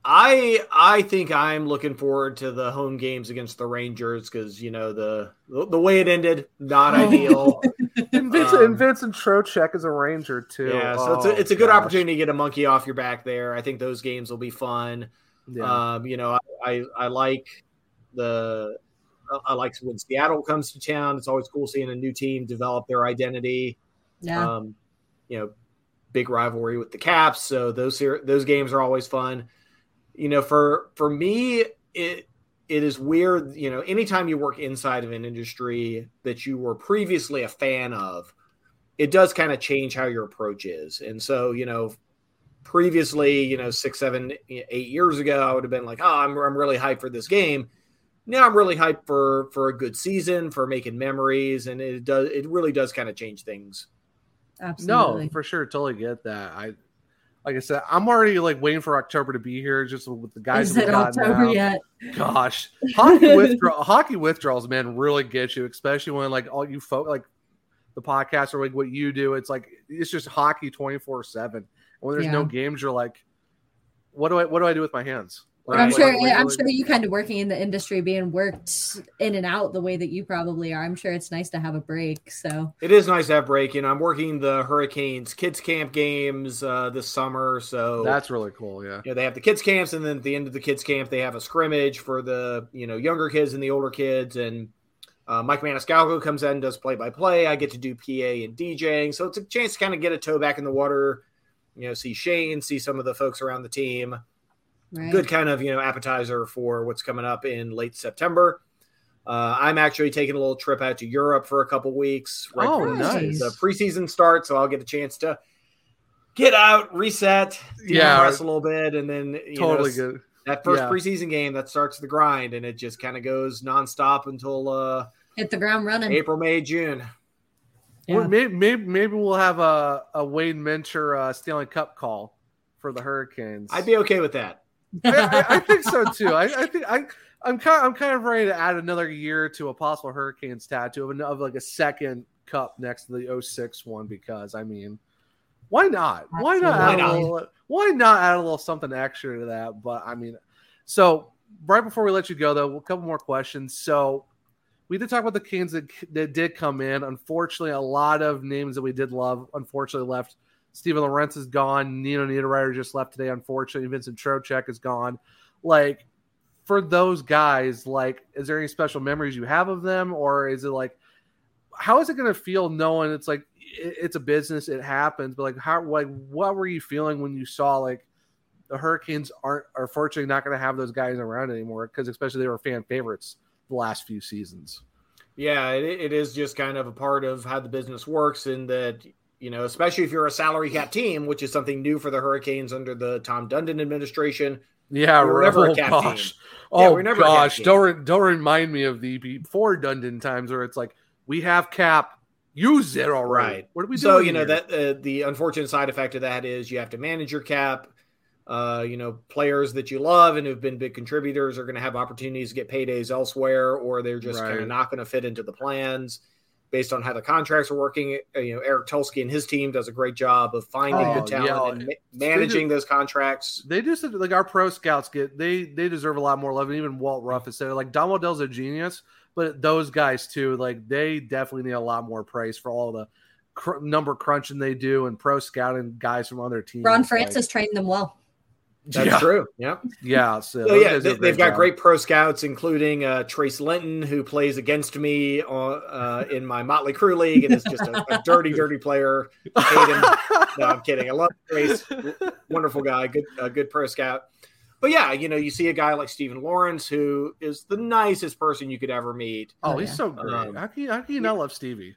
I I think I'm looking forward to the home games against the Rangers because you know the the way it ended not ideal. and, Vincent, Um, and Vincent Trocheck is a Ranger too. Yeah, so it's a, Oh, it's a good gosh. opportunity to get a monkey off your back there. I think those games will be fun. Yeah. Um, you know, I, I I like the I- I like when Seattle comes to town. It's always cool seeing a new team develop their identity. Yeah. Um, you know, big rivalry with the Caps, so those here those games are always fun. You know, for for me, it it is weird. You know, anytime you work inside of an industry that you were previously a fan of, it does kind of change how your approach is. And so, you know, previously, you know, six, seven, eight years ago, I would have been like, oh, I'm, I'm really hyped for this game. Now I'm really hyped for for a good season, for making memories, and it does it really does kind of change things. Absolutely. No, for sure, totally get that. I like I said, I'm already like waiting for October to be here, just with the guys. Is it October now. yet? Gosh, hockey withdrawal, hockey withdrawals, man, really get you, especially when like all you folk like the podcast or like what you do. It's like it's just hockey 24 seven. When there's no games, you're like, what do I what do I do with my hands? Like, I'm sure. like, I'm sure you kind of working in the industry, being worked in and out the way that you probably are. I'm sure it's nice to have a break. So It is nice to have break. You know, I'm working the Hurricanes kids camp games uh, this summer, so That's really cool. Yeah. you know, they have the kids camps, and then at the end of the kids camp, they have a scrimmage for the you know younger kids and the older kids. And uh, Mike Maniscalco comes in and does play by play. I get to do PA and DJing, so it's a chance to kind of get a toe back in the water. You know, see Shane, see some of the folks around the team. Right. Good kind of you know appetizer for what's coming up in late September. Uh, I'm actually taking a little trip out to Europe for a couple weeks. Oh, before nice. The preseason starts, so I'll get a chance to get out, reset, Yeah. decompress a little bit, and then you Totally know, good. that first Yeah. preseason game that starts the grind, and it just kind of goes nonstop until uh, hit the ground running. April, May, June. Well, maybe, maybe maybe we'll have a a Wade Minter uh, Stanley Cup call for the Hurricanes. I'd be okay with that. I, I, I think so too. I, I think I I'm kind I'm kind of ready to add another year to a possible Hurricanes tattoo of, an- of like a second cup next to the 06 one because I mean, why not? Why not? Why not? Little, why not add a little something extra to that? But I mean, so right before we let you go though, a couple more questions. So we did talk about the Canes that, that did come in. Unfortunately, a lot of names that we did love unfortunately left. Steven Lorentz is gone. Nino Niederreiter just left today. Unfortunately, Vincent Trocheck is gone. Like for those guys, like, is there any special memories you have of them, or is it like, how is it going to feel knowing it's like it's a business, it happens, but like, how like what were you feeling when you saw like the Hurricanes aren't are fortunately not going to have those guys around anymore because especially they were fan favorites the last few seasons. Yeah, it, it is just kind of a part of how the business works, in that you know, especially if you're a salary cap team, which is something new for the Hurricanes under the Tom Dundon administration. Yeah, we were never oh a cap gosh, team. oh Yeah, we're never a cap gosh, don't don't remind me of the before Dundon times where it's like we have cap, use it all Right. What are we so doing? you know here? that uh, the unfortunate side effect of that is you have to manage your cap. Uh, you know, players that you love and who've been big contributors are going to have opportunities to get paydays elsewhere, or they're just kind of not going to fit into the plans based on how the contracts are working. Uh, You know, Eric Tulsky and his team does a great job of finding Oh, good talent yeah. and ma- managing those contracts. They just like our pro scouts get they they deserve a lot more love. And even Walt Ruff has said like Don Waddell's a genius, but those guys too, like they definitely need a lot more praise for all the cr- number crunching they do and pro scouting guys from other teams. Ron like- Francis trained them well. That's Yeah. true. Yeah. Yeah, so, So, yeah, they, they've got great pro scouts, including uh, Trace Linton, who plays against me on, uh, in my Motley Crew league, and is just a, a dirty, dirty player. I hate him. No, I'm kidding. I love Trace. Wonderful guy. Good, a good pro scout. But yeah, you know, you see a guy like Steven Lorentz, who is the nicest person you could ever meet. Oh, he's so great. Um, how can you, how can you not love Stevie?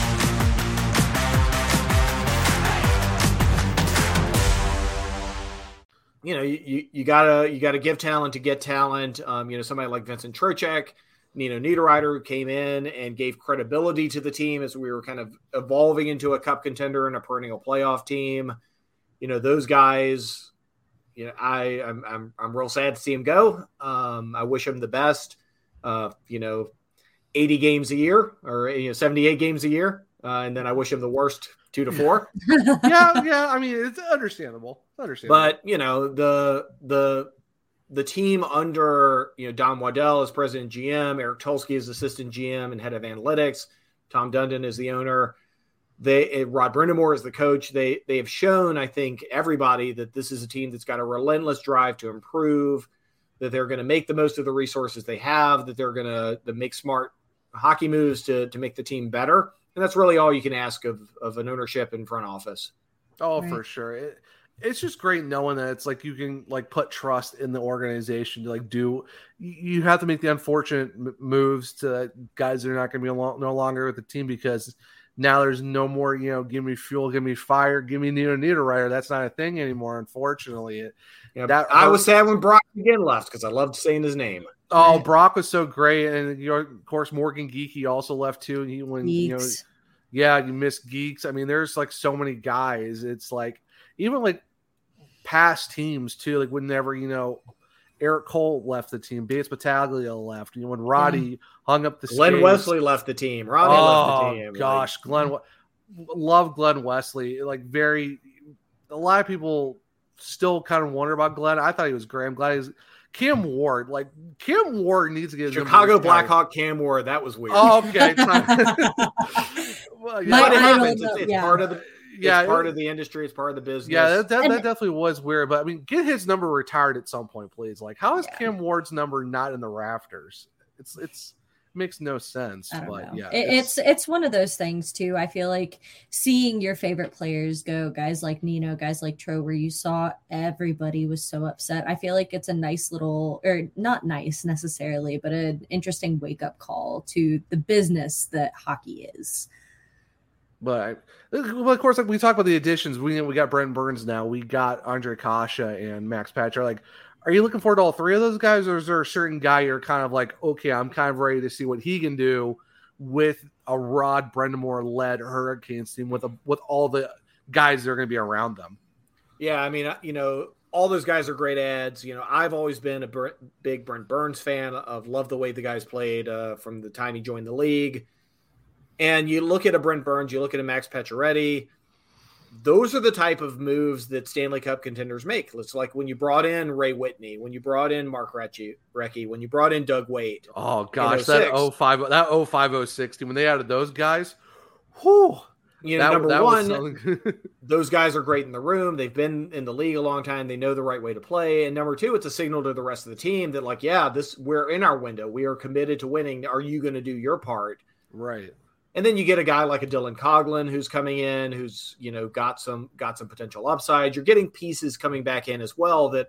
know, you, you, gotta you gotta give talent to get talent. Um, you know, somebody like Vincent Trocheck, Nino Niederreiter, who came in and gave credibility to the team as we were kind of evolving into a cup contender and a perennial playoff team. You know, those guys. You know, I I'm I'm, I'm real sad to see him go. Um, I wish him the best. Uh, you know, 80 games a year or you know 78 games a year, uh, and then I wish him the worst two to four. yeah, yeah. I mean, it's understandable. Understandable. But you know the the the team under you know Don Waddell as president GM, Eric Tulsky is assistant GM and head of analytics, Tom Dundon is the owner. They eh, Rod Brind'Amour is the coach. They they have shown, I think, everybody that this is a team that's got a relentless drive to improve. That they're going to make the most of the resources they have. That they're going to, to make smart hockey moves to to make the team better. And that's really all you can ask of of an ownership and front office. Oh, Right. for sure. It, it's just great knowing that it's like you can like put trust in the organization to like do. You you have to make the unfortunate moves to guys that are not going to be alo- no longer with the team because now there's no more. You know, give me fuel, give me fire, give me Nino Niederreiter. That's not a thing anymore. Unfortunately, it, Yeah, That I was sad when Brock McGinn left because I loved saying his name. Oh, Brock was so great, and you know, of course, Morgan Geekie also left too. He when you know, yeah, you miss Geeks. I mean, there's like so many guys. It's like even like past teams too. Like whenever you know Eric Cole left the team, Bates Battaglia left. You know when Roddy mm-hmm. hung up the Glenn skates. Wesley left the team. Ronnie oh left the oh, team. gosh, mm-hmm. Glenn, love Glenn Wesley. Like very, a lot of people still kind of wonder about Glenn. I thought he was great. I'm glad he's Cam Ward. Like Cam Ward needs to get Chicago retired. Blackhawk Cam Ward. That was weird. Oh, okay. well, My But it happens. It's, though, it's yeah. part of the. Yeah, it's part it- of the industry. It's part of the business. yeah, that, that, that definitely was weird. But I mean, get his number retired at some point, please. Like, how is Yeah. Cam Ward's number not in the rafters? It's it's makes no sense. But know. yeah, It- it's it's one of those things too. I feel like seeing your favorite players go, guys like Nino, guys like Tro, where you saw everybody was so upset. I feel like it's a nice little, or not nice necessarily, but an interesting wake up call to the business that hockey is. But, well, of course, like we talk about the additions, we we got Brent Burns now, we got Ondrej Kase and Max Patcher. Like, are you looking forward to all three of those guys, or is there a certain guy you're kind of like, okay, I'm kind of ready to see what he can do with a Rod Brind'Amour led Hurricanes team with a, with all the guys that are going to be around them? Yeah, I mean, uh, you know, all those guys are great ads. You know, I've always been a big Brent Burns fan. Of love the way the guys played uh, from the time he joined the league. And you look at a Brent Burns, you look at a Max Pacioretty. Those are the type of moves that Stanley Cup contenders make. It's like when you brought in Ray Whitney, when you brought in Mark Recchi, Recchi when you brought in Doug Weight. Oh gosh, that 05 that 05 when they added those guys, whew, you know, that, number that one, those guys are great in the room. They've been in the league a long time. They know the right way to play. And number two, it's a signal to the rest of the team that, like, yeah, this we're in our window. We are committed to winning. Are you going to do your part? Right. And then you get a guy like a Dylan Coghlan who's coming in, who's you know got some got some potential upside. You're getting pieces coming back in as well that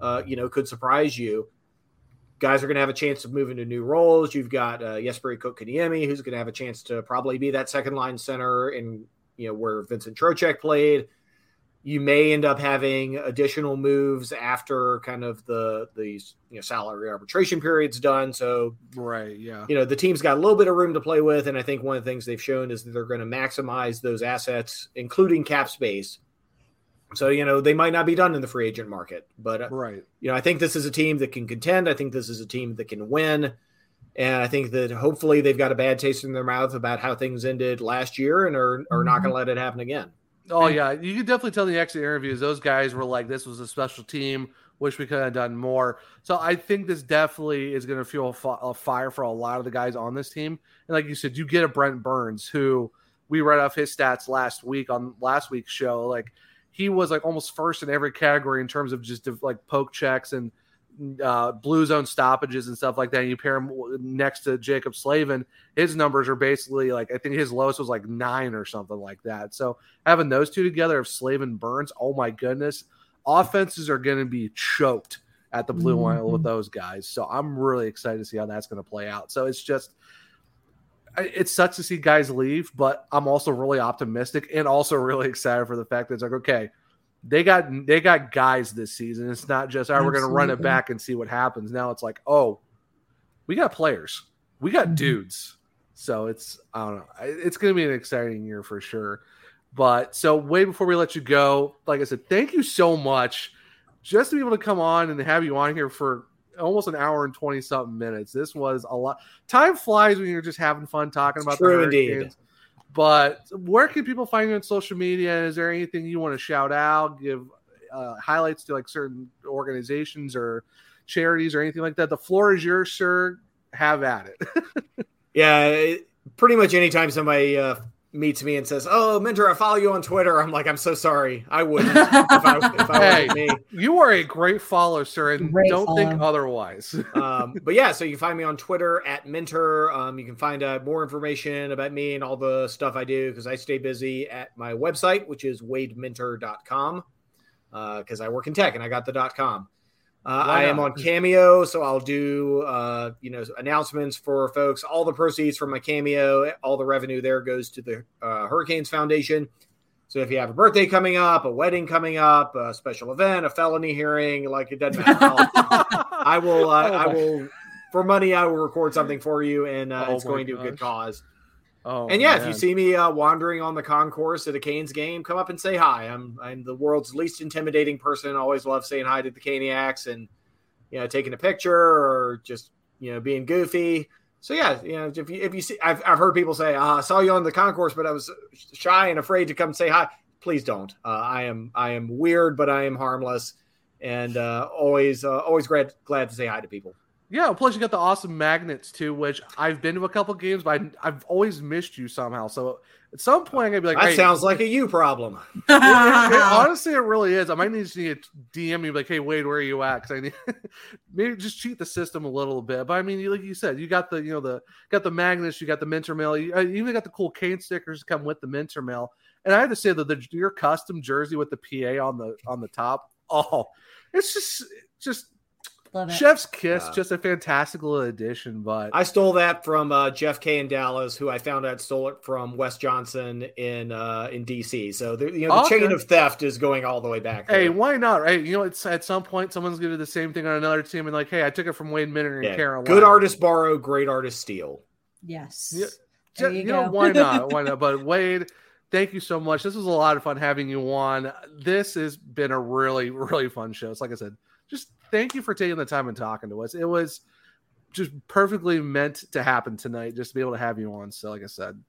uh, you know could surprise you. Guys are going to have a chance to move into new roles. You've got uh, Jesperi Kotkaniemi, who's going to have a chance to probably be that second line center in you know where Vincent Trocheck played you may end up having additional moves after kind of the these you know salary arbitration periods done. So right, yeah, you know the team's got a little bit of room to play with, and I think one of the things they've shown is that they're going to maximize those assets, including cap space. So you know they might not be done in the free agent market, but uh, right, you know I think this is a team that can contend. I think this is a team that can win. And I think that hopefully they've got a bad taste in their mouth about how things ended last year and are, are not going to let it happen again. Oh yeah, you can definitely tell in the exit interviews. Those guys were like, "This was a special team. Wish we could have done more." So I think this definitely is going to fuel a fire for a lot of the guys on this team. And like you said, you get a Brent Burns who we read off his stats last week on last week's show. Like he was like almost first in every category in terms of just like poke checks and uh, blue zone stoppages and stuff like that. And you pair him next to Jaccob Slavin, his numbers are basically like I think his lowest was like nine or something like that. So having those two together of Slavin Burns, oh my goodness, offenses are going to be choked at the blue line mm-hmm. with those guys. So I'm really excited to see how that's going to play out. So it's just it sucks to see guys leave, but I'm also really optimistic and also really excited for the fact that it's like okay they got they got guys this season. It's not just, oh, we're going to run it back and see what happens. Now it's like, oh, we got players, we got mm-hmm. dudes. So it's I don't know. It's going to be an exciting year for sure. But so way before we let you go, like I said, thank you so much just to be able to come on and have you on here for almost an hour and 20 something minutes. This was a lot. Time flies when you're just having fun talking about True the Indeed. But where can people find you on social media? Is there anything you want to shout out, give uh, highlights to like certain organizations or charities or anything like that? The floor is yours, sir. Have at it. yeah, pretty much anytime somebody uh, meets me and says, "Oh, Minter, I follow you on Twitter," I'm like, "I'm so sorry, I wouldn't." if I, if I hey, me. you are a great follower, sir, and great don't follow. think otherwise. um, but yeah, so you can find me on Twitter at Minter. Um, you can find uh, more information about me and all the stuff I do because I stay busy at my website, which is wademinter.com, because uh, I work in tech and I got the .com. Uh, I am on Cameo, so I'll do uh, you know announcements for folks. All the proceeds from my Cameo, all the revenue there goes to the uh, Hurricanes Foundation. So if you have a birthday coming up, a wedding coming up, a special event, a felony hearing, like it doesn't matter. I will, uh, oh I will, for money, I will record something for you, and uh, oh it's going to a good cause. Oh, and yeah, man. if you see me uh, wandering on the concourse at a Canes game, come up and say hi. I'm I'm the world's least intimidating person. Always love saying hi to the Caniacs and you know taking a picture or just you know being goofy. So yeah, you know if you if you see, I've I've heard people say, uh, "I saw you on the concourse, but I was shy and afraid to come say hi." Please don't. Uh, I am I am weird, but I am harmless, and uh, always uh, always glad glad to say hi to people. Yeah, plus you got the awesome magnets too, which I've been to a couple games, but I, have always missed you somehow. So at some point, I'm gonna be like, "That hey, sounds like a you problem." it, it, honestly, it really is. I might need to DM you like, "Hey, Wade, where are you at?" Because I need maybe just cheat the system a little bit. But I mean, like you said, you got the you know the got the magnets, you got the Minter mail, you, uh, you even got the cool cane stickers come with the Minter mail. And I have to say that the your custom jersey with the PA on the on the top, oh, it's just just Love it. Chef's Kiss, Uh, just a fantastical addition, but I stole that from uh, Jeff K in Dallas, who I found out stole it from Wes Johnson in uh, in DC. So the you know the Okay. chain of theft is going all the way back. hey, why not? Right? You know, it's at some point someone's gonna do the same thing on another team and like, hey, I took it from Wade Minter in Yeah, Carolina. good artist borrow, great artist steal. Yes. Yeah, There ju- you you know, why not? Why not? But Wade, thank you so much. This was a lot of fun having you on. This has been a really, really fun show. It's like I said, just thank you for taking the time and talking to us. It was just perfectly meant to happen tonight, just to be able to have you on. So, like I said,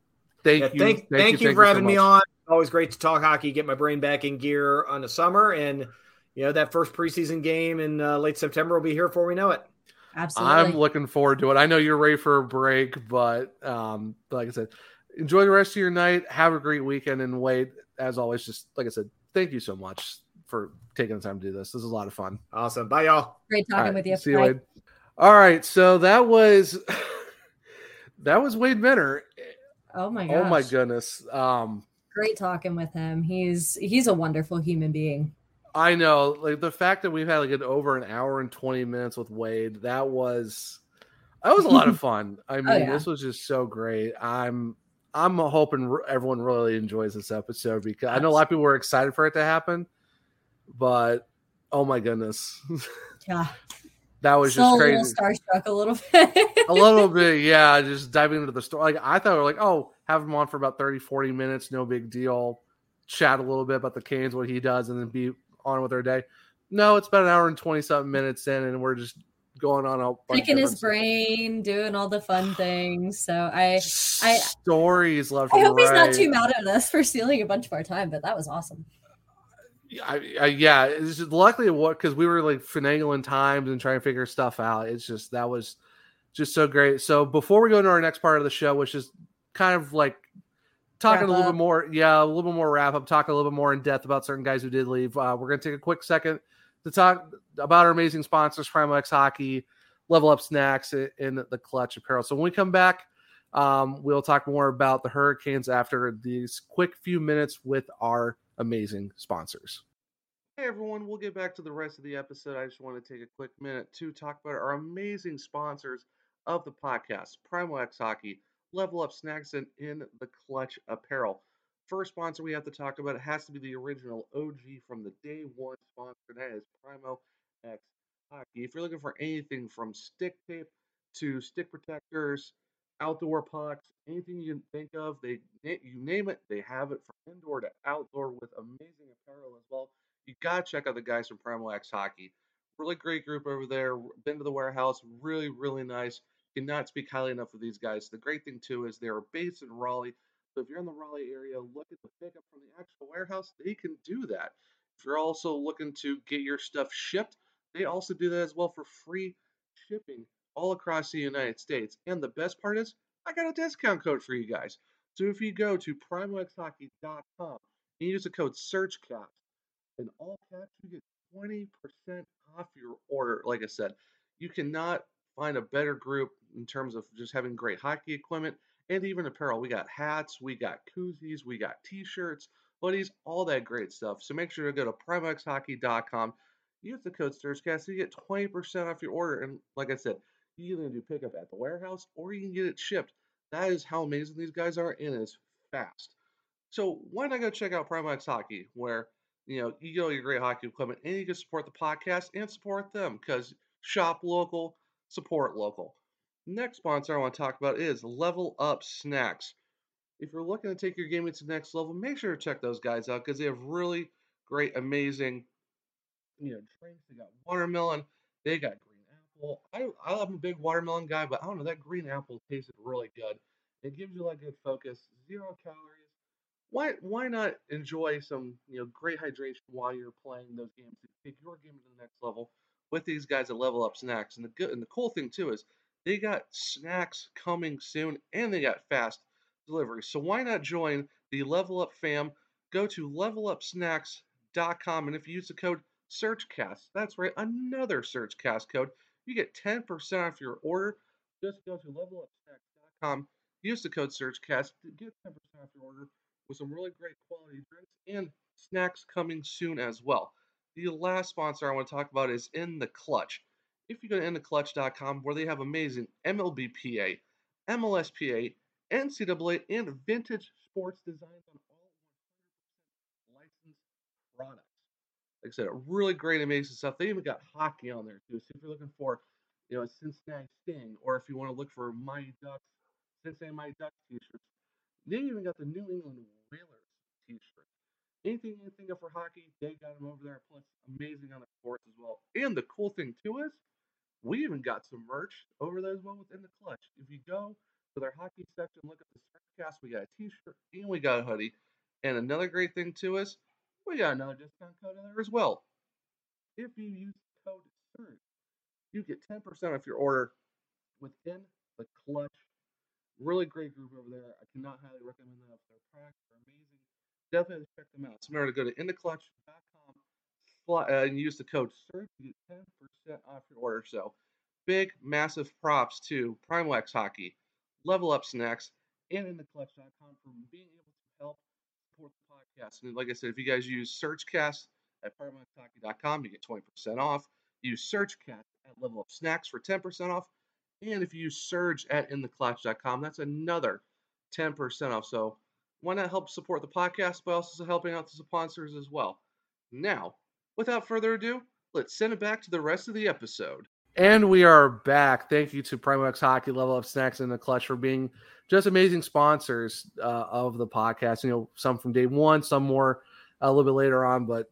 thank Yeah, you. thank, thank, you for so having me on. Always great to talk hockey, get my brain back in gear on the summer, and you know that first preseason game in uh, late September will be here before we know it. Absolutely. I'm looking forward to it. I know you're ready for a break, but um, like I said, enjoy the rest of your night. Have a great weekend, and Wade as always, just like I said, thank you so much for taking the time to do this. This is a lot of fun. Awesome. Bye, y'all. Great talking right, with you. See you. Wade. All right, so that was that was Wade Minter. Oh my gosh. Oh my goodness. Um, Great talking with him. He's he's a wonderful human being. I know, like the fact that we've had like an over an hour and twenty minutes with Wade, that was that was a lot of fun. I mean, Oh, yeah. this was just so great. I'm I'm hoping everyone really enjoys this episode because I know a lot of people were excited for it to happen, but oh my goodness, Yeah. that was just a little crazy. starstruck a little bit. a little bit, yeah, just diving into the story. Like I thought we were like, oh, have him on for about 30, 40 minutes, no big deal. Chat a little bit about the Canes, what he does, and then be on with our day. No, it's about an hour and 20 something minutes in, and we're just going on a Picking his different brain, doing all the fun things. So I I stories left. I hope he's not too mad at us for stealing a bunch of our time, but that was awesome. I, I, yeah, it's just luckily what because we were like finagling times and trying to figure stuff out. It's just that was just so great. So before we go into our next part of the show, which is kind of like talking Wrap a little up. bit more, yeah, a little bit more wrap up, talking a little bit more in depth about certain guys who did leave. Uh, we're gonna take a quick second to talk about our amazing sponsors, Primo X Hockey, Level Up Snacks, and and the Clutch Apparel. So when we come back, um, we'll talk more about the Hurricanes after these quick few minutes with our amazing sponsors. Hey everyone, we'll get back to the rest of the episode. I just want to take a quick minute to talk about our amazing sponsors of the podcast Primo X Hockey, Level Up Snacks, and In the Clutch Apparel. First sponsor we have to talk about has to be the original OG from the day one sponsor, and that is Primo X Hockey. If you're looking for anything from stick tape to stick protectors, outdoor pucks, anything you can think of, they you name it, they have it from indoor to outdoor with amazing apparel as well. You gotta check out the guys from Primo X Hockey. Really great group over there. Been to the warehouse, really really nice. Cannot speak highly enough of these guys. The great thing too is they're based in Raleigh. So if you're in the Raleigh area, look at the pickup from the actual warehouse. They can do that. If you're also looking to get your stuff shipped, they also do that as well for free shipping all across the United States. And the best part is, I got a discount code for you guys. So if you go to primoxhockey.com and use the code SurgeCast, in all caps, you get 20% off your order. Like I said, you cannot find a better group in terms of just having great hockey equipment and even apparel. We got hats, we got koozies, we got t-shirts, hoodies, all that great stuff. So make sure to go to primoxhockey.com, use the code SurgeCast, so you get 20% off your order. And like I said, you can do pickup at the warehouse or you can get it shipped. That is how amazing these guys are, and it's fast. So why not go check out Primo X Hockey, where you know you get all your great hockey equipment, and you can support the podcast and support them because shop local, support local. Next sponsor I want to talk about is Level Up Snacks. If you're looking to take your gaming to the next level, make sure to check those guys out because they have really great, amazing, you know, drinks. They got watermelon, they got apple. I I'm a big watermelon guy, but I don't know that green apple tasted really good. It gives you like good focus, zero calories. Why why not enjoy some you know great hydration while you're playing those games to take your game to the next level with these guys at Level Up Snacks. And the good and the cool thing too is they got snacks coming soon and they got fast delivery. So why not join the Level Up fam? Go to levelupsnacks.com and if you use the code SurgeCast, that's right, another SurgeCast code, you get 10% off your order. Just go to levelupsnacks.com, use the code SurgeCast to get 10% off your order with some really great quality drinks and snacks coming soon as well. The last sponsor I want to talk about is In the Clutch. if you go to intheclutch.com where they have amazing MLBPA, MLSPA, NCAA, and vintage sports designs on all 100% licensed products. Like I said, really great, amazing stuff. They even got hockey on there too. So if you're looking for, you know, a Cincinnati Sting, or if you want to look for Mighty Ducks, Cincinnati Mighty Ducks t-shirts, they even got the New England Whalers t-shirt. Anything you think of for hockey, they got them over there. Plus, amazing on the courts as well. And the cool thing too is, we even got some merch over there as well within the clutch. If you go to their hockey section, look at the cast, we got a t-shirt and we got a hoodie. And another great thing too is, we got another discount code in there as well. If you use code SURGE, you get 10% off your order within the clutch. Really great group over there. I cannot highly recommend them. Their products are amazing. Definitely check them out. So remember to go to intheclutch.com uh, and use the code SURGE to get 10% off your order. So big, massive props to Primo X Hockey, Level Up Snacks, and intheclutch.com for being able to help the podcast. And like I said, if you guys use SurgeCast at PrimoXHockey.com, you get 20% off. Use SurgeCast at Level Up Snacks for 10% off. And if you use Surge at InTheClutch.com, that's another 10% off. So why not help support the podcast by also helping out the sponsors as well? Now, without further ado, let's send it back to the rest of the episode. And we are back. Thank you to Primo X Hockey, Level Up Snacks, and the Clutch for being just amazing sponsors uh, of the podcast. You know, some from day one, some more a little bit later on, but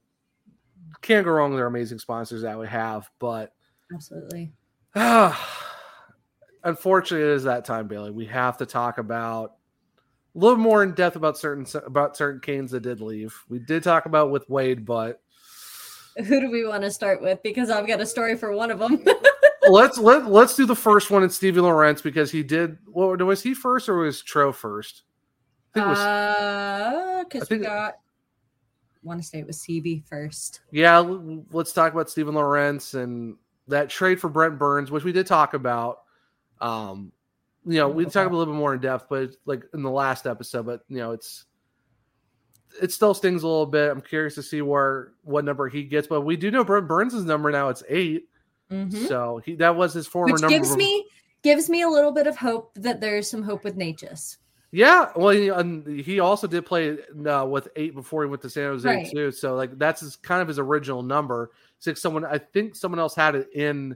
can't go wrong with their amazing sponsors that we have. But absolutely, unfortunately, it is that time, Bailey. We have to talk about a little more in depth about certain about certain Canes that did leave. We did talk about with Wade, but who do we want to start with? Because I've got a story for one of them. let's let let's do the first one in Stevie Lorentz because he did. What was he first or was Tro first? I think it was. Uh, because we got. Want to say it was CB first. Yeah, let's talk about Steven Lorentz and that trade for Brent Burns, which we did talk about. Um, you know, we okay. talk a little bit more in depth, but like in the last episode, but you know, it's it still stings a little bit. I'm curious to see where what number he gets, but we do know Brent Burns' number now. It's 8 mm-hmm. so he that was his former Which number. Gives me gives me a little bit of hope that there's some hope with Necas. Yeah, well, he, he also did play uh, with eight before he went to San Jose right. too. So like that's his, kind of his original number. Six. Someone I think someone else had it in.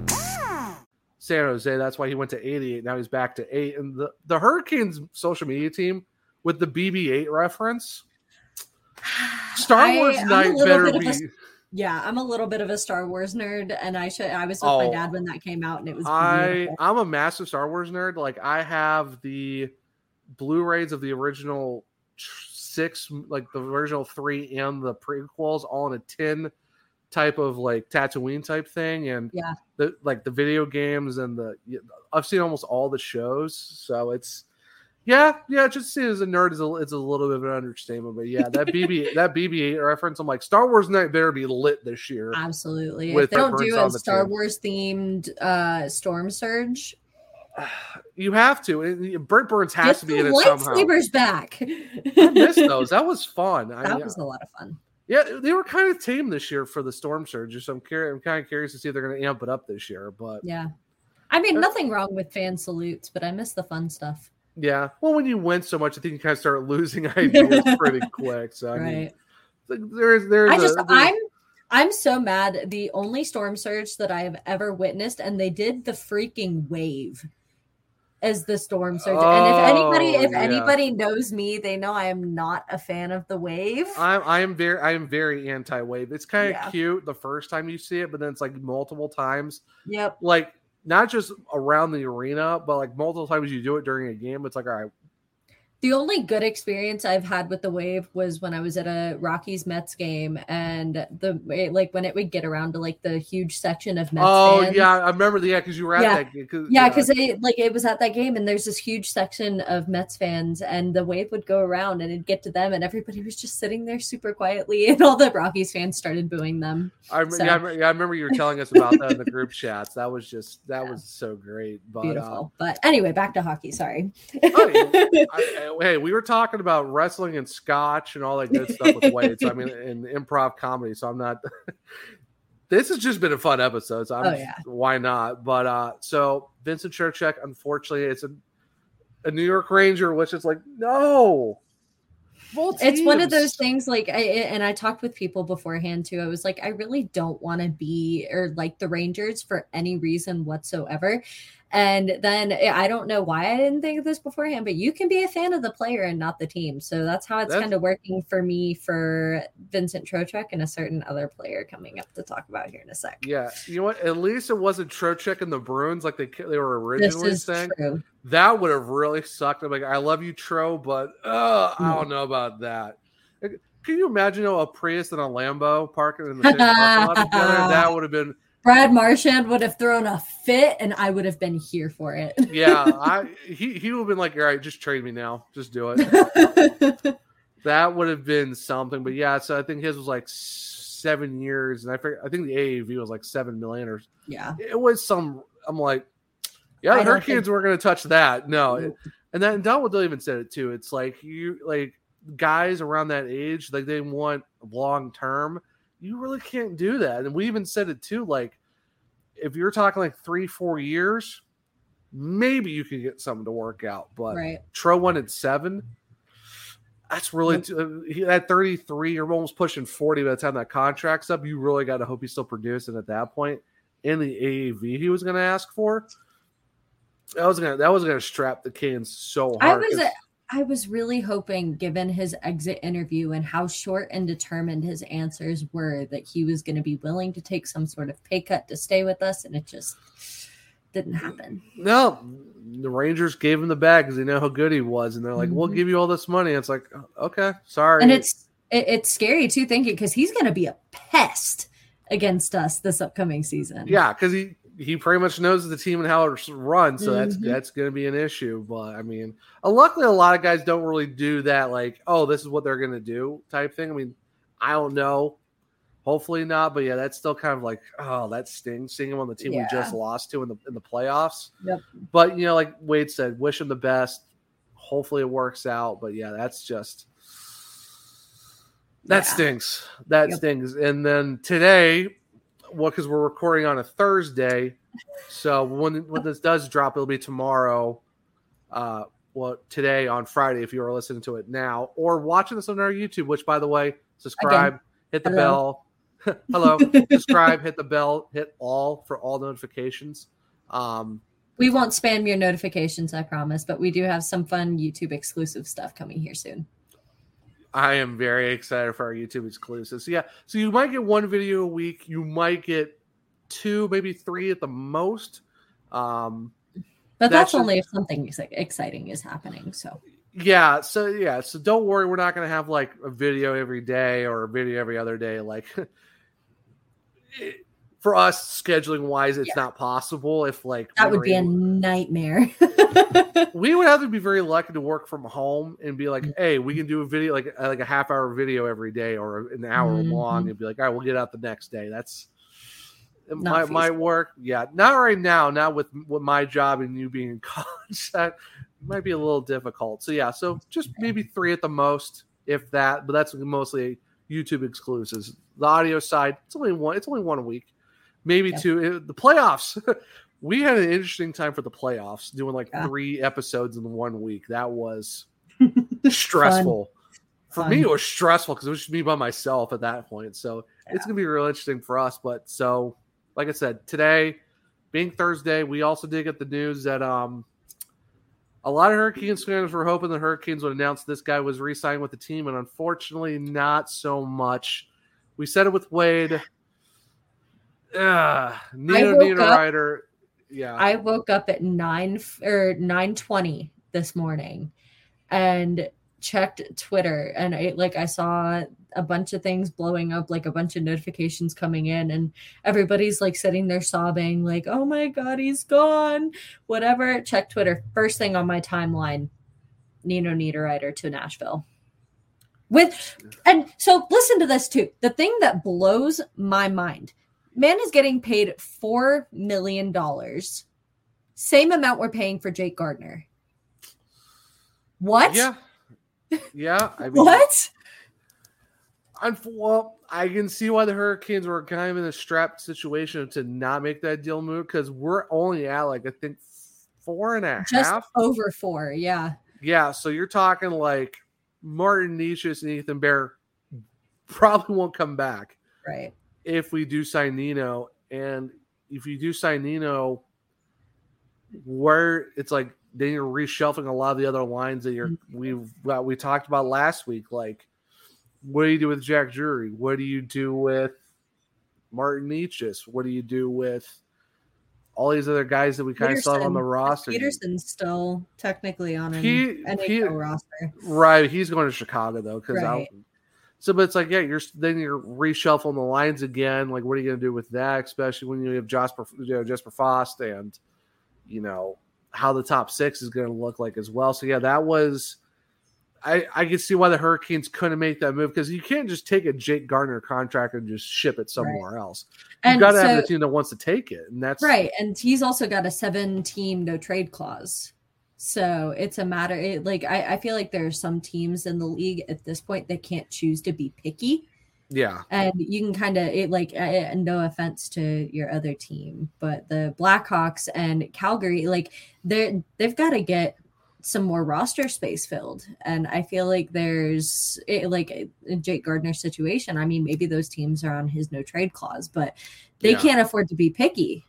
San Jose, that's why he went to 88. Now he's back to 8 and the the Hurricanes social media team with the BB8 reference Star Wars I, night better be. A, yeah, I'm a little bit of a Star Wars nerd, and I should. I was with Oh. my dad when that came out, and it was. I beautiful. I'm a massive Star Wars nerd. Like I have the Blu-rays of the original six, like the original three and the prequels, all in a tin type of like Tatooine type thing, and Yeah. the like the video games and the I've seen almost all the shows, so it's yeah, yeah. Just see as a nerd is a it's a little bit of an understatement, but yeah, that BB that BB-8 reference, I'm like Star Wars night better be lit this year. Absolutely. With if they don't do a Star. Wars themed uh, Storm Surge, You have to. And Brent Burns has get to be in it somehow. lightsabers back. I missed those. That was fun. I- that was a lot of fun. Yeah, they were kind of tame this year for the Storm Surge. So I'm curious. I'm kind of curious to see if they're going to amp it up this year. But Yeah. I mean, nothing wrong with fan salutes, but I miss the fun stuff. yeah, well, when you win so much, I think you kind of start losing ideas pretty quick. So I Right. th- there's there's I a- just, there's- I'm, I'm so mad. The only storm surge that I have ever witnessed, and they did the freaking wave as the storm surge. and if anybody, Oh, if yeah. anybody knows me, they know I am not a fan of the wave. I'm I am very I am very anti wave. It's kind of Yeah. cute the first time you see it, but then it's like multiple times. Yep. Like not just around the arena, but like multiple times you do it during a game. It's like all right, The only good experience I've had with the wave was when I was at a Rockies Mets game, and the it- like when it would get around to like the huge section of Mets. oh fans. yeah, I remember the yeah because you were at Yeah. that game. 'cause- Yeah, because it like it was at that game, and there's this huge section of Mets fans, and the wave would go around, and it'd get to them, and everybody was just sitting there super quietly, and all the Rockies fans started booing them. I, So- yeah, I, yeah, I remember you were telling us about that in the group chats. That was just that was so great. But Beautiful. Um, but anyway, back to hockey. Sorry. Oh, I- I- hey, we were talking about wrestling and scotch and all that good stuff with weights. I mean, in improv comedy. So I'm not. this has just been a fun episode. So Oh, yeah. why not? But uh, so Vincent Trocheck, unfortunately, it's a a New York Ranger, which is like no. It's one of those things like I and I talked with people beforehand too. I was like, I really don't want to be or like the Rangers for any reason whatsoever. And then eh, I don't know why I didn't think of this beforehand, but you can be a fan of the player and not the team. So that's how it's That's- kind of working for me for Vincent Trocheck and a certain other player coming up to talk about here in a sec. Yeah, you know what? At least it wasn't Trocheck and the Bruins like they they were originally saying. true. That would have really sucked. I'm like, I love you, Tro, but uh, I don't know about that. Can you imagine oh, a Prius and a Lambo parking in the same parking lot together? That would have been Brad Marchand would have thrown a fit and I would have been here for it. yeah. I he he would have been like, all right, just trade me now, just do it. that would have been something. But yeah, so I think his was like seven years, and I figure, I think the AAV was like seven million or Yeah. it was some. I'm like, yeah, don't Hurricanes think- weren't going to touch that. No, It- and then Don Waddell even said it too. It's like you like guys around that age, like they want long term. You really can't do that. And we even said it too. Like if you're talking like three, four years, maybe you can get something to work out. But Right. Tro wanted seven. That's really too, uh, he at 33. You're almost pushing 40 by the time that contract's up. You really got to hope he's still producing at that point. In the AAV he was going to ask for, that was gonna that was gonna strap the Canes so I hard. was 'cause- uh, I was really hoping, given his exit interview and how short and determined his answers were, that he was going to be willing to take some sort of pay cut to stay with us, and it just didn't happen. no, the Rangers gave him the bag because they know how good he was, and they're like, "We'll Mhm. give you all this money." It's like, okay, sorry, And it's it, it's scary too, thinking because he's going to be a pest against us this upcoming season. yeah, because he he pretty much knows the team and how it's run, so that's Mhm. that's going to be an issue. But I mean, luckily, a lot of guys don't really do that. Like, oh, this is what they're going to do type thing. I mean, I don't know. Hopefully not, but yeah, that's still kind of like, oh, that stings seeing him on the team we just lost to in the in the playoffs. Yep. But you know, like Wade said, wish him the best. Hopefully it works out. But yeah, that's just that Yeah. stinks. That Yep. stings. And then today, well, because we're recording on a Thursday, so when when this does drop, it'll be tomorrow. Uh, well, today on Friday, if you are listening to it now, or watching this on our YouTube. Which, by the way, subscribe, hit the Hello. bell. Hello, subscribe, hit the bell, hit all for all notifications. Um, We won't spam your notifications, I promise, but we do have some fun YouTube exclusive stuff coming here soon. I am very excited for our YouTube exclusives. So yeah, so you might get one video a week. You might get two, maybe three at the most. Um, But That's that's, only if something exciting is happening. So yeah, so yeah, so don't worry. We're not going to have like a video every day or a video every other day. Like for us, scheduling wise, it's not possible. If like that would be a nightmare. we would have to be very lucky to work from home and be like, hey, we can do a video like like a half hour video every day or an hour Mhm. long and be like, all right, we'll get out the next day. That's it Not might, might work. Yeah, not right now. Not with with my job and you being in college. That might be a little difficult. So yeah, so just maybe three at the most, if that. But that's mostly YouTube exclusives. The audio side, it's only one. It's only one a week, maybe Yeah. two. The playoffs. we had an interesting time for the playoffs, doing like Yeah. three episodes in one week. That was stressful. For Fun. me, it was stressful because it was just me by myself at that point. So it's gonna be real interesting for us. But so, like I said, today being Thursday, we also did get the news that um a lot of Hurricanes fans were hoping the Hurricanes would announce this guy was re-signed with the team, and unfortunately, not so much. We said it with Wade. Uh, Nino up- Ryder. Yeah. I woke up at nine or nine twenty this morning, and checked Twitter, and I like I saw a bunch of things blowing up, like a bunch of notifications coming in, and everybody's like sitting there sobbing, like, "Oh my god, he's gone!" Whatever. Check Twitter. First thing on my timeline, Nino Niederreiter to Nashville. With and so listen to this too. The thing that blows my mind. Man is getting paid four million dollars. Same amount we're paying for Jake Gardiner. What? Yeah. Yeah. I mean, What? I'm, well, I can see why the Hurricanes were kind of in a strapped situation to not make that deal move because we're only at like I think four and a half. Just over four. Yeah. Yeah, so you're talking like Martin Necas and Ethan Bear probably won't come back Right. If we do sign Nino. And if you do sign Nino, where it's like then you're reshuffling a lot of the other lines that you're Mm-hmm. we've got we talked about last week. Like, what do you do with Jack Drury? What do you do with Martin Necas? What do you do with all these other guys that we kind of saw on the Peterson- roster? Peterson's still technically on an He- he- roster. Right, he's going to Chicago though, because Right. So. But it's like, yeah, you're then you're reshuffling the lines again. Like, what are you going to do with that? Especially when you have Jesper, you know, Jesper Fast, and you know how the top six is going to look like as well. So yeah, that was. I I can see why the Hurricanes couldn't make that move because you can't just take a Jake Gardiner contract and just ship it somewhere else. You've got to have so- the team that wants to take it, and that's Right. And he's also got a seven team no trade clause. So it's a matter it, like I, I feel like there are some teams in the league at this point that can't choose to be picky. Yeah. And you can kind of it like uh, no offense to your other team, but the Blackhawks and Calgary, like they're they've got to get some more roster space filled. And I feel like there's it, like Jake Gardiner situation. I mean, maybe those teams are on his no trade clause, but they Yeah. can't afford to be picky.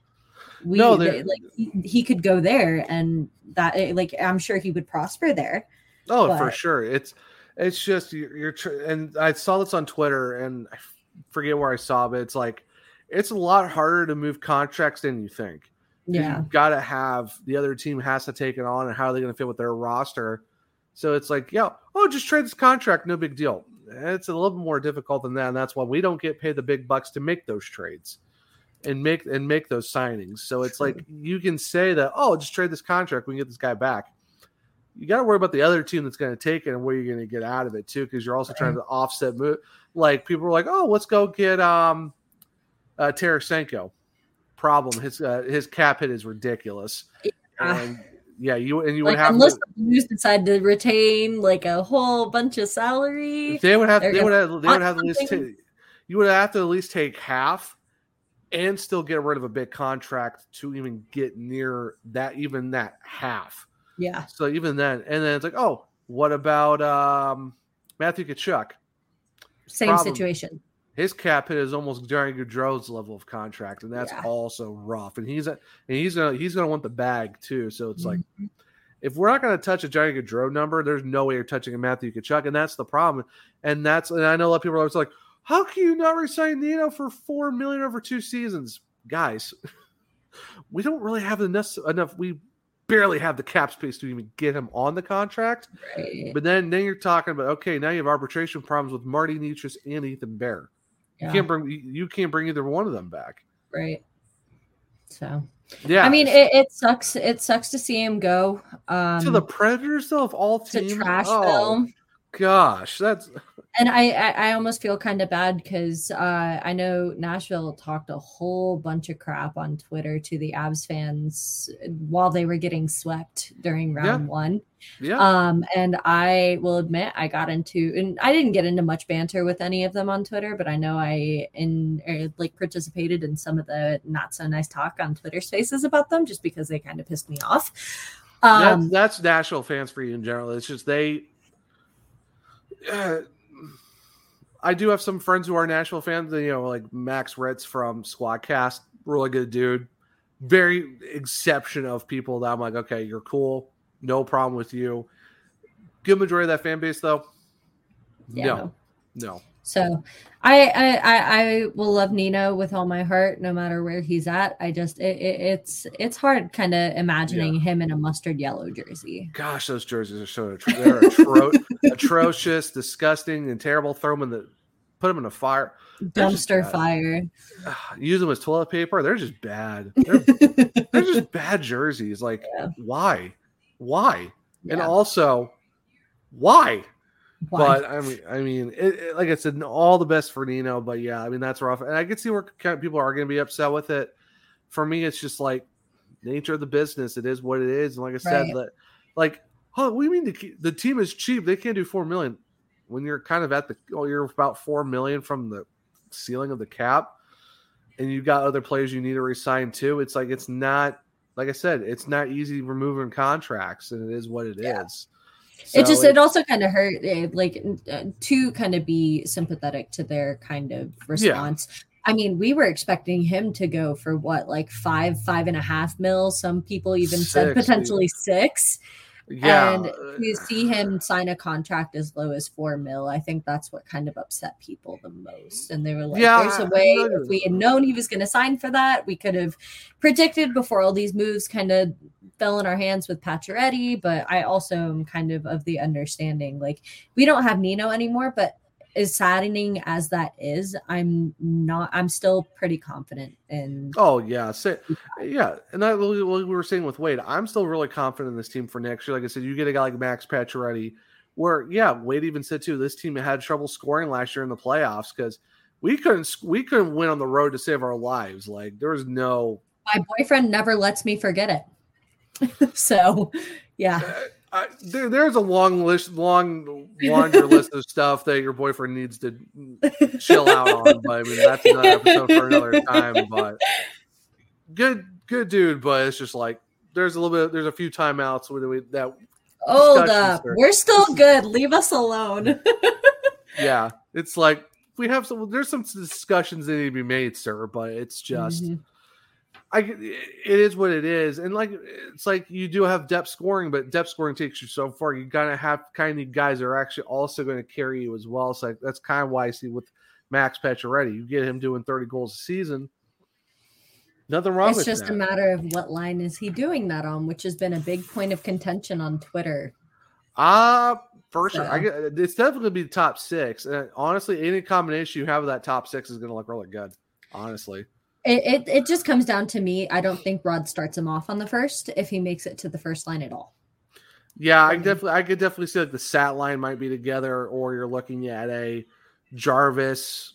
We No, like he, he could go there, and that eh, like I'm sure he would prosper there. Oh, for sure. It's it's just you're, you're tr- and I saw this on Twitter and I forget where I saw, but it's like it's a lot harder to move contracts than you think Yeah. you've got to have the other team has to take it on, and how are they going to fit with their roster? So it's like, yeah, oh, just trade this contract, no big deal. It's a little bit more difficult than that, and that's why we don't get paid the big bucks to make those trades and make and make those signings. So it's like you can say that, oh, just trade this contract, we can get this guy back you got to worry about the other team that's going to take it and where you're going to get out of it too, because you're also trying to offset move. Like people are like, oh, let's go get um, uh, Tarasenko. Problem, his uh, his cap hit is ridiculous. And yeah, you and you would have unless to, the Blues decide to retain like a whole bunch of salary, they would have they're would gonna have they would have to at least something. take, you would have to at least take half and still get rid of a big contract to even get near that even that half. Yeah. So even then, and then it's like, oh, what about um, Matthew Tkachuk? Same Problem- situation. His cap hit is almost Jerry Gaudreau's level of contract, and that's also rough. And he's a, and he's gonna he's gonna want the bag too. So it's like, Mm-hmm. if we're not gonna touch a Jerry Gaudreau number, there's no way you're touching a Matthew Tkachuk, and that's the problem. And that's and I know a lot of people are always like, how can you not resign Nino for four million over two seasons, guys? we don't really have enough enough. We barely have the cap space to even get him on the contract. Right. But then then you're talking about okay, now you have arbitration problems with Marty Necas and Ethan Bear. Yeah. You can't bring you- can't bring either one of them back. Right. So Yeah, I mean it, it sucks. It sucks to see him go. Um to the Predators though of all to teams. Trashville. Oh, gosh, that's and I, I I almost feel kind of bad because uh, I know Nashville talked a whole bunch of crap on Twitter to the Abs fans while they were getting swept during round Yeah. one. Yeah. Um, and I will admit I got into and I didn't get into much banter with any of them on Twitter, but I know I in er, like participated in some of the not so nice talk on Twitter spaces about them just because they kind of pissed me off. Um, that's, that's Nashville fans for you in general. It's just they. Uh, I do have some friends who are Nashville fans. You know, like Max Ritz from Squadcast, really good dude. Very exception of people that I'm like, okay, you're cool, no problem with you. Good majority of that fan base, though, Yeah, no, no. So I, I I I will love Nino with all my heart, no matter where he's at. I just it, it, it's it's hard kind of imagining him in a mustard yellow jersey. Gosh, those jerseys are so they're atro- atrocious, disgusting, and terrible. Throw them in the, put them in the fire. Just Dumpster fire. Use them as toilet paper. They're just bad. They're, they're just bad jerseys. Like, why? Why? And also, why? Why? But I mean, I mean, it, it- like I said, all the best for Nino. But yeah, I mean that's rough, and I can see where kind of people are going to be upset with it. For me, it's just like nature of the business. It is what it is, and like I said, Right. that like, oh, we mean the, the team is cheap. They can't do four million when you're kind of at the oh, you're about four million from the ceiling of the cap, and you've got other players you need to resign too. It's like it's not like I said, it's not easy removing contracts, and it is what it is. It just So it also kind of hurt eh, like uh, to kind of be sympathetic to their kind of response. I mean we were expecting him to go for what like five five and a half mil some people even said Six, potentially six Yeah, and to see him sign a contract as low as four mil i think that's what kind of upset people the most. And they were like Yeah, there's a way if we had known he was going to sign for that we could have predicted before all these moves kind of fell in our hands with Pacioretty, but I also am kind of of the understanding like we don't have Nino anymore, but as saddening as that is, I'm not. I'm still pretty confident in. Oh yeah, Sa- yeah, and that what we were saying with Wade. I'm still really confident in this team for next year. Like I said, you get a guy like Max Pacioretty, where yeah, Wade even said too. This team had trouble scoring last year in the playoffs because we couldn't we couldn't win on the road to save our lives. Like there was no. My boyfriend never lets me forget it. so, yeah. Uh, I, there, there's a long list, long laundry list of stuff that your boyfriend needs to chill out on. But I mean, that's another episode for another time. But good, good dude. But it's just like there's a little bit. There's a few timeouts where we that. Hold up. there. We're still good. Leave us alone. Yeah, it's like we have some. There's some discussions that need to be made, sir. But it's just. Mhm. I, it is what it is, and like it's like you do have depth scoring, but depth scoring takes you so far. You gotta have kind of guys that are actually also going to carry you as well. So like, that's kind of why I see with Max Pacioretty, you get him doing thirty goals a season. Nothing wrong it's just that. a matter of what line is he doing that on, which has been a big point of contention on Twitter. Ah, for sure. I So- get, it's definitely to be the top six. And honestly, any combination you have of that top six is going to look really good. Honestly, It, it it just comes down to me. I don't think Rod starts him off on the first if he makes it to the first line at all. yeah, I mm-hmm. definitely, I could definitely see like the sat line might be together, or you're looking at a Jarvis.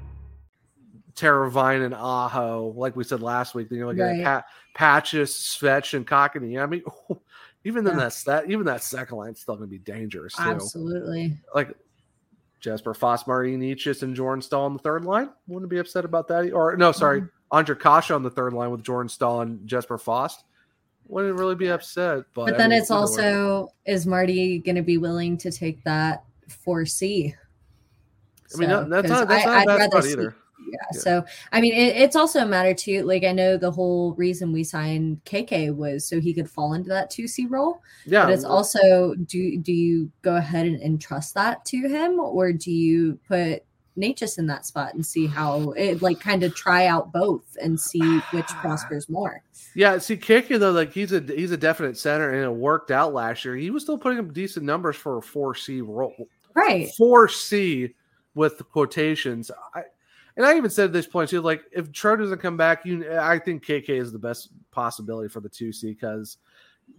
Peraton. Teravainen and Aho, like we said last week. Then you're looking Right. at Pat, Patches, Svech, and Cockney. I mean, even then Yeah. that's that even that second line's still going to be dangerous too. Absolutely. Like Jesper Fast, Marty Necas, and Jordan Staal on the third line. Wouldn't be upset about that. Or no, sorry, Mm-hmm. Ondrej Kase on the third line with Jordan Staal and Jesper Fast. Wouldn't really be upset. But, But I then mean, it's either way. also is Marty going to be willing to take that 4C? I mean, that- that's 'cause not- that's not a bad spot either. Yeah. So I mean, it, it's also a matter too. Like I know the whole reason we signed KK was so he could fall into that two C role. Yeah, but it's also do do you go ahead and entrust that to him, or do you put Necas in that spot and see how it like kind of try out both and see which prospers more. Yeah, see, Kiki though, like he's a he's a definite center, and it worked out last year. He was still putting up decent numbers for a four C role, right? Four C with the quotations. I, and I even said at this point too, like if Tro doesn't come back, you I think KK is the best possibility for the two C because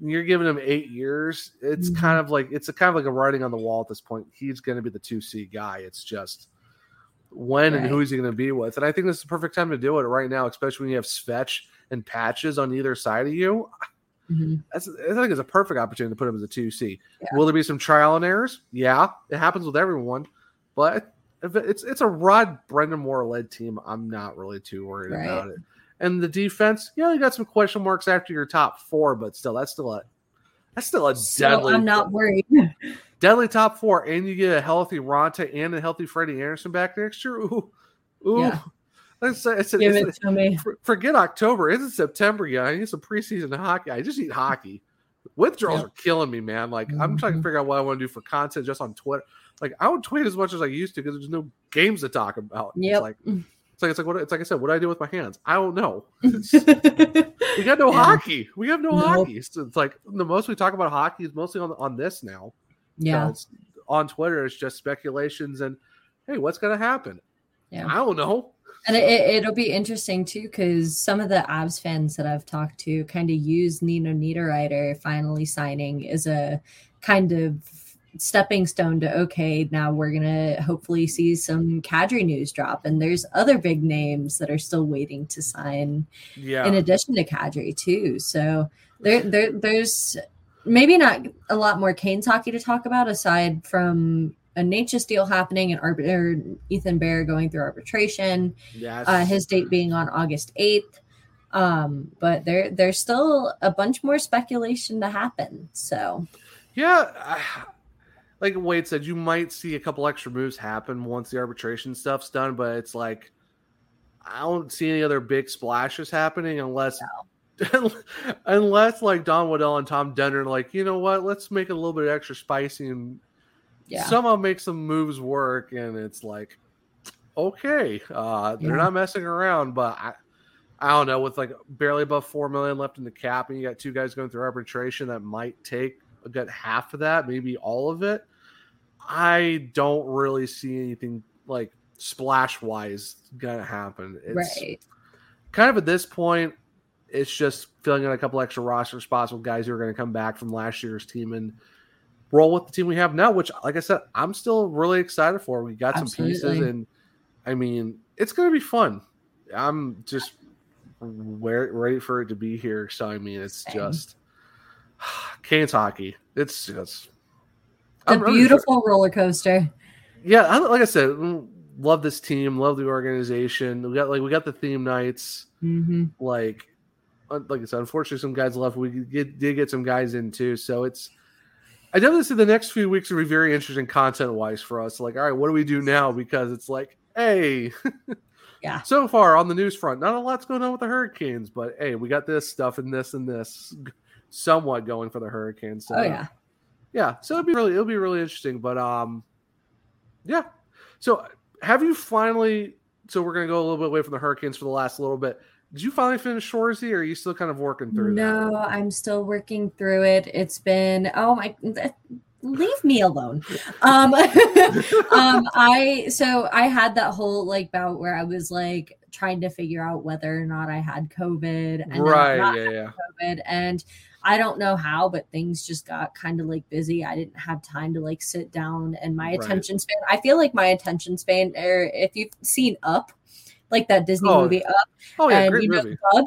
you're giving him eight years. It's Mm-hmm. kind of like it's a kind of like a writing on the wall at this point. He's going to be the two C guy. It's just when and Right. who is he going to be with, and I think this is the perfect time to do it right now, especially when you have Svech and Patches on either side of you. Mhm. That's I think it's a perfect opportunity to put him as a two C. Will there be some trial and errors? Yeah, it happens with everyone, but if it's it's a Rod Brind'Amour led team. I'm not really too worried Right. about it. And the defense, yeah, you got some question marks after your top four, but still, that's still a that's still a So deadly I'm not worried. deadly top four, and you get a healthy Raanta and a healthy Freddie Andersen back next year. Ooh, ooh. Yeah. It's, it's, Give it's- it to me. Forget October. It's September. Yeah, I need some preseason hockey. I just need hockey. Withdrawals Yep. are killing me, man. Like I'm mm-hmm. trying to figure out what I want to do for content just on Twitter. Like I don't tweet as much as I used to because there's no games to talk about. It's like it's like it's like what it's like I said. What do I do with my hands? I don't know. We got no Yeah. hockey. We have no hockey. So it's like the most we talk about hockey is mostly on on this now. Yeah. it's, on Twitter, it's just speculations and hey, what's gonna happen? Yeah. I don't know. And it, it, it'll be interesting too, because some of the Abs fans that I've talked to kind of use Nino Niederreiter finally signing as a kind of stepping stone to okay, now we're gonna hopefully see some Kadri news drop, and there's other big names that are still waiting to sign. Yeah. In addition to Kadri too, so there, there there's maybe not a lot more Canes hockey to talk about aside from a Necas deal happening and arbit- Ethan Bear going through arbitration. Yes. Uh, his date being on August 8th. Um, but there there's still a bunch more speculation to happen. So Yeah, like Wade said, you might see a couple extra moves happen once the arbitration stuff's done, but it's like I don't see any other big splashes happening unless unless like Don Waddell and Tom Dundon are like, you know what, let's make it a little bit extra spicy and Yeah. somehow make some moves work, and it's like okay, uh, they're Yeah. not messing around, but I. I don't know, with like barely above four million left in the cap, and you got two guys going through arbitration that might take a good half of that, maybe all of it. I don't really see anything like splash wise gonna happen. It's right. kind of at this point, it's just filling in a couple extra roster spots with guys who are to come back from last year's team and roll with the team we have now. Which, like I said, I'm still really excited for. We got some pieces, and I mean, it's to be fun. I'm just where, ready for it to be here. So I mean, it's Same. just Canes hockey. It's just The for beautiful roller coaster. Yeah, I, like I said, love this team, love the organization. We got like we got the theme nights. Mm-hmm. Like, like I said, unfortunately, some guys left. We get, did get some guys in too, so it's. I definitely see the next few weeks will be very interesting content wise for us. Like, all right, what do we do now? Because it's like, hey, yeah. So far on the news front, not a lot's going on with the Hurricanes, but hey, we got this stuff and this and this, somewhat going for the Hurricanes. So, Oh yeah. Yeah so it'll be really it'll be really interesting but um yeah so have you finally so we're gonna go a little bit away from the hurricanes for the last little bit did you finally finish Shoresy or are you still kind of working through that No, I'm still working through it. It's been oh my leave me alone. Um um I so I had that whole like bout where I was like trying to figure out whether or not I had COVID and right not yeah yeah COVID and I don't know how, but things just got kind of like busy. I didn't have time to like sit down and my Right. attention span. I feel like my attention span, or if you've seen Up, like that Disney Oh. movie Up, Oh, yeah, and you know movie. Doug,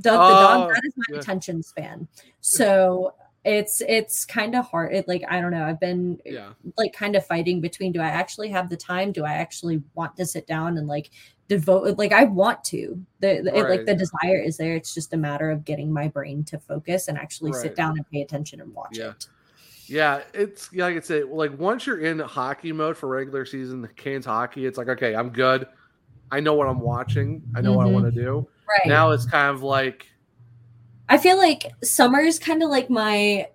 Doug the Oh, dog, that is my yeah. attention span. So it's it's kind of hard. It like I don't know. I've been yeah like kind of fighting between do I actually have the time? Do I actually want to sit down and like devote like I want to. The, the- it, like the desire is there. It's just a matter of getting my brain to focus and actually Right. sit down and pay attention and watch Yeah. it. yeah it's yeah, like i said like once you're in hockey mode for regular season the canes hockey it's like okay i'm good i know what i'm watching i know what i want to mm-hmm. do Right. now it's kind of like I feel like summer is kind of like my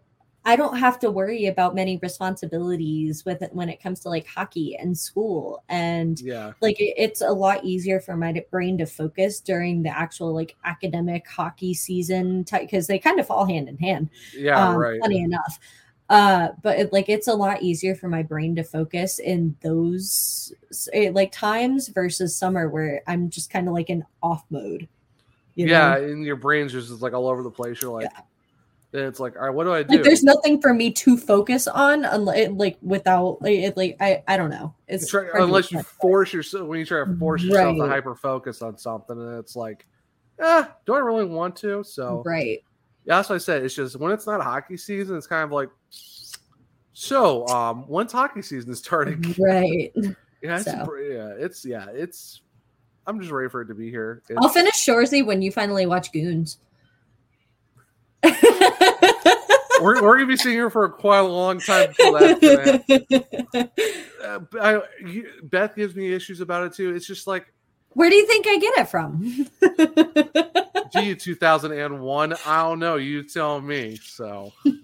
I don't have to worry about many responsibilities with it when it comes to like hockey and school and Yeah. like it- it's a lot easier for my brain to focus during the actual like academic hockey season because they kind of fall hand in hand Yeah, right. funny enough uh but it, like it's a lot easier for my brain to focus in those eh, like times versus summer where i'm just kind of like in off mode you yeah, know? and your brain's just like all over the place. You're like, then it's like, all right, what do I do? like there's nothing for me to focus on unless like without like, it, like i i don't know it's Try- unless you force yourself when you try to force yourself to hyper focus on something, and it's like, eh, do I really want to? So right yeah, that's what I said. It's just when it's not hockey season, it's kind of like, so um, when's hockey season is starting? right Yeah, it's, So. yeah, it's yeah, it's. I'm just ready for it to be here. i'll finish Shoresy when you finally watch goons we're, we're gonna be sitting here for quite a long time that. Uh, I, you, Beth gives me issues about it too. It's just like where do you think i get it from G 2001. I don't know. You tell me. So I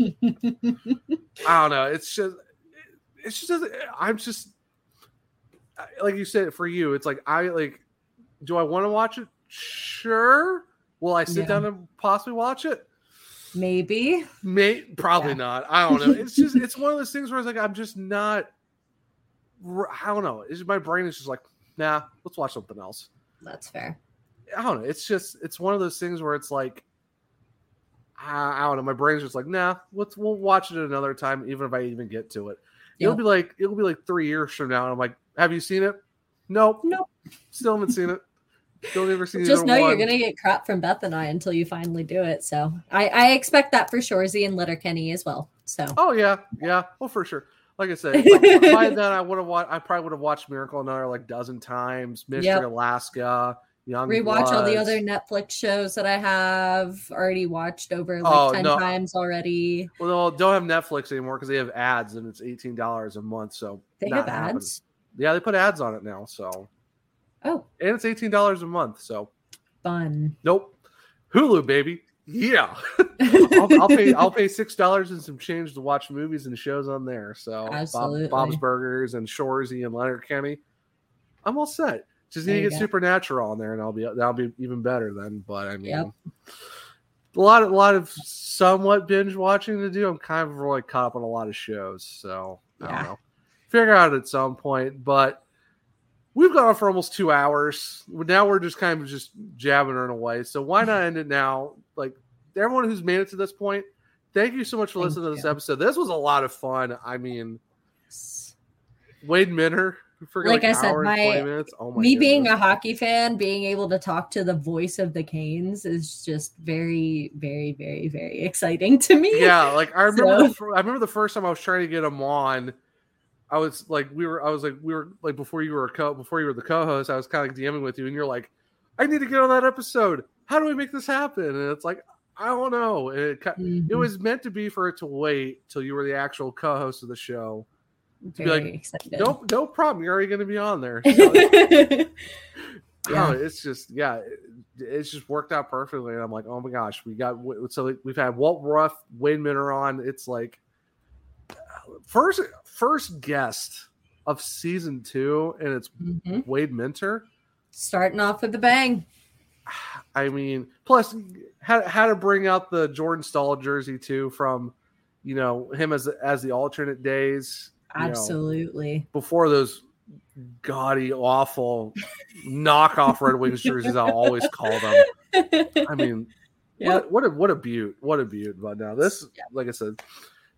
don't know. It's just, it's just, I'm just, like you said, for you, it's like, I like, do I want to watch it? Sure. Will I sit Yeah. down and possibly watch it? maybe May probably not. I don't know. It's just, it's one of those things where it's like, I'm just not, I don't know. It's just, my brain is just like, nah, let's watch something else. that's fair I don't know. It's just it's one of those things where it's like I, I don't know. My brain's just like, nah, let's we'll watch it another time, even if I even get to it. It'll be like it'll be like three years from now, and I'm like, have you seen it? Nope. Nope. Still haven't seen it. Don't ever see just know you're gonna get crap from Beth and I until you finally do it. So I, I expect that for Shorzy and Letterkenny as well. So Oh yeah, yeah. Well, for sure. Like I said, by, then I would have watched. I probably would have watched Miracle another like dozen times. Mystery Yep. Alaska, Young rewatch all the other Netflix shows that I have already watched over like Oh, ten no. times already. Well, they don't have Netflix anymore because they have ads and it's eighteen dollars a month. So They have ads? Yeah, they put ads on it now. So Oh, and it's eighteen dollars a month. So fun. nope, Hulu baby. Yeah, I'll, I'll pay. I'll pay six dollars and some change to watch movies and shows on there. So Bob, Bob's Burgers and Shorzy and Letterkenny. I'm all set. Just need to get go. Supernatural on there, and I'll be that'll be even better then. But I mean, Yep. a lot of a lot of somewhat binge watching to do. I'm kind of really caught up on a lot of shows, so I Yeah. don't know. Figure out at some point, but we've gone on for almost two hours. Now we're just kind of just jabbing it away. So why not end it now? Like everyone who's made it to this point, thank you so much for Thank listening to this episode. This was a lot of fun. I mean, Wade Minter for Like like, I said, hour and 20 my minutes. Oh my me goodness. being a hockey fan, being able to talk to the voice of the Canes is just very, very, very, very exciting to me. yeah like i remember So- the i remember the first time i was trying to get him on i was like we were i was like we were like before you were a co before you were the co-host i was kind of dming with you and you're like i need to get on that episode how do we make this happen and it's like i don't know and it, ki- it mm-hmm. was meant to be for it to wait till you were the actual co-host of the show to Very be like excited. no no problem you're already going to be on there Yeah. Oh, it's just yeah, it, it's just worked out perfectly. And I'm like, oh my gosh, we got so we've had Walt Ruff, Wade Minter on. It's like first first guest of season two, and it's Mhm. Wade Minter. Starting off with a bang. I mean, plus how, had to bring out the Jordan Staal jersey too from you know him as as the alternate days. you know, Absolutely. before those gaudy, awful knockoff Red Wings jerseys, I'll always call them. I mean, what, what a what a beaut, what a beaut. But now this, like I said,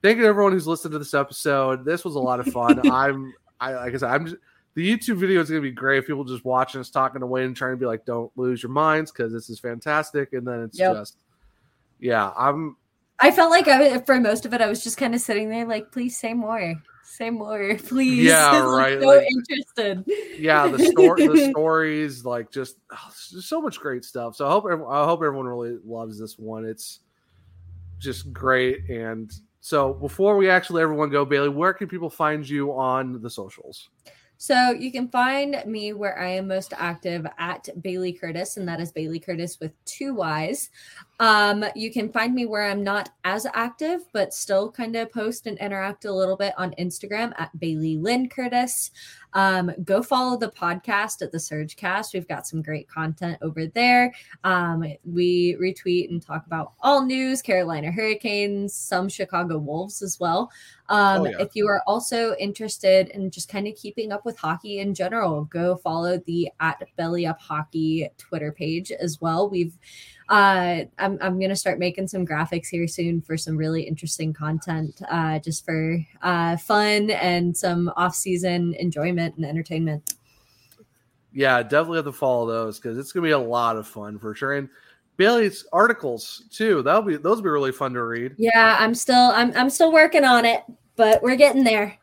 thank you to everyone who's listened to this episode. This was a lot of fun. I'm, I like I said, I'm. Just, the YouTube video is going to be great. People just watching us talking away and trying to be like, "Don't lose your minds," because this is fantastic. And then it's Yep. just, yeah, I'm I felt like I for most of it, I was just kind of sitting there like, please say more. Say more, please. Yeah, right, So like- interested. yeah the story the stories like just oh, so much great stuff so i hope i hope everyone really loves this one it's just great and so before we actually everyone go bailey where can people find you on the socials So you can find me where I am most active at Bailey Curtis, and that is Bailey Curtis with two Y's. Um, you can find me where I'm not as active, but still kind of post and interact a little bit on Instagram at Bailey Lynn Curtis. Um, go follow the podcast at the SurgeCast. We've got some great content over there. Um, we retweet and talk about all news, Carolina Hurricanes, some Chicago Wolves as well. Um, Oh, yeah. If you are also interested in just kind of keeping up with hockey in general, go follow the at Belly Up Hockey Twitter page as well. We've uh, I'm, I'm going to start making some graphics here soon for some really interesting content, uh, just for uh, fun and some off season enjoyment and entertainment. Yeah, definitely have to follow those because it's gonna be a lot of fun for sure. And Bailey's articles too. That'll be those will be really fun to read. Yeah, I'm still I'm I'm still working on it, but we're getting there.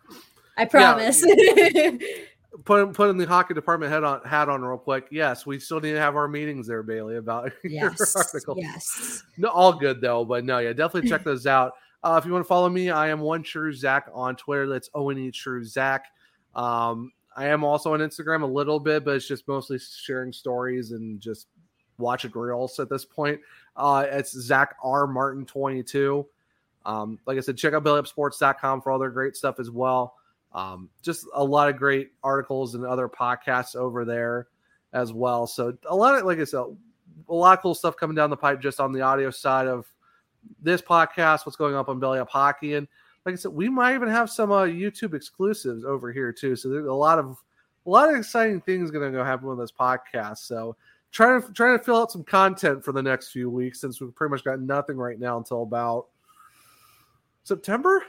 I promise. Put putting the hockey department head on hat on real quick. Yes, we still need to have our meetings there, Bailey, about your Yes, articles. yes. No, all good though, but no, yeah, definitely check those out. Uh, if you want to follow me, I am one true Zach on Twitter. That's O N E true Zach. Um, I am also on Instagram a little bit, but it's just mostly sharing stories and just watching reels at this point. Uh, it's Zach R Martin twenty two. Um, like I said, check out bellyupsports.com for all their great stuff as well. Um, just a lot of great articles and other podcasts over there as well. So a lot of, like I said, a lot of cool stuff coming down the pipe just on the audio side of this podcast, what's going up on Belly Up Hockey. And like I said, we might even have some uh, YouTube exclusives over here too. So there's a lot of a lot of exciting things going to go happen with this podcast. So trying to trying to fill out some content for the next few weeks since we've pretty much got nothing right now until about September,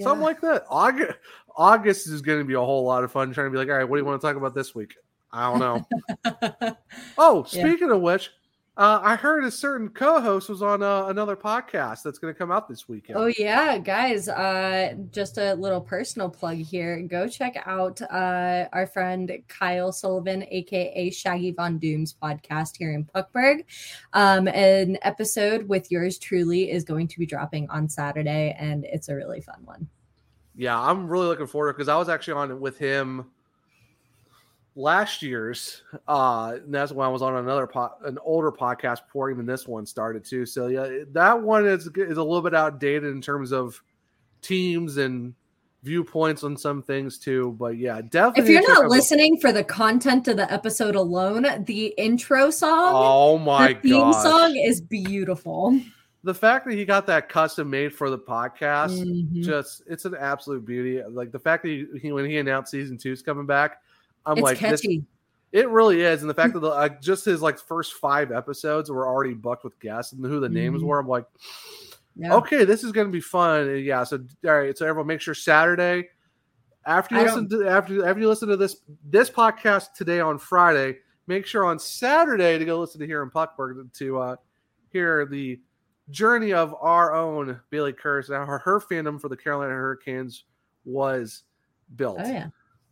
something like that. August August is going to be a whole lot of fun trying to be like, all right, what do you want to talk about this week? I don't know. oh, Yeah. speaking of which, uh, I heard a certain co-host was on uh, another podcast that's going to come out this weekend. Oh yeah, guys! Uh, just a little personal plug here. Go check out uh, our friend Kyle Sullivan, aka Shaggy Von Doom's podcast here in Puckburg. Um, an episode with yours truly is going to be dropping on Saturday, and it's a really fun one. Yeah, I'm really looking forward to it because I was actually on with him last year's. Uh, and that's when I was on another po- an older podcast before even this one started too. So yeah, that one is is a little bit outdated in terms of teams and viewpoints on some things too. But yeah, definitely. If you're not listening for the content of the episode alone, the intro song, oh my the theme god, song is beautiful. the fact that he got that custom made for the podcast Mhm. just it's an absolute beauty like the fact that he, he when he announced season two is coming back i'm It's like this- it really is and the fact that the, like, just his like first five episodes were already booked with guests and who the names Mhm. were i'm like Yeah. okay this is going to be fun And yeah so all right so everyone make sure saturday after you I listen to after after you listen to this this podcast today on friday make sure on saturday to go listen to here in puckburg to uh hear the journey of our own Bailey Curtis and how her, her fandom for the Carolina Hurricanes was built. Oh yeah.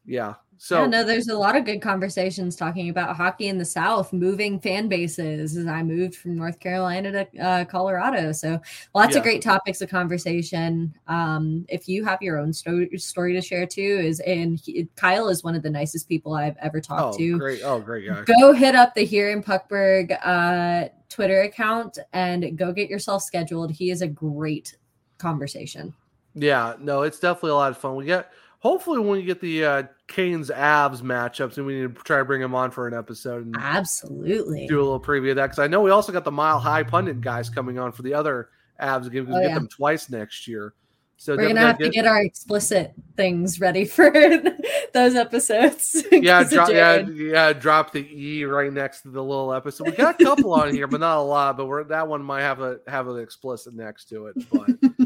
Yeah. So yeah, no, there's a lot of good conversations talking about hockey in the South, moving fan bases. As I moved from North Carolina to uh, Colorado, so lots Yeah. of great topics of conversation. Um, if you have your own story, story to share too, is and he, Kyle is one of the nicest people I've ever talked oh, to. great. Oh, great guy. Go hit up the Here in Puckburg uh, Twitter account and go get yourself scheduled. He is a great conversation. Yeah, no, it's definitely a lot of fun. We get hopefully when we get the uh Canes Avs matchups and we need to try to bring him on for an episode and Absolutely. do a little preview of that because I know we also got the Mile High pundit guys coming on for the other Avs game. We Oh, get yeah. them twice next year. So We're gonna have to get our explicit things ready for those episodes. yeah, drop, yeah, yeah, drop the E right next to the little episode. We got a couple on here, but not a lot. But we're that one might have a have an explicit next to it. But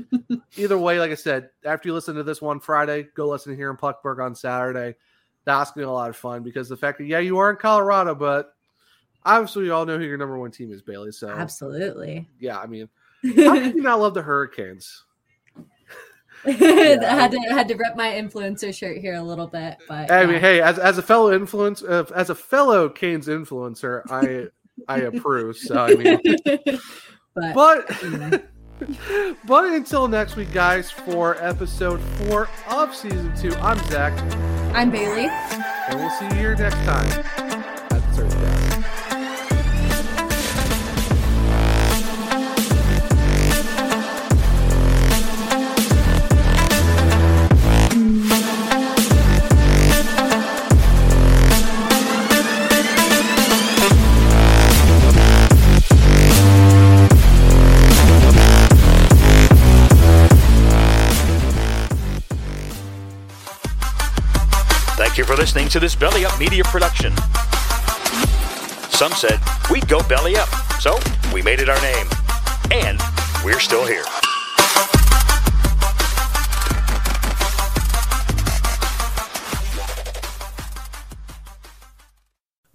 either way, like I said, after you listen to this one Friday, go listen here in Puckburg on Saturday. That's gonna be a lot of fun because the fact that yeah, you are in Colorado, but obviously you all know who your number one team is, Bailey. So Absolutely. yeah, I mean, how can you not love the Hurricanes? I had to had to rep my influencer shirt here a little bit, but I yeah. mean, hey, as, as a fellow influence, uh, as a fellow Canes influencer, I I approve. So I mean, but but but until next week, guys, for episode four of season two, I'm Zach, I'm Bailey. and we'll see you here next time you for listening to this Belly Up Media production. Some said we'd go belly up, so we made it our name. And we're still here.